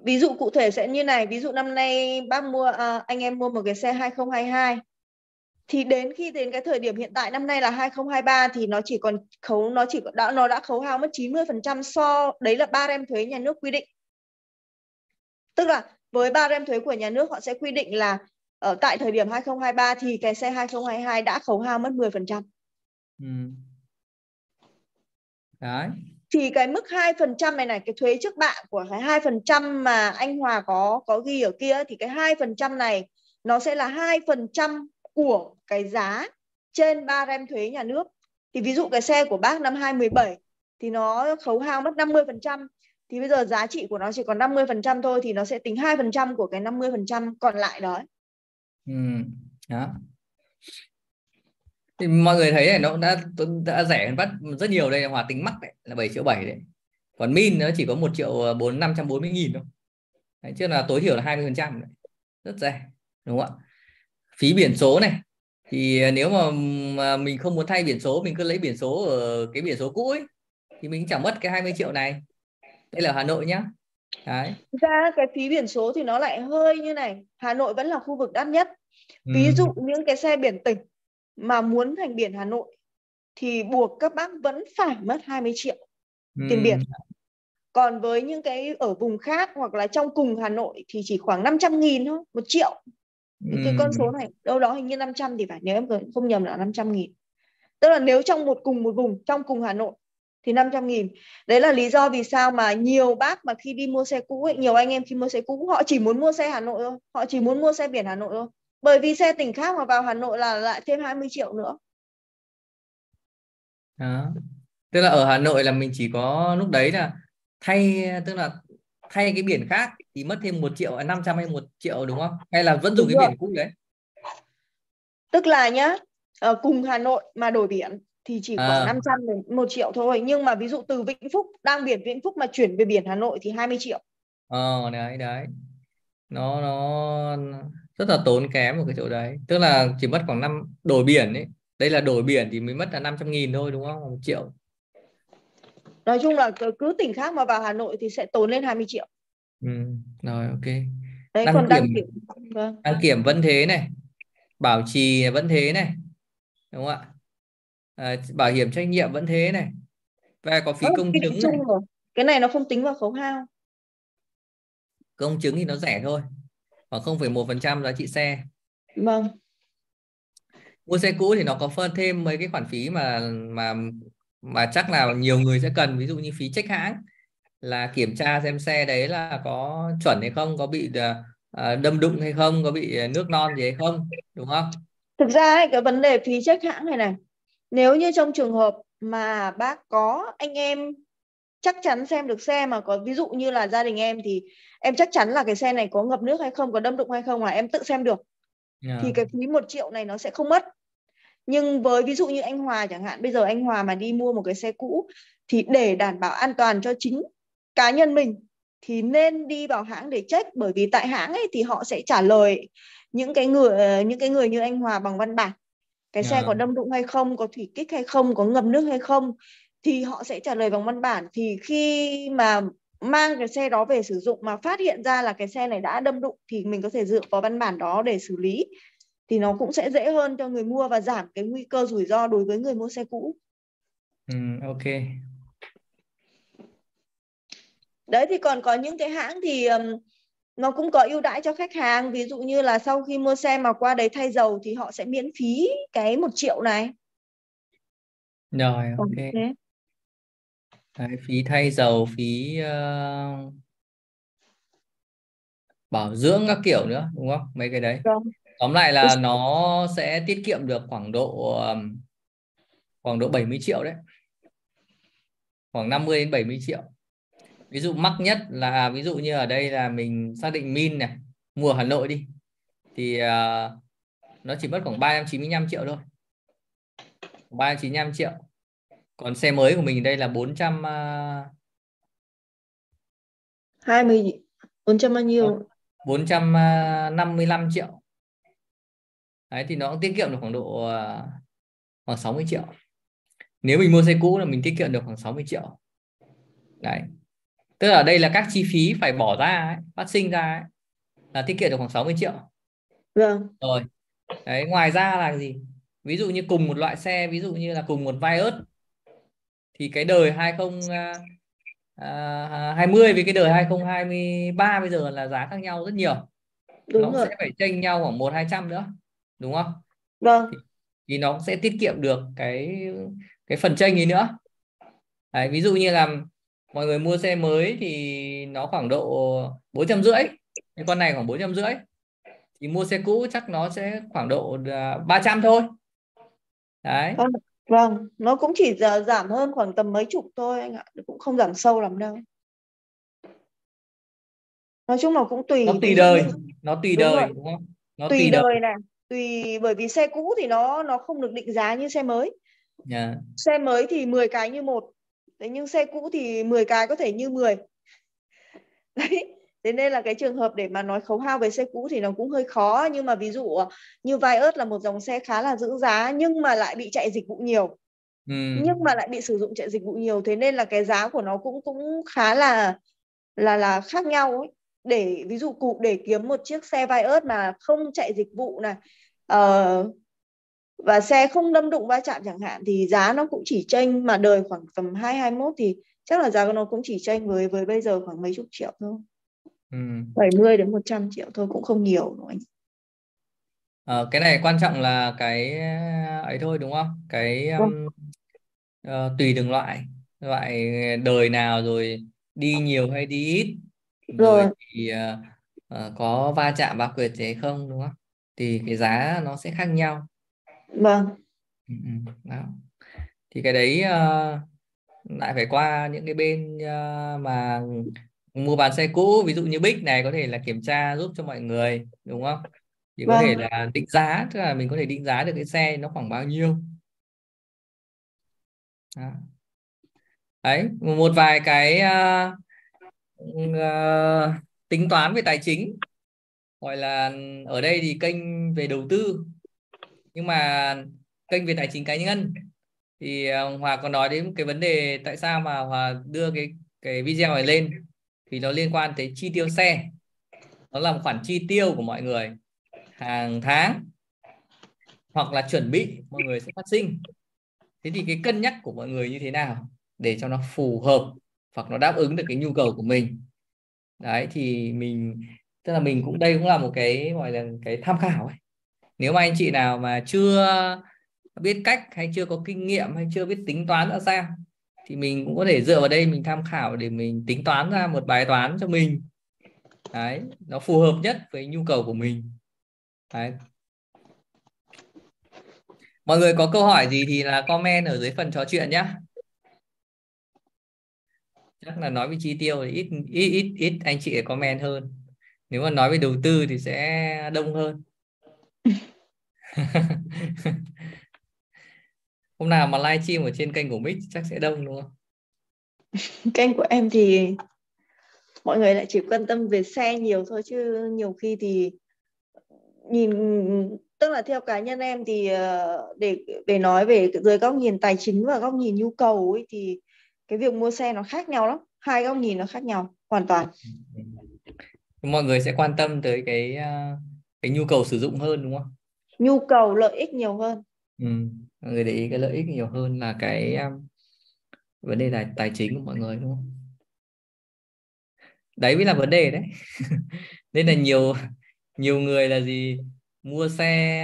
ví dụ cụ thể sẽ như này, ví dụ năm nay bác mua à, anh em mua một cái xe 2022 thì đến khi đến cái thời điểm hiện tại năm nay là 2023 thì nó chỉ còn khấu nó chỉ đã nó đã khấu hao mất 90% so đấy là ba rem thuế nhà nước quy định. Tức là với ba rem thuế của nhà nước họ sẽ quy định là ở tại thời điểm 2023 thì cái xe 2022 đã khấu hao mất 10%. ừ. đấy Thì cái mức 2% này này cái thuế trước bạ của cái 2% mà anh Hòa có có ghi ở kia thì cái 2% này nó sẽ là 2% của cái giá trên 3 rem thuế nhà nước. Thì ví dụ cái xe của bác năm 2017 thì nó khấu hao mất 50% thì bây giờ giá trị của nó chỉ còn 50% thôi thì nó sẽ tính 2% của cái 50% còn lại đó. ừ. đó thì mọi người thấy này nó đã đã rẻ hơn bắt rất nhiều đây hòa tính mắc đấy là 7 triệu 7 đấy còn min nó chỉ có 1 triệu ờ, 4 540 nghìn thôi đấy, chứ là tối thiểu là 20% đấy. rất rẻ đúng không ạ phí biển số này. Thì nếu mà, mà mình không muốn thay biển số mình cứ lấy biển số ở cái biển số cũ ấy thì mình chẳng mất cái 20 triệu này. Đây là Hà Nội nhá. Đấy. ra cái phí biển số thì nó lại hơi như này Hà Nội vẫn là khu vực đắt nhất. Ví dụ những cái xe biển tỉnh mà muốn thành biển Hà Nội thì buộc các bác vẫn phải mất 20 triệu tiền biển. Còn với những cái ở vùng khác hoặc là trong cùng Hà Nội thì chỉ khoảng 500 nghìn thôi một triệu thì cái con số này đâu đó hình như 500 thì phải nếu em không nhầm là 500 nghìn. Tức là nếu trong một cùng một vùng trong cùng Hà Nội thì 500 nghìn. Đấy là lý do vì sao mà nhiều bác mà khi đi mua xe cũ ấy, nhiều anh em khi mua xe cũ họ chỉ muốn mua xe Hà Nội thôi họ chỉ muốn mua xe biển Hà Nội thôi. Bởi vì xe tỉnh khác mà vào Hà Nội là lại thêm 20 triệu nữa. Đó. tức là ở Hà Nội là mình chỉ có lúc đấy là thay tức là thay cái biển khác thì mất thêm một triệu 500 hay một triệu đúng không? Hay là vẫn dùng đúng cái rồi. biển cũ đấy? Tức là nhá ở cùng Hà Nội mà đổi biển thì chỉ khoảng à. 500 đến 1 triệu thôi. Nhưng mà ví dụ từ Vĩnh Phúc đang biển Vĩnh Phúc mà chuyển về biển Hà Nội thì 20 triệu. Ờ đấy đấy. Nó nó rất là tốn kém một cái chỗ đấy. Tức là chỉ mất khoảng năm đổi biển ấy. Đây là đổi biển thì mới mất là 500 nghìn thôi đúng không? Một triệu. Nói chung là cứ tỉnh khác mà vào Hà Nội thì sẽ tốn lên 20 triệu ừ, rồi ok. Đấy đăng còn kiểm, đăng kiểm vâng. đăng kiểm vẫn thế này. Bảo trì vẫn thế này đúng không ạ? À, bảo hiểm trách nhiệm vẫn thế này. Và có phí công chứng này. cái này nó không tính vào khấu hao. Công chứng thì nó rẻ thôi khoảng 0,1% giá trị xe. Vâng. Mua xe cũ thì nó có phân thêm mấy cái khoản phí mà mà mà chắc là nhiều người sẽ cần ví dụ như phí check hãng là kiểm tra xem xe đấy là có chuẩn hay không có bị uh, đâm đụng hay không có bị nước non gì hay không đúng không? Thực ra cái vấn đề phí check hãng này này nếu như trong trường hợp mà bác có anh em chắc chắn xem được xe mà có ví dụ như là gia đình em thì em chắc chắn là cái xe này có ngập nước hay không có đâm đụng hay không là em tự xem được. Yeah. thì cái phí một triệu này nó sẽ không mất. Nhưng với ví dụ như anh Hòa chẳng hạn bây giờ anh Hòa mà đi mua một cái xe cũ thì để đảm bảo an toàn cho chính cá nhân mình thì nên đi vào hãng để check bởi vì tại hãng ấy thì họ sẽ trả lời những cái người những cái người như anh Hòa bằng văn bản cái yeah. xe có đâm đụng hay không có thủy kích hay không có ngập nước hay không thì họ sẽ trả lời bằng văn bản thì khi mà mang cái xe đó về sử dụng mà phát hiện ra là cái xe này đã đâm đụng thì mình có thể dựa vào văn bản đó để xử lý thì nó cũng sẽ dễ hơn cho người mua và giảm cái nguy cơ rủi ro đối với người mua xe cũ. Ừ, ok. Đấy thì còn có những cái hãng thì um, nó cũng có ưu đãi cho khách hàng ví dụ như là sau khi mua xe mà qua đấy thay dầu thì họ sẽ miễn phí cái một triệu này. Rồi ok. okay. Đấy, phí thay dầu, phí uh, bảo dưỡng các kiểu nữa đúng không? Mấy cái đấy. Đúng. Vâng tóm lại là nó sẽ tiết kiệm được khoảng độ khoảng độ 70 triệu đấy khoảng 50 đến 70 triệu ví dụ mắc nhất là ví dụ như ở đây là mình xác định min này mua Hà Nội đi thì uh, nó chỉ mất khoảng 395 triệu thôi. 395 triệu. Còn xe mới của mình đây là 400 uh... 20 400 bao nhiêu? 455 triệu. Đấy thì nó cũng tiết kiệm được khoảng độ à, khoảng 60 triệu. Nếu mình mua xe cũ là mình tiết kiệm được khoảng 60 triệu. Đấy tức là đây là các chi phí phải bỏ ra ấy, phát sinh ra ấy, là tiết kiệm được khoảng 60 triệu. Vâng. Rồi đấy ngoài ra là gì? Ví dụ như cùng một loại xe ví dụ như là cùng một Vios thì cái đời 20 à, 20 với cái đời 2023 bây giờ là giá khác nhau rất nhiều. Đúng nó rồi. sẽ phải chênh nhau khoảng một hai trăm nữa đúng không? Vâng. Thì, thì nó sẽ tiết kiệm được cái cái phần tranh ấy nữa. Đấy, ví dụ như là mọi người mua xe mới thì nó khoảng độ bốn trăm rưỡi. Cái con này khoảng bốn trăm rưỡi. Thì mua xe cũ chắc nó sẽ khoảng độ 300 thôi. Đấy. Vâng, vâng. Nó cũng chỉ giảm hơn khoảng tầm mấy chục thôi anh ạ. Cũng không giảm sâu lắm đâu. Nói chung là cũng tùy nó tùy đời. nó tùy đúng đời rồi. đúng không? Nó tùy, tùy đời, đời này. Tùy bởi vì xe cũ thì nó nó không được định giá như xe mới. Yeah. Dạ. xe mới thì 10 cái như một thế nhưng xe cũ thì 10 cái có thể như 10 đấy thế nên là cái trường hợp để mà nói khấu hao về xe cũ thì nó cũng hơi khó. Nhưng mà ví dụ như Vios là một dòng xe khá là giữ giá nhưng mà lại bị chạy dịch vụ nhiều. Ừ. nhưng mà lại bị sử dụng chạy dịch vụ nhiều. Thế nên là cái giá của nó cũng cũng khá là là là khác nhau ấy. Để ví dụ cụ để kiếm một chiếc xe Vios mà không chạy dịch vụ này uh, và xe không đâm đụng va chạm chẳng hạn thì giá nó cũng chỉ tranh mà đời khoảng tầm 2 21 thì chắc là giá của nó cũng chỉ tranh với với bây giờ khoảng mấy chục triệu thôi. Ừ. 70 đến 100 triệu thôi cũng không nhiều đâu anh. À, cái này quan trọng là cái ấy thôi đúng không? Cái um, uh, tùy từng loại loại đời nào rồi đi nhiều hay đi ít rồi, rồi thì uh, uh, có va chạm va quyệt gì không đúng không? Thì cái giá nó sẽ khác nhau vâng ừ, ừ, đó. thì cái đấy uh, lại phải qua những cái bên uh, mà mua bán xe cũ ví dụ như Bích này có thể là kiểm tra giúp cho mọi người đúng không thì vâng. có thể là định giá tức là mình có thể định giá được cái xe nó khoảng bao nhiêu đó. đấy một vài cái uh, uh, tính toán về tài chính gọi là ở đây thì kênh về đầu tư nhưng mà kênh về tài chính cá nhân, thì ờ, Hòa còn nói đến cái vấn đề tại sao mà Hòa đưa cái cái video này lên, thì nó liên quan tới chi tiêu xe. Nó là một khoản chi tiêu của mọi người hàng tháng hoặc là chuẩn bị mọi người sẽ phát sinh. Thế thì cái cân nhắc của mọi người như thế nào để cho nó phù hợp hoặc nó đáp ứng được cái nhu cầu của mình? Đấy, thì mình, tức là mình cũng đây cũng là một cái, gọi là, cái tham khảo ấy nếu mà anh chị nào mà chưa biết cách hay chưa có kinh nghiệm hay chưa biết tính toán ra sao thì mình cũng có thể dựa vào đây mình tham khảo để mình tính toán ra một bài toán cho mình. Đấy, nó phù hợp nhất với nhu cầu của mình. Đấy. Mọi người có câu hỏi gì thì là comment ở dưới phần trò chuyện nhé chắc là nói về chi tiêu thì ít ít ít ít anh chị comment hơn. Nếu mà nói về đầu tư thì sẽ đông hơn. hôm nào mà live stream ở trên kênh của Mix chắc sẽ đông đúng không? Kênh của em thì mọi người lại chỉ quan tâm về xe nhiều thôi chứ nhiều khi thì nhìn tức là theo cá nhân em thì ờ, để để nói về dưới góc nhìn tài chính và góc nhìn nhu cầu ấy thì cái việc mua xe nó khác nhau lắm hai góc nhìn nó khác nhau hoàn toàn. Mọi người sẽ quan tâm tới cái ờ, cái nhu cầu sử dụng hơn đúng không nhu cầu lợi ích nhiều hơn. Ừ. mọi người để ý cái lợi ích nhiều hơn là cái um, vấn đề là tài chính của mọi người đúng không? Đấy mới là vấn đề đấy. Nên là nhiều nhiều người là gì? Mua xe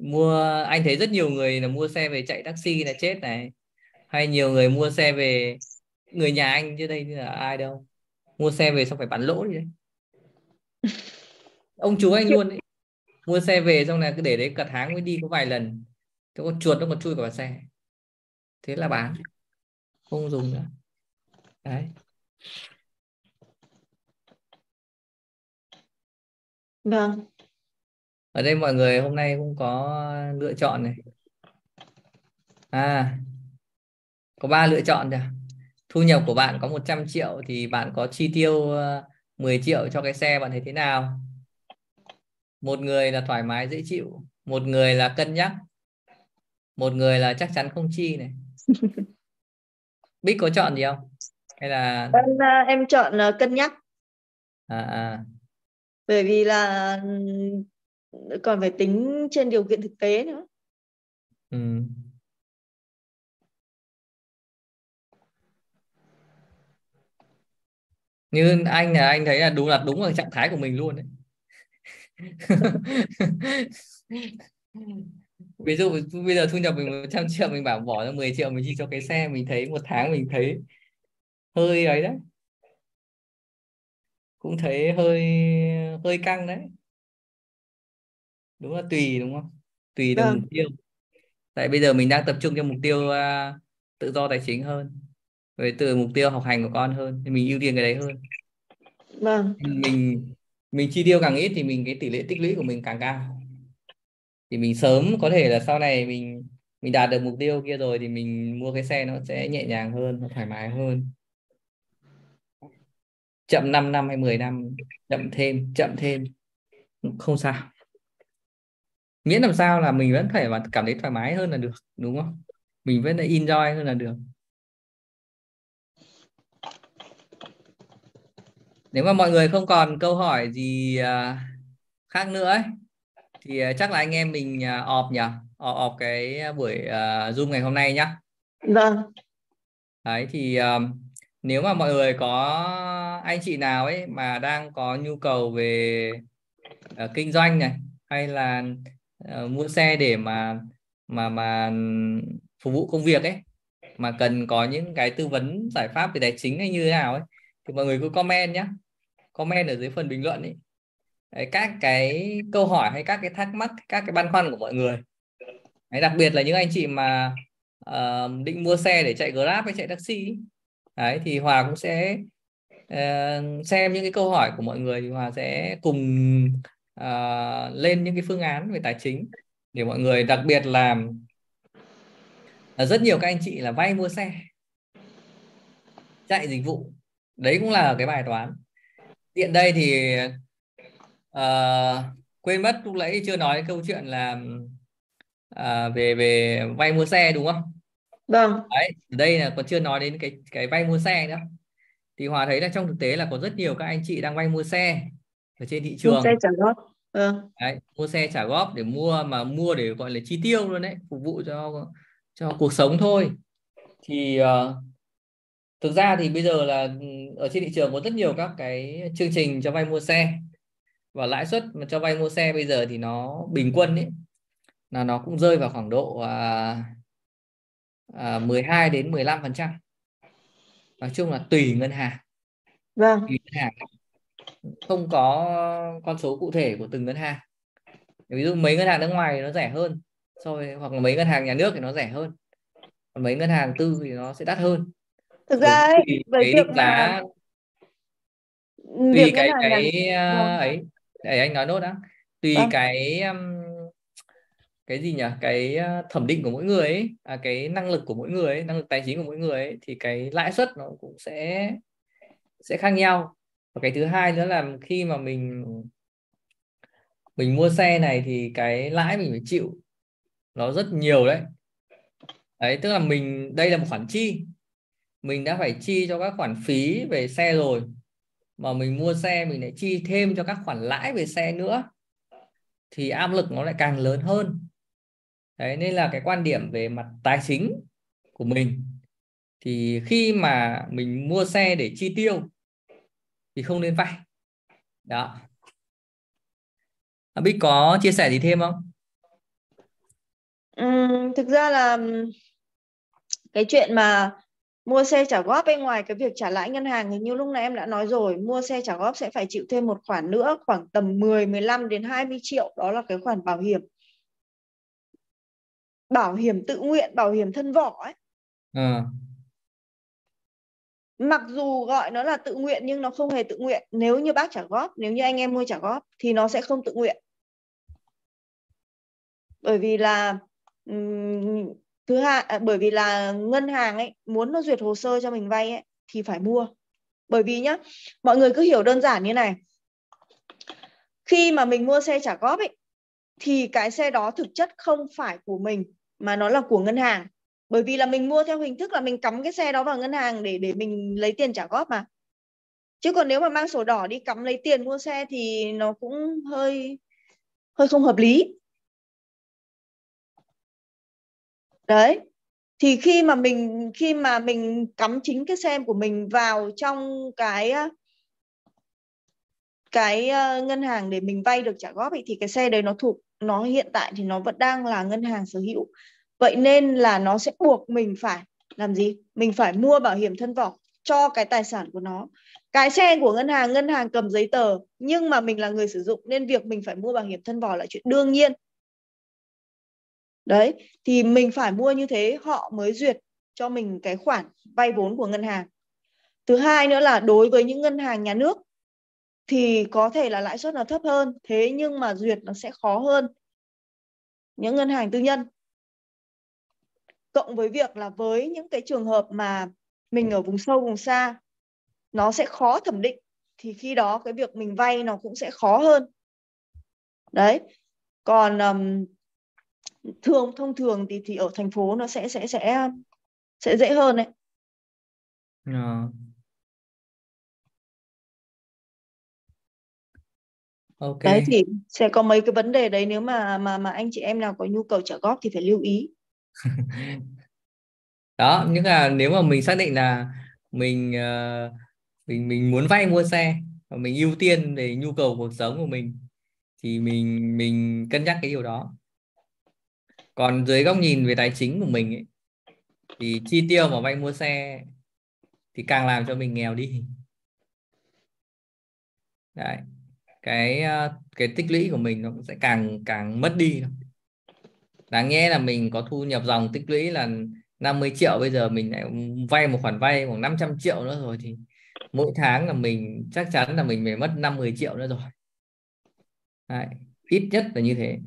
mua anh thấy rất nhiều người là mua xe về chạy taxi là chết này. Hay nhiều người mua xe về người nhà anh chứ đây là ai đâu. Mua xe về xong phải bán lỗ đi đấy. Ông chú anh luôn đấy mua xe về xong là cứ để đấy cả tháng mới đi có vài lần. Thế con chuột nó còn chui vào xe. Thế là bán. Không dùng nữa. Đấy. Vâng. Ở đây mọi người hôm nay cũng có lựa chọn này. À có ba lựa chọn rồi thu nhập của bạn có 100 triệu thì bạn có chi tiêu 10 ờ, triệu cho cái xe bạn thấy thế nào một người là thoải mái dễ chịu. Một người là cân nhắc. Một người là chắc chắn không chi này. Bích có chọn gì không? Hay là em, à, em chọn à, cân nhắc. À, à. bởi vì là còn phải tính trên điều kiện thực tế nữa. Ừ. như anh là anh thấy là đúng là đúng là trạng thái của mình luôn đấy ví dụ bây giờ thu nhập mình 100 triệu mình bảo bỏ ra 10 triệu mình chi cho cái xe mình thấy một tháng mình thấy hơi ấy đấy. Cũng thấy hơi hơi căng đấy. Đúng là tùy đúng không? Tùy từng vâng. mục tiêu. Tại bây giờ mình đang tập trung cho mục tiêu uh, tự do tài chính hơn. Với từ mục tiêu học hành của con hơn thì mình ưu tiên cái đấy hơn. Vâng. Mình mình chi tiêu càng ít thì mình, cái tỷ lệ tích lũy của mình càng cao. Thì mình sớm có thể là sau này mình mình đạt được mục tiêu kia rồi thì mình mua cái xe nó sẽ nhẹ nhàng hơn, nó thoải mái hơn. Chậm 5 năm hay 10 năm, chậm thêm chậm thêm, không sao. Miễn làm sao là mình vẫn phải mà cảm thấy thoải mái hơn là được, đúng không? Mình vẫn là enjoy hơn là được. Nếu mà mọi người không còn câu hỏi gì à, khác nữa ấy, thì à, chắc là anh em mình ọp nhỉ? Ọp, ọp cái buổi zoom ngày hôm nay nhá. Vâng. Đấy thì nếu mà mọi người có anh chị nào ấy mà đang có nhu cầu về uh, kinh doanh này hay là uh, mua xe để mà mà mà phục vụ công việc ấy mà cần có những cái tư vấn giải pháp về tài chính hay như thế nào ấy thì mọi người cứ comment nhé comment ở dưới phần bình luận ấy Đấy, các cái câu hỏi hay các cái thắc mắc các cái băn khoăn của mọi người. Đấy, đặc biệt là những anh chị mà uh, định mua xe để chạy Grab hay chạy taxi Đấy, thì Hòa cũng sẽ uh, xem những cái câu hỏi của mọi người thì Hòa sẽ cùng uh, lên những cái phương án về tài chính để mọi người đặc biệt là, là rất nhiều các anh chị là vay mua xe chạy dịch vụ. Đấy cũng là cái bài toán tiện đây thì uh, quên mất lúc nãy chưa nói câu chuyện là uh, về về vay mua xe đúng không? Vâng. Đấy đây là còn chưa nói đến cái cái vay mua xe nữa. Thì hòa thấy là trong thực tế là có rất nhiều các anh chị đang vay mua xe ở trên thị trường. mua xe trả góp. Vâng. đấy, mua xe trả góp để mua mà mua để gọi là chi tiêu luôn đấy phục vụ cho cho cuộc sống thôi. Thì uh, thực ra thì bây giờ là ừ, ở trên thị trường có rất nhiều các cái chương trình cho vay mua xe. Và lãi suất mà cho vay mua xe bây giờ thì nó bình quân ấy là nó cũng rơi vào khoảng độ à, à, 12 đến 15 phần trăm. Nói chung là tùy ngân hàng. Vâng. Tùy ngân hàng. Không có con số cụ thể của từng ngân hàng. Ví dụ mấy ngân hàng nước ngoài thì nó rẻ hơn rồi hoặc là mấy ngân hàng nhà nước thì nó rẻ hơn. Còn mấy ngân hàng tư thì nó sẽ đắt hơn thực ra ấy, với cái định giá tùy cái cái uh, ấy để anh nói nốt đã. Tùy vâng. cái um, cái gì nhỉ? Cái thẩm định của mỗi người ấy à, cái năng lực của mỗi người ấy, năng lực tài chính của mỗi người ấy, thì cái lãi suất nó cũng sẽ sẽ khác nhau. Và cái thứ hai nữa là khi mà mình mình mua xe này thì cái lãi mình phải chịu nó rất nhiều đấy. Đấy tức là mình đây là một khoản chi mình đã phải chi cho các khoản phí về xe rồi mà mình mua xe mình lại chi thêm cho các khoản lãi về xe nữa thì áp lực nó lại càng lớn hơn. Đấy nên là cái quan điểm về mặt tài chính của mình thì khi mà mình mua xe để chi tiêu thì không nên vay. Đó. Bích có chia sẻ gì thêm không? ừ, thực ra là cái chuyện mà mua xe trả góp bên ngoài cái việc trả lãi ngân hàng thì như lúc nãy em đã nói rồi. Mua xe trả góp sẽ phải chịu thêm một khoản nữa khoảng tầm 10 15 đến 20 triệu. Đó là cái khoản bảo hiểm. Bảo hiểm tự nguyện bảo hiểm thân vỏ ấy. À. mặc dù gọi nó là tự nguyện nhưng nó không hề tự nguyện. Nếu như bác trả góp nếu như anh em mua trả góp thì nó sẽ không tự nguyện. Bởi vì là thứ hai à, bởi vì là ngân hàng ấy muốn nó duyệt hồ sơ cho mình vay ấy thì phải mua. Bởi vì nhá mọi người cứ hiểu đơn giản như này. Khi mà mình mua xe trả góp ấy thì cái xe đó thực chất không phải của mình mà nó là của ngân hàng. Bởi vì là mình mua theo hình thức là mình cắm cái xe đó vào ngân hàng để để mình lấy tiền trả góp mà. Chứ còn nếu mà mang sổ đỏ đi cắm lấy tiền mua xe thì nó cũng hơi hơi không hợp lý. Đấy. Thì khi mà mình khi mà mình cắm chính cái xe của mình vào trong cái ờ, cái ờ, ngân hàng để mình vay được trả góp ấy, thì cái xe đấy nó thuộc nó hiện tại thì nó vẫn đang là ngân hàng sở hữu. Vậy nên là nó sẽ buộc mình phải làm gì? Mình phải mua bảo hiểm thân vỏ cho cái tài sản của nó. Cái xe của ngân hàng ngân hàng cầm giấy tờ nhưng mà mình là người sử dụng nên việc mình phải mua bảo hiểm thân vỏ là chuyện đương nhiên đấy thì mình phải mua như thế họ mới duyệt cho mình cái khoản vay vốn của ngân hàng. Thứ hai nữa là đối với những ngân hàng nhà nước thì có thể là lãi suất nó thấp hơn thế nhưng mà duyệt nó sẽ khó hơn những ngân hàng tư nhân. Cộng với việc là với những cái trường hợp mà mình ở vùng sâu vùng xa nó sẽ khó thẩm định thì khi đó cái việc mình vay nó cũng sẽ khó hơn. Đấy còn um, thường thông thường thì thì ở thành phố nó sẽ sẽ sẽ sẽ dễ hơn đấy. À. ok. Đấy thì sẽ có mấy cái vấn đề đấy nếu mà mà mà anh chị em nào có nhu cầu trả góp thì phải lưu ý. Đó nhưng là nếu mà mình xác định là mình uh, mình mình muốn vay mua xe và mình ưu tiên về nhu cầu cuộc sống của mình thì mình mình cân nhắc cái điều đó còn dưới góc nhìn về tài chính của mình ấy, thì chi tiêu mà vay mua xe thì càng làm cho mình nghèo đi. Đấy cái ờ, cái tích lũy của mình nó sẽ càng càng mất đi đáng nghe là mình có thu nhập dòng tích lũy là 50 triệu bây giờ mình lại vay một khoản vay khoảng 500 triệu nữa rồi thì mỗi tháng là mình chắc chắn là mình phải mất 50 triệu nữa rồi. Đấy, ít nhất là như thế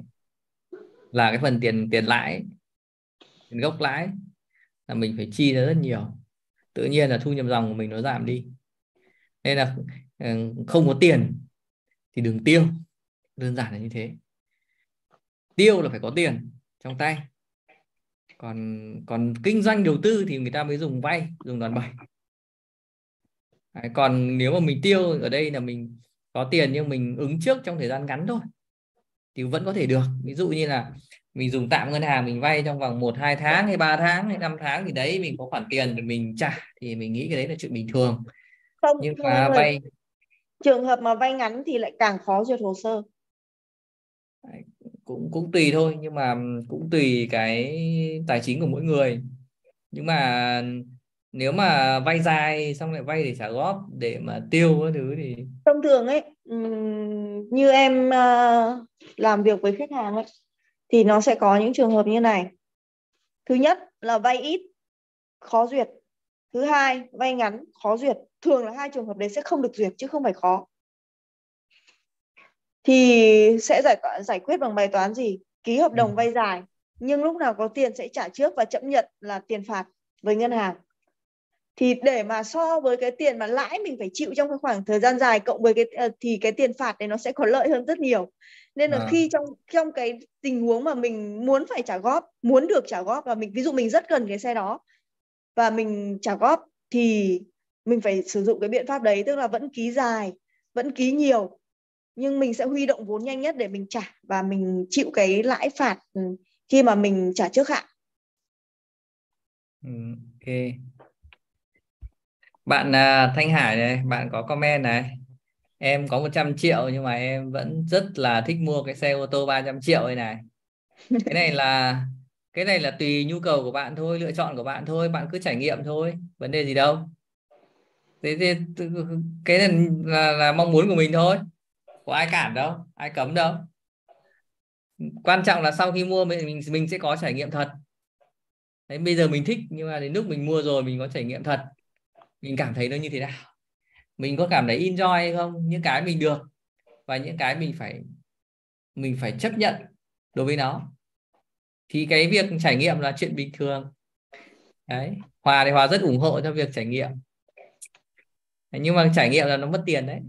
là cái phần tiền tiền lãi, tiền gốc lãi là mình phải chi ra rất nhiều. Tự nhiên là thu nhập dòng của mình nó giảm đi. Nên là ờ, không có tiền thì đừng tiêu. Đơn giản là như thế. Tiêu là phải có tiền trong tay. Còn còn kinh doanh đầu tư thì người ta mới dùng vay, dùng đòn bẩy. Còn nếu mà mình tiêu ở đây là mình có tiền nhưng mình ứng trước trong thời gian ngắn thôi thì vẫn có thể được. Ví dụ như là mình dùng tạm ngân hàng mình vay trong vòng 1 2 tháng hay 3 tháng hay 5 tháng thì đấy mình có khoản tiền để mình trả thì mình nghĩ cái đấy là chuyện bình thường. Không nhưng mà vay trường hợp mà vay ngắn thì lại càng khó duyệt hồ sơ. Cũng cũng tùy thôi nhưng mà cũng tùy cái tài chính của mỗi người. Nhưng mà nếu mà vay dài xong lại vay để trả góp để mà tiêu cái thứ thì thông thường ấy như em ờ, làm việc với khách hàng ấy thì nó sẽ có những trường hợp như này. Thứ nhất là vay ít khó duyệt. Thứ hai vay ngắn khó duyệt. Thường là hai trường hợp đấy sẽ không được duyệt chứ không phải khó. Thì sẽ giải giải quyết bằng bài toán gì? Ký hợp đồng ừ. vay dài nhưng lúc nào có tiền sẽ trả trước và chấp nhận là tiền phạt với ngân hàng thì để mà so với cái tiền mà lãi mình phải chịu trong cái khoảng thời gian dài cộng với cái ờ, thì cái tiền phạt này nó sẽ có lợi hơn rất nhiều nên là à. khi trong trong cái tình huống mà mình muốn phải trả góp muốn được trả góp và mình ví dụ mình rất cần cái xe đó và mình trả góp thì mình phải sử dụng cái biện pháp đấy tức là vẫn ký dài vẫn ký nhiều nhưng mình sẽ huy động vốn nhanh nhất để mình trả và mình chịu cái lãi phạt ừ, khi mà mình trả trước hạn. Ừ, ok. Bạn à, Thanh Hải này, bạn có comment này. Em có 100 triệu nhưng mà em vẫn rất là thích mua cái xe ô tô 300 triệu này này. Cái này là cái này là tùy nhu cầu của bạn thôi, lựa chọn của bạn thôi, bạn cứ trải nghiệm thôi, vấn đề gì đâu. Thế, thế cái này là, là mong muốn của mình thôi có ai cản đâu ai cấm đâu quan trọng là sau khi mua mình mình, mình sẽ có trải nghiệm thật đấy bây giờ mình thích nhưng mà đến lúc mình mua rồi mình có trải nghiệm thật mình cảm thấy nó như thế nào? Mình có cảm thấy enjoy hay không? Những cái mình được và những cái mình phải mình phải chấp nhận đối với nó. Thì cái việc trải nghiệm là chuyện bình thường. Đấy hòa thì hòa rất ủng hộ cho việc trải nghiệm. Nhưng mà trải nghiệm là nó mất tiền đấy.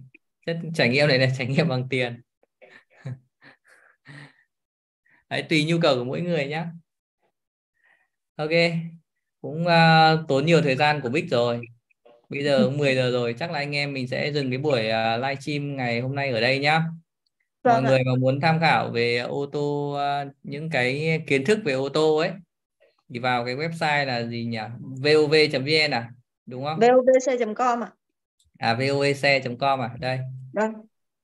Trải nghiệm này là trải nghiệm bằng tiền. Đấy, tùy nhu cầu của mỗi người nhé ok cũng uh, tốn nhiều thời gian của Bích rồi bây giờ 10 giờ rồi chắc là anh em mình sẽ dừng cái buổi uh, live stream ngày hôm nay ở đây nhá. Mọi vâng người mà muốn tham khảo về ô tô uh, những cái kiến thức về ô tô ấy thì vào cái website là gì nhỉ? Vov.vn à? Đúng không? Vovc.com à? À voec.com à? Đây. Vâng.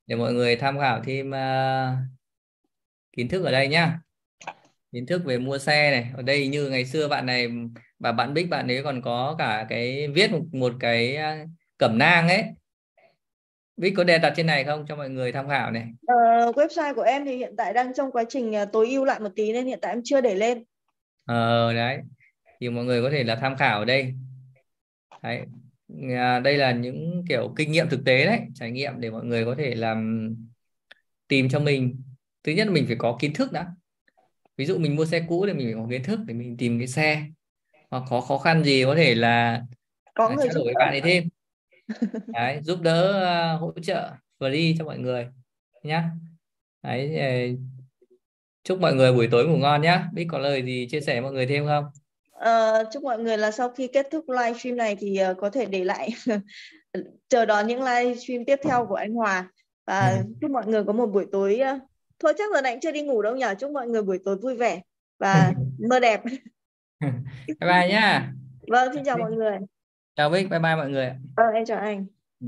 Để mọi người tham khảo thêm uh, kiến thức ở đây nhá kiến thức về mua xe này. Ở đây như ngày xưa bạn này và bạn Bích bạn ấy còn có cả cái viết một, một cái uh, cẩm nang ấy. Bích có đề đặt trên này không cho mọi người tham khảo này? Uh, website của em thì hiện tại đang trong quá trình uh, tối ưu lại một tí nên hiện tại em chưa để lên. Ờ đấy. Thì mọi người có thể là tham khảo ở đây. Đấy. À, đây là những kiểu kinh nghiệm thực tế đấy trải nghiệm để mọi người có thể làm tìm cho mình. Thứ nhất là mình phải có kiến thức đã ví dụ mình mua xe cũ thì mình phải có kiến thức để mình tìm cái xe. Hoặc có khó khăn gì có thể là có người trao đổi với bạn ấy thêm. Đấy giúp đỡ uh, hỗ trợ free cho mọi người nhá. Đấy ờ, chúc mọi người buổi tối ngủ ngon nhá. Biết có lời gì chia sẻ mọi người thêm không? Uh, chúc mọi người là sau khi kết thúc livestream này thì uh, có thể để lại chờ đón những livestream tiếp theo của anh Hòa. Và ừ. chúc mọi người có một buổi tối uh, thôi chắc giờ này cũng chưa đi ngủ đâu nhỉ chúc mọi người buổi tối vui vẻ và mơ đẹp. Bye bye nhá vâng xin chào mọi người. Chào Bích bye bye mọi người vâng em chào anh